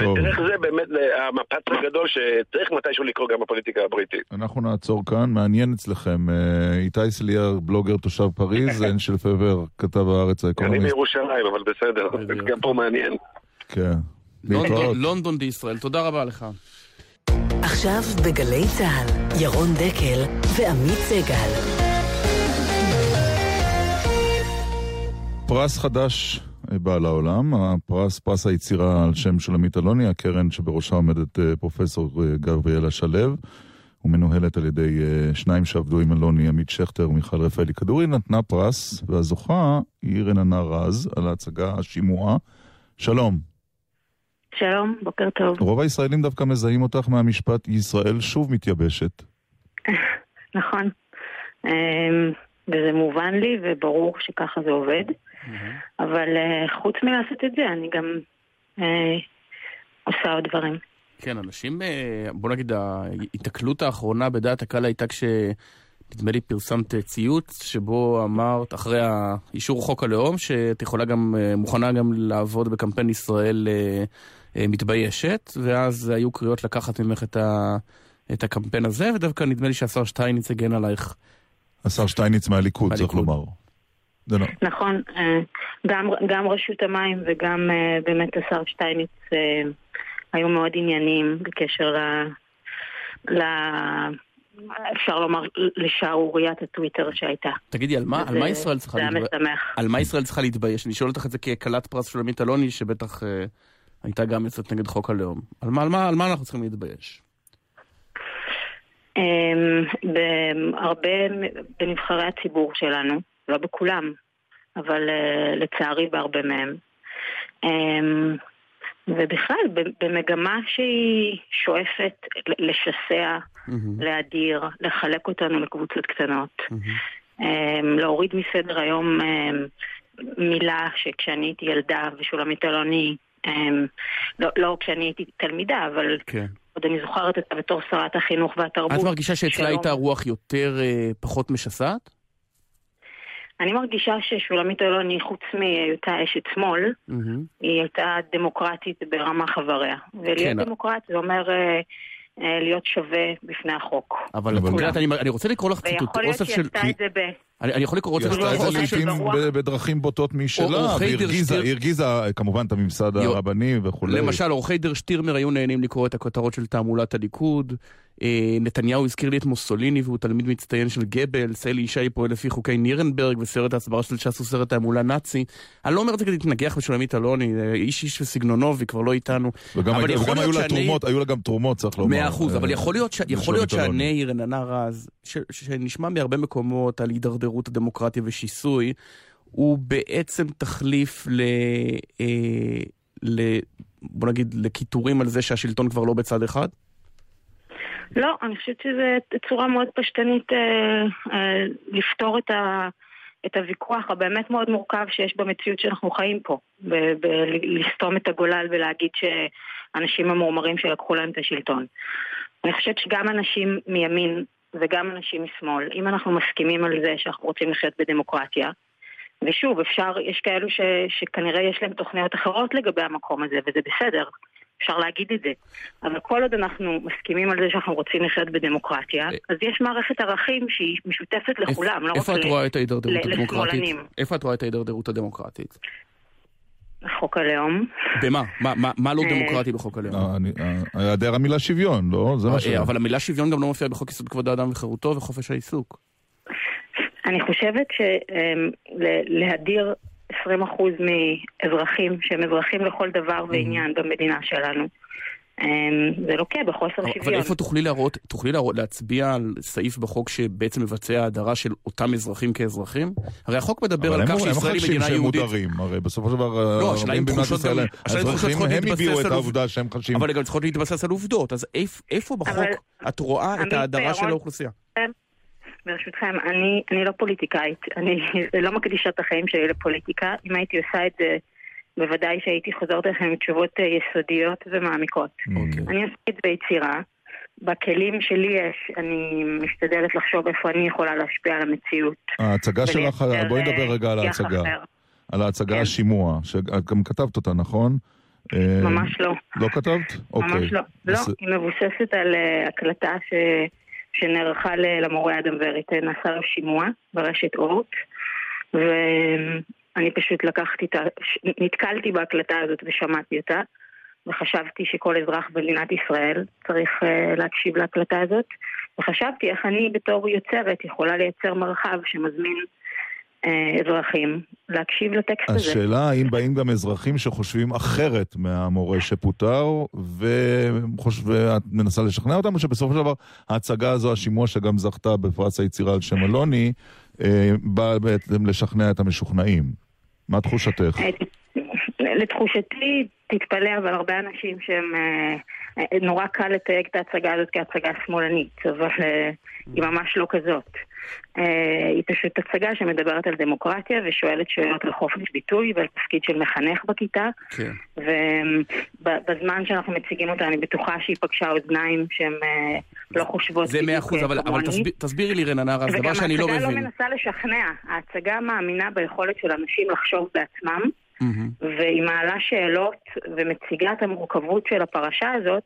ודרך זה באמת המפץ הגדול שצריך מתישהו לקרוא גם בפוליטיקה הבריטית. אנחנו נעצור כאן, מעניין אצלכם. אה, איתי סליה אליאר, בלוגר תושב פריז, אין של פבר, כתב הארץ האקונומיסט. אני מירושלים, אבל בסדר, גם פה מעניין. כן. לונדון בישראל, תודה רבה לך. עכשיו בגלי צה"ל, ירון דקל ועמית סגל. פרס חדש בא לעולם, הפרס, פרס היצירה על שם שולמית אלוני, הקרן שבראשה עומדת אה, פרופסור אה, גבריאלה שלו. ומנוהלת על ידי uh, שניים שעבדו עם אלוני, עמית שכטר ומיכל רפאלי. כדורי נתנה פרס, והזוכה היא רננה רז על ההצגה השימועה. שלום. שלום, בוקר טוב. רוב הישראלים דווקא מזהים אותך מהמשפט ישראל שוב מתייבשת. נכון. אמ, וזה מובן לי וברור שככה זה עובד. אבל uh, חוץ מלעשות את זה, אני גם uh, עושה עוד דברים. כן, אנשים, אה, בוא נגיד, ההיתקלות האחרונה בדעת הקהל הייתה כש... נדמה לי פרסמת ציוץ שבו אמרת, אחרי האישור חוק הלאום, שאת יכולה גם, אה, מוכנה גם לעבוד בקמפיין ישראל אה, מתביישת, ואז היו קריאות לקחת ממך את, ה, את הקמפיין הזה, ודווקא נדמה לי שהשר שטייניץ הגן עלייך. השר שטייניץ מהליכוד, צריך לומר. לא. נכון, גם, גם רשות המים וגם באמת השר שטייניץ היו מאוד ענייניים בקשר ל... ל... אפשר לומר, לשערוריית הטוויטר שהייתה. תגידי, על מה, על מה ישראל צריכה להתבייש? זה היה משמח. על מה ישראל צריכה להתבייש? אני שואל אותך את זה ככלת פרס שולמית אלוני, שבטח אה, הייתה גם יוצאת נגד חוק הלאום. על מה, על, מה, על מה אנחנו צריכים להתבייש? אמ, בהרבה, בנבחרי הציבור שלנו, לא בכולם, אבל אה, לצערי בהרבה מהם. אמ, ובכלל, במגמה שהיא שואפת לשסע, mm-hmm. להדיר, לחלק אותנו לקבוצות קטנות. Mm-hmm. להוריד מסדר היום מילה שכשאני הייתי ילדה ושולמית אלוני, לא, לא כשאני הייתי תלמידה, אבל כן. עוד אני זוכרת אותה בתור שרת החינוך והתרבות. את מרגישה שאצלה הייתה רוח יותר, אה, פחות משסעת? אני מרגישה ששולמית אלוני, חוץ מהיותה אשת שמאל, mm-hmm. היא הייתה דמוקרטית ברמה חבריה. ולהיות כן. דמוקרט זה אומר... אה, אה, להיות שווה בפני החוק. אבל את יודעת, אני, אני רוצה לקרוא לך ציטוט אוסף של... ויכול להיות שהיא עשתה את זה אני, אני יכול לקרוא את זה... היא עשתה את זה לעיתים בדרכים בוטות משלה, והרגיזה כמובן את הממסד הרבני וכולי. למשל, עורכי דר שטירמר היו נהנים לקרוא את הכותרות של תעמולת הליכוד. אה, נתניהו הזכיר לי את מוסוליני והוא תלמיד מצטיין של גבלס, אלי ישי פועל לפי חוקי נירנברג וסרט ההסברה של ש"ס הוא סרט תעמולה נאצי. אני לא אומר את זה כדי להתנגח בשולמית אלוני, אה, איש איש וסגנונו והיא כבר לא איתנו. וגם, וגם היו לה תרומות, היו לה גם תרומות צריך לומר. מאה אחוז, אבל יכול להיות, ש... יכול להיות שהנעי רננה רז, ש... שנשמע מהרבה מקומות על הידרדרות הדמוקרטיה ושיסוי, הוא בעצם תחליף ל... אה, ל... בוא נגיד לקיטורים על זה שהשלטון כבר לא בצד אחד? לא, אני חושבת שזו צורה מאוד פשטנית אה, אה, לפתור את, ה, את הוויכוח הבאמת מאוד מורכב שיש במציאות שאנחנו חיים פה. בלסתום את הגולל ולהגיד שאנשים המורמרים שלקחו להם את השלטון. אני חושבת שגם אנשים מימין וגם אנשים משמאל, אם אנחנו מסכימים על זה שאנחנו רוצים לחיות בדמוקרטיה, ושוב, אפשר, יש כאלו ש, שכנראה יש להם תוכניות אחרות לגבי המקום הזה, וזה בסדר. אפשר להגיד את זה. אבל כל עוד אנחנו מסכימים על זה שאנחנו רוצים לחיות בדמוקרטיה, אה. אז יש מערכת ערכים שהיא משותפת לכולם, לא רק לשמאלנים. איפה את רואה את ההידרדרות הדמוקרטית? איפה את רואה את ההידרדרות הדמוקרטית? חוק הלאום. במה? מה לא אה. דמוקרטי בחוק הלאום? אה, היעדר המילה שוויון, לא? זה מה ש... אבל המילה שוויון גם לא מופיעה בחוק יסוד כבוד האדם וחירותו וחופש העיסוק. אני חושבת שלהדיר 20% מאזרחים שהם אזרחים לכל דבר ועניין במדינה שלנו. אמ, זה לוקה בחוסר שוויון. אבל איפה תוכלי להראות, תוכלי להראות, להצביע על סעיף בחוק שבעצם מבצע הדרה של אותם אזרחים כאזרחים? הרי החוק מדבר על כך שישראל היא מדינה יהודית. אבל הם מודרים, הרי בסופו של דבר, לא, השאלה אם תחושות גם, האזרחים הם הביאו את העובדה שהם חשים. אבל הם צריכות להתבסס על עובדות, אז איפה בחוק את רואה את ההדרה של האוכלוסייה? ברשותכם, אני, אני לא פוליטיקאית, אני לא מקדישה את החיים שלי לפוליטיקה. אם הייתי עושה את זה, בוודאי שהייתי חוזרת לכם עם תשובות אה, יסודיות ומעמיקות. Okay. אוקיי. אני עושה את זה ביצירה. בכלים שלי יש, אני משתדלת לחשוב איפה אני יכולה להשפיע על המציאות. ההצגה שלך, בואי נדבר אה, רגע על ההצגה. אחר. על ההצגה כן. השימוע, שאת גם כתבת אותה, נכון? אה, ממש לא. לא כתבת? ממש אוקיי. לא. לא, היא מבוססת על הקלטה ש... שנערכה למורה אדם וריט, נעשה לו שימוע ברשת אורט, ואני פשוט לקחתי את ה... נתקלתי בהקלטה הזאת ושמעתי אותה, וחשבתי שכל אזרח במדינת ישראל צריך uh, להקשיב להקלטה הזאת, וחשבתי איך אני בתור יוצרת יכולה לייצר מרחב שמזמין אה, אזרחים להקשיב לטקסט הזה. השאלה האם באים גם אזרחים שחושבים אחרת מהמורה שפוטר, ואת מנסה לשכנע אותם, או שבסופו של דבר ההצגה הזו, השימוע שגם זכתה בפרס היצירה על שם אלוני, אה, באה בעצם לשכנע את המשוכנעים. מה תחושתך? אה, לתחושתי, תתפלא, אבל הרבה אנשים שהם... נורא קל לתייג את ההצגה הזאת כהצגה שמאלנית, אבל היא ממש לא כזאת. אה, היא פשוט הצגה שמדברת על דמוקרטיה ושואלת שאלות על חופש ביטוי ועל תפקיד של מחנך בכיתה. כן. ובזמן שאנחנו מציגים אותה, אני בטוחה שהיא פגשה אוזניים שהן אה, לא חושבות זה מאה אחוז, אבל, אבל תסביר, תסבירי לי רננה רז, דבר שאני לא מבין. וגם ההצגה לא מנסה לשכנע, ההצגה מאמינה ביכולת של אנשים לחשוב בעצמם, mm-hmm. והיא מעלה שאלות ומציגה את המורכבות של הפרשה הזאת.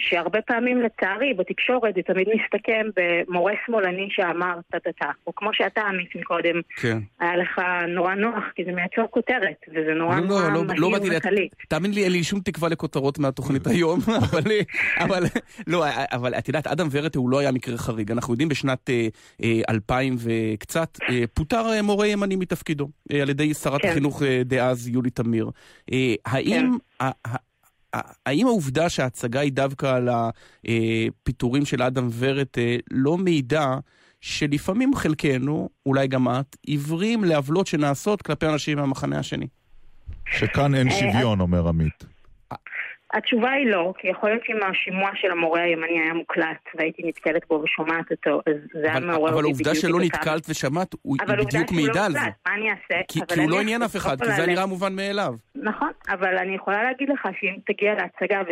שהרבה פעמים לצערי בתקשורת זה תמיד מסתכם במורה שמאלני שאמר טה-טה-טה. או כמו שאתה עמית מקודם, כן. היה לך נורא נוח, כי זה מייצר כותרת, וזה נורא לא, נורא לא, מהיר לא וקליט. תאמין לי, אין לי שום תקווה לכותרות מהתוכנית היום, אבל, אבל, לא, אבל את יודעת, אדם ורטה הוא לא היה מקרה חריג. אנחנו יודעים בשנת אה, אה, 2000 וקצת, אה, פוטר אה, מורה ימני מתפקידו, אה, על ידי שרת כן. החינוך אה, דאז יולי תמיר. אה, האם... כן. האם העובדה שההצגה היא דווקא על הפיטורים של אדם ורד אה, לא מעידה שלפעמים חלקנו, אולי גם את, עיוורים לעוולות שנעשות כלפי אנשים מהמחנה השני? שכאן אין שוויון, אומר עמית. התשובה היא לא, כי יכול להיות שאם השימוע של המורה הימני היה מוקלט והייתי נתקלת בו ושומעת אותו, אז זה היה מעורר אותי בדיוק אבל העובדה שלא נתקלת ושמעת, הוא בדיוק מעידה על זה. מה אני אעשה? כי, כי הוא לא עניין אף אחד, כי זה נראה מובן מאליו. נכון, אבל אני יכולה להגיד לך שאם תגיע להצגה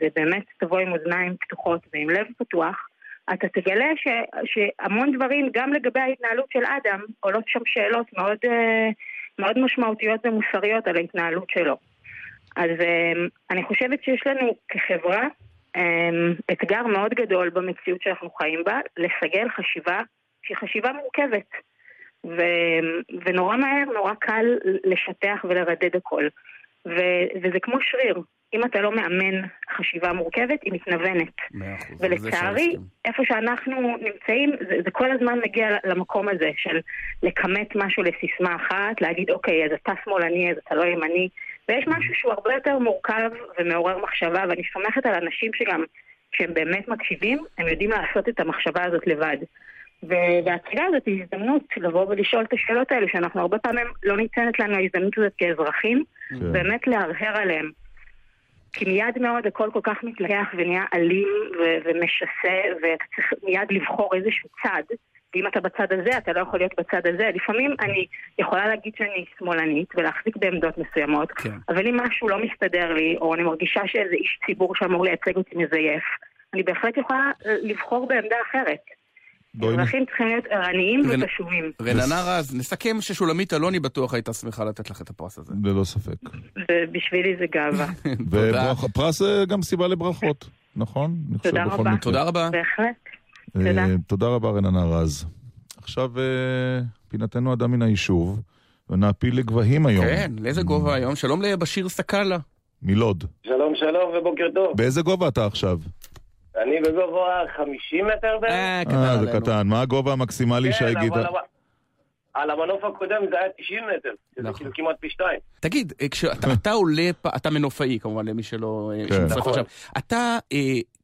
ובאמת תבוא עם אוזניים פתוחות ועם לב פתוח, אתה תגלה ש, שהמון דברים, גם לגבי ההתנהלות של אדם, עולות שם שאלות מאוד, אה, מאוד משמעותיות ומוסריות על ההתנהלות שלו. אז אמ, אני חושבת שיש לנו כחברה אמ, אתגר מאוד גדול במציאות שאנחנו חיים בה, לסגל חשיבה שהיא חשיבה מורכבת. ו- ונורא מהר, נורא קל לשטח ולרדד הכל. ו- וזה כמו שריר. אם אתה לא מאמן חשיבה מורכבת, היא מתנוונת. ולצערי, איפה שאנחנו נמצאים, זה, זה כל הזמן מגיע למקום הזה של לכמת משהו לסיסמה אחת, להגיד, אוקיי, אז אתה שמאלני, אז אתה לא ימני, ויש משהו שהוא הרבה יותר מורכב ומעורר מחשבה, ואני סומכת על אנשים שגם, כשהם באמת מקשיבים, הם יודעים לעשות את המחשבה הזאת לבד. וההצגה הזאת היא הזדמנות לבוא ולשאול את השאלות האלה, שאנחנו הרבה פעמים לא ניתנת לנו ההזדמנות הזאת כאזרחים, כן. באמת להרהר עליהם. כי מיד מאוד הכל כל כך מתלקח ונהיה אלים ו- ומשסה, ואתה צריך מיד לבחור איזשהו צד. ואם אתה בצד הזה, אתה לא יכול להיות בצד הזה. לפעמים אני יכולה להגיד שאני שמאלנית ולהחזיק בעמדות מסוימות, כן. אבל אם משהו לא מסתדר לי, או אני מרגישה שאיזה איש ציבור שאמור לייצג אותי מזייף, אני בהחלט יכולה לבחור בעמדה אחרת. אזרחים צריכים להיות ערניים וקשובים. רננה רז, נסכם ששולמית אלוני בטוח הייתה שמחה לתת לך את הפרס הזה. ללא ספק. ובשבילי זה גאווה. ופרס זה גם סיבה לברכות, נכון? תודה רבה. תודה רבה. בהחלט. אה, תודה. תודה רבה רננה רז. עכשיו אה, פינתנו אדם מן היישוב, ונעפיל לגבהים היום. כן, לאיזה גובה היום? שלום לבשיר סקאלה. מלוד. שלום שלום ובוקר טוב. באיזה גובה אתה עכשיו? אני בגובה 50 מטר בערך. אה, זה קטן. מה הגובה המקסימלי שהגית? כן, אבל על המנוף הקודם זה היה 90 מטר, שזה כאילו כמעט פי שתיים. תגיד, כשאתה עולה, אתה מנופאי כמובן, למי שלא... כן. נכון. אתה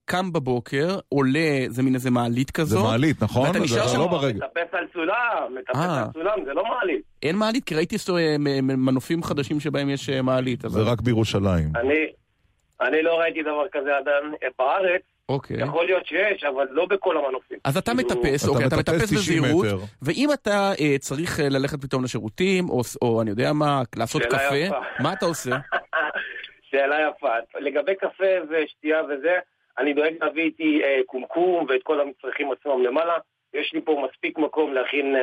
קם בבוקר, עולה, זה מין איזה מעלית כזאת. זה מעלית, נכון? ואתה נשאר שם לא ברגע. מטפס על סולם, מטפס על סולם, זה לא מעלית. אין מעלית, כי ראיתי מנופים חדשים שבהם יש מעלית. זה רק בירושלים. אני לא ראיתי דבר כזה עדיין בארץ. אוקיי. יכול להיות שיש, אבל לא בכל המנופים. אז אתה מטפס, אוקיי, אתה מטפס בזהירות, ואם אתה צריך ללכת פתאום לשירותים, או אני יודע מה, לעשות קפה, מה אתה עושה? שאלה יפה. לגבי קפה ושתייה וזה, אני דואג להביא איתי קומקום ואת כל המצרכים עצמם למעלה. יש לי פה מספיק מקום להכין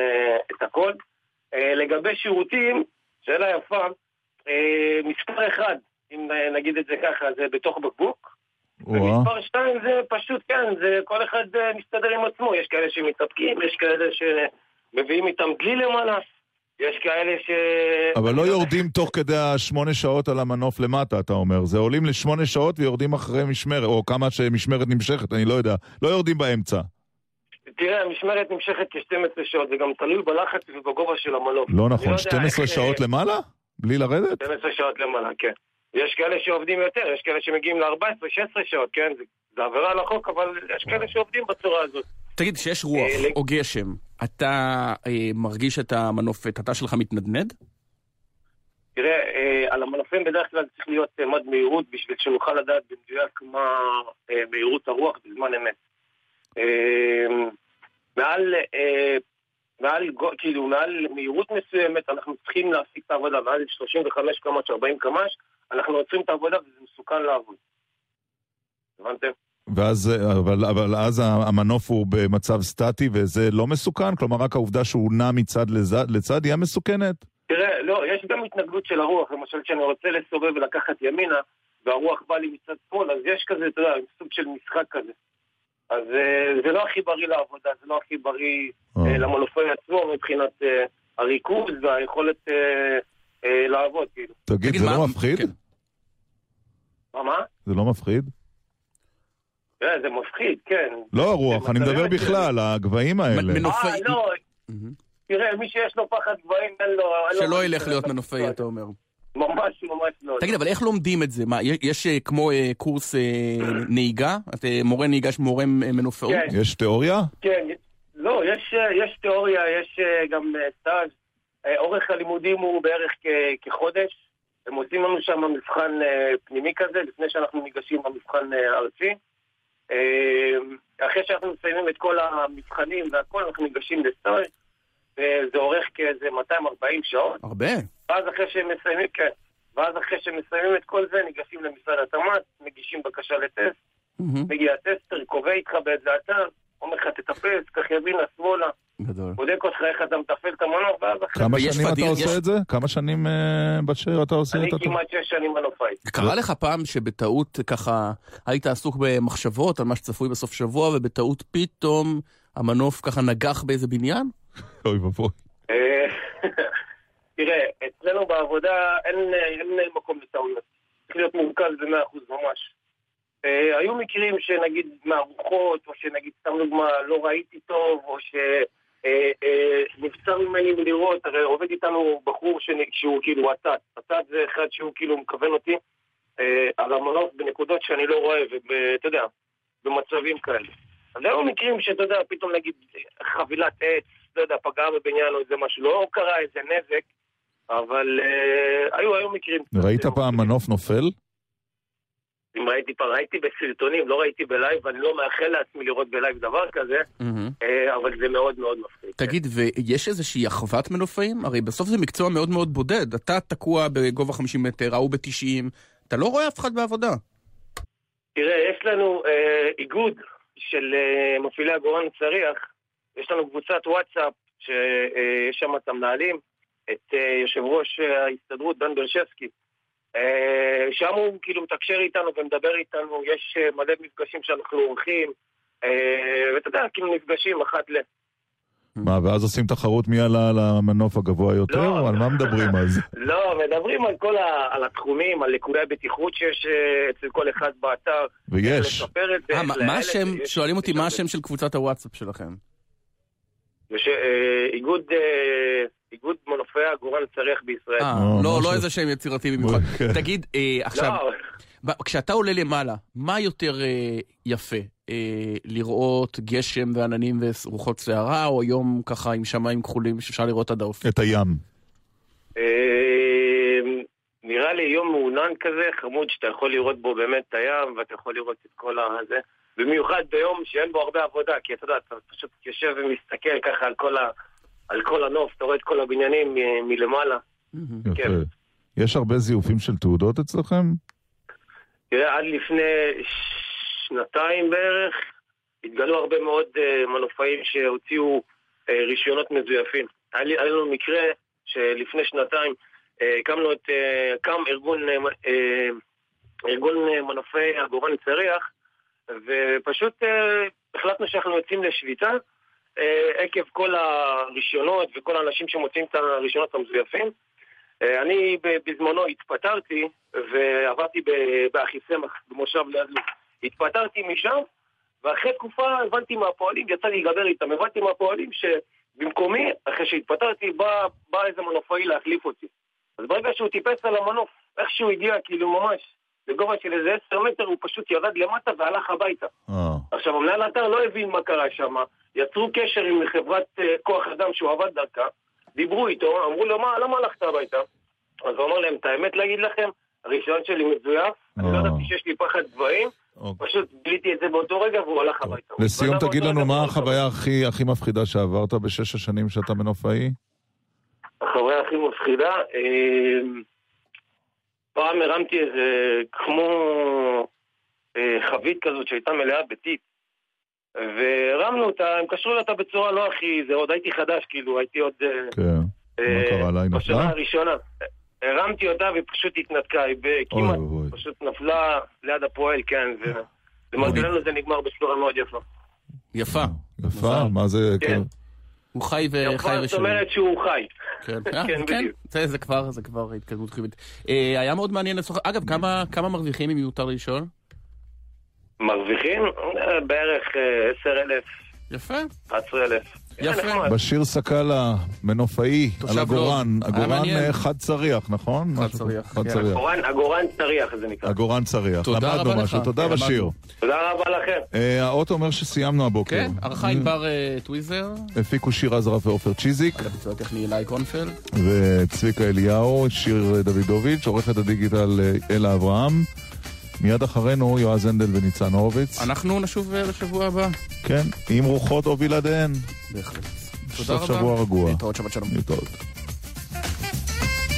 את הכל. לגבי שירותים, שאלה יפה, מספר אחד, אם נגיד את זה ככה, זה בתוך בקבוק. ומספר שתיים זה פשוט, כן, זה כל אחד מסתדר עם עצמו. יש כאלה שמתאפקים, יש כאלה שמביאים איתם דלי למעלה, יש כאלה ש... אבל לא יורדים תוך כדי השמונה שעות על המנוף למטה, אתה אומר. זה עולים לשמונה שעות ויורדים אחרי משמרת, או כמה שמשמרת נמשכת, אני לא יודע. לא יורדים באמצע. תראה, המשמרת נמשכת כ-12 שעות, זה גם תלוי בלחץ ובגובה של המנוף. לא נכון, 12 שעות למעלה? בלי לרדת? 12 שעות למעלה, כן. יש כאלה שעובדים יותר, יש כאלה שמגיעים ל-14-16 שעות, כן? זה, זה עבירה על החוק, אבל יש כאלה שעובדים בצורה הזאת. תגיד, כשיש רוח או גשם, אתה אה, מרגיש את המנוף, את התא שלך מתנדנד? תראה, אה, על המנופים בדרך כלל צריך להיות אה, מד מהירות בשביל שנוכל לדעת במדויק מה אה, מהירות הרוח בזמן אמת. אה, מעל, אה, מעל, כאילו, מעל מהירות מסוימת אנחנו צריכים להפסיק את העבודה, מעל 35 קמ"ש, 40 קמ"ש, אנחנו עוצרים את העבודה וזה מסוכן לעבוד. הבנתם? ואז, אבל, אבל אז המנוף הוא במצב סטטי וזה לא מסוכן? כלומר, רק העובדה שהוא נע מצד לצד, לצד היא המסוכנת? תראה, לא, יש גם התנגדות של הרוח. למשל, כשאני רוצה לסובב ולקחת ימינה, והרוח באה לי מצד שמאל, אז יש כזה, אתה יודע, סוג של משחק כזה. אז זה לא הכי בריא לעבודה, זה לא הכי בריא למנופי עצמו מבחינת הריכוז והיכולת לעבוד, כאילו. תגיד, זה לא מפחיד? מה, מה? זה לא מפחיד? זה מפחיד, כן. לא הרוח, אני מדבר בכלל, הגבהים האלה. אה, לא. תראה, מי שיש לו פחד גבהים, אין לו... שלא ילך להיות מנופאי, אתה אומר. ממש ממש לא. תגיד, אבל איך לומדים את זה? מה, יש כמו קורס נהיגה? את מורה נהיגה, יש מורה מנופאות? יש תיאוריה? כן, לא, יש תיאוריה, יש גם סטאז'. אורך הלימודים הוא בערך כחודש. הם עושים לנו שם מבחן פנימי כזה, לפני שאנחנו ניגשים למבחן ארצי. אחרי שאנחנו מסיימים את כל המבחנים והכל, אנחנו ניגשים לסטאז' וזה אורך כאיזה 240 שעות. הרבה. ואז אחרי שהם מסיימים, כן. ואז אחרי שהם מסיימים את כל זה, ניגשים למשרד התמ"ת, מגישים בקשה לטסט, מגיע טסטר, קובע איתך באיזה אתר, אומר לך תטפס, קח ימינה, שמאלה. גדול. בודק אותך איך אתה מתפעל את המנוף, ואז אחרי... כמה שנים אתה עושה את זה? כמה שנים בשיר אתה עושה את זה? אני כמעט שש שנים מנופאי. קרה לך פעם שבטעות ככה היית עסוק במחשבות על מה שצפוי בסוף שבוע, ובטעות פתאום המנוף ככה נגח באיזה בניין? אוי ואבוי. תראה, אצלנו בעבודה אין, אין מקום לטעויות. צריך להיות מורכז ב-100% ממש. אה, היו מקרים שנגיד מארוחות, או שנגיד, סתם דוגמה, לא ראיתי טוב, או ש... אה, אה, ממני מלראות, הרי עובד איתנו בחור שהוא כאילו הצד, הצד זה אחד שהוא כאילו מכוון אותי על המנוף בנקודות שאני לא רואה, ואתה יודע, במצבים כאלה. אז היו מקרים שאתה יודע, פתאום נגיד חבילת עץ, לא יודע, פגעה בבניין או איזה משהו, לא קרה איזה נזק, אבל היו מקרים. ראית פעם מנוף נופל? אם ראיתי פעם, ראיתי בסרטונים, לא ראיתי ב live, ואני לא מאחל לעצמי לראות ב live דבר כזה, אה, אבל זה מאוד מאוד מפחיד. תגיד, ויש איזושהי אחוות מנופאים? הרי בסוף זה מקצוע מאוד מאוד בודד. אתה תקוע בגובה 50 מטר, ההוא ב-90, אתה לא רואה אף אחד בעבודה. תראה, יש לנו אה, איגוד של אה, מפעילי עגורן צריח, יש לנו קבוצת וואטסאפ, שיש אה, שם את המנהלים, את אה, יושב ראש אה, ההסתדרות, דן ברשבסקי. אה, שם הוא כאילו מתקשר איתנו ומדבר איתנו, יש אה, מלא מפגשים שאנחנו עורכים, אה, ואתה יודע, כאילו נפגשים אחת ל... מה, ואז עושים תחרות מי עלה על המנוף הגבוה יותר, לא, על מה מדברים אז? לא, מדברים על כל ה, על התחומים, על ליקויי הבטיחות שיש אצל כל אחד באתר. ויש. מה השם, שואלים אותי מה השם של קבוצת הוואטסאפ שלכם? איגוד... איגוד מנופי העגורן צריח בישראל. אה, לא, לא איזה שהם יצירתי במיוחד. כן. תגיד, אה, עכשיו, לא. כשאתה עולה למעלה, מה יותר אה, יפה? לראות גשם ועננים ורוחות סערה, או יום ככה עם שמיים כחולים שאפשר לראות עד האופן? את הים. נראה לי יום מעונן כזה, חמוד, שאתה יכול לראות בו באמת את הים, ואתה יכול לראות את כל הזה. במיוחד ביום שאין בו הרבה עבודה, כי אתה יודע, אתה פשוט יושב ומסתכל ככה על כל ה... על כל הנוף, אתה רואה את כל הבניינים מלמעלה. יפה. כן. יש הרבה זיופים של תעודות אצלכם? תראה, עד לפני שנתיים בערך, התגלו הרבה מאוד uh, מנופאים שהוציאו uh, רישיונות מזויפים. היה לנו מקרה שלפני שנתיים uh, הקמנו את, uh, קם ארגון, uh, ארגון uh, מנופי עגורן צריח, ופשוט uh, החלטנו שאנחנו יוצאים לשביתה. אה, עקב כל הרישיונות וכל האנשים שמוצאים את הרישיונות המזויפים. אה, אני בזמנו התפטרתי ועבדתי באחיסמך במושב ליד לוב. התפטרתי משם ואחרי תקופה הבנתי מהפועלים, יצא לי לדבר איתם, הבנתי מהפועלים שבמקומי, אחרי שהתפטרתי, בא, בא איזה מנופאי להחליף אותי. אז ברגע שהוא טיפס על המנוף, איך שהוא הגיע, כאילו ממש, בגובה של איזה עשר מטר, הוא פשוט ירד למטה והלך הביתה. Oh. עכשיו, המנהל האתר לא הבין מה קרה שם, יצרו קשר עם חברת uh, כוח אדם שהוא עבד דרכה, דיברו איתו, אמרו לו, מה, למה הלכת הביתה? אז הוא אמר להם, את האמת להגיד לכם, הרישיון שלי מזויף, אני לא ידעתי שיש לי פחד גבהים, אוקיי. פשוט גיליתי את זה באותו רגע והוא הלך הביתה. לסיום תגיד לנו מה החוויה הכי מפחידה שעברת בשש השנים שאתה מנופאי? החוויה הכי מפחידה, אמ, פעם הרמתי איזה כמו אה, חבית כזאת שהייתה מלאה בטיט והרמנו אותה, הם קשרו אותה בצורה לא הכי, זה עוד הייתי חדש, כאילו, הייתי עוד... אה, כן, אה, מה קרה לה? היא נפלה? בשנה הראשונה. הרמתי אותה והיא פשוט התנתקה, היא כמעט פשוט נפלה ליד הפועל, כן, ומזלנו זה נגמר בצורה מאוד יפה. יפה. יפה? מה זה? כן. הוא חי וחי ושומר. זאת אומרת שהוא חי. כן, כן, כן. זה כבר, זה כבר התקדמות חיובית. אה, היה מאוד מעניין לשוחח. אגב, כמה מרוויחים אם יותר לשאול? מרוויחים אה, בערך 10,000. אה, יפה. 11,000. יפה. בשיר סקאלה, מנופאי, על עגורן, עגורן אה, חד צריח, נכון? חד צריח. כן. צריח. עגורן צריח זה נקרא. עגורן צריח. למדנו משהו, תודה בשיר. תודה רבה לכם. האות אומר שסיימנו הבוקר. כן, ערכה ענבר טוויזר. הפיקו שיר עזרא ועופר צ'יזיק. על הביצוע הטכני אלי קונפל. וצביקה אליהו, שיר דוידוביץ', עורכת הדיגיטל אלה אברהם. מיד אחרינו יועז הנדל וניצן הורוביץ. אנחנו נשוב אה, לשבוע הבא. כן, עם רוחות או בלעדיהן. בהחלט. תודה רבה. שבוע רגוע. להתראות שבת שלום. להתראות.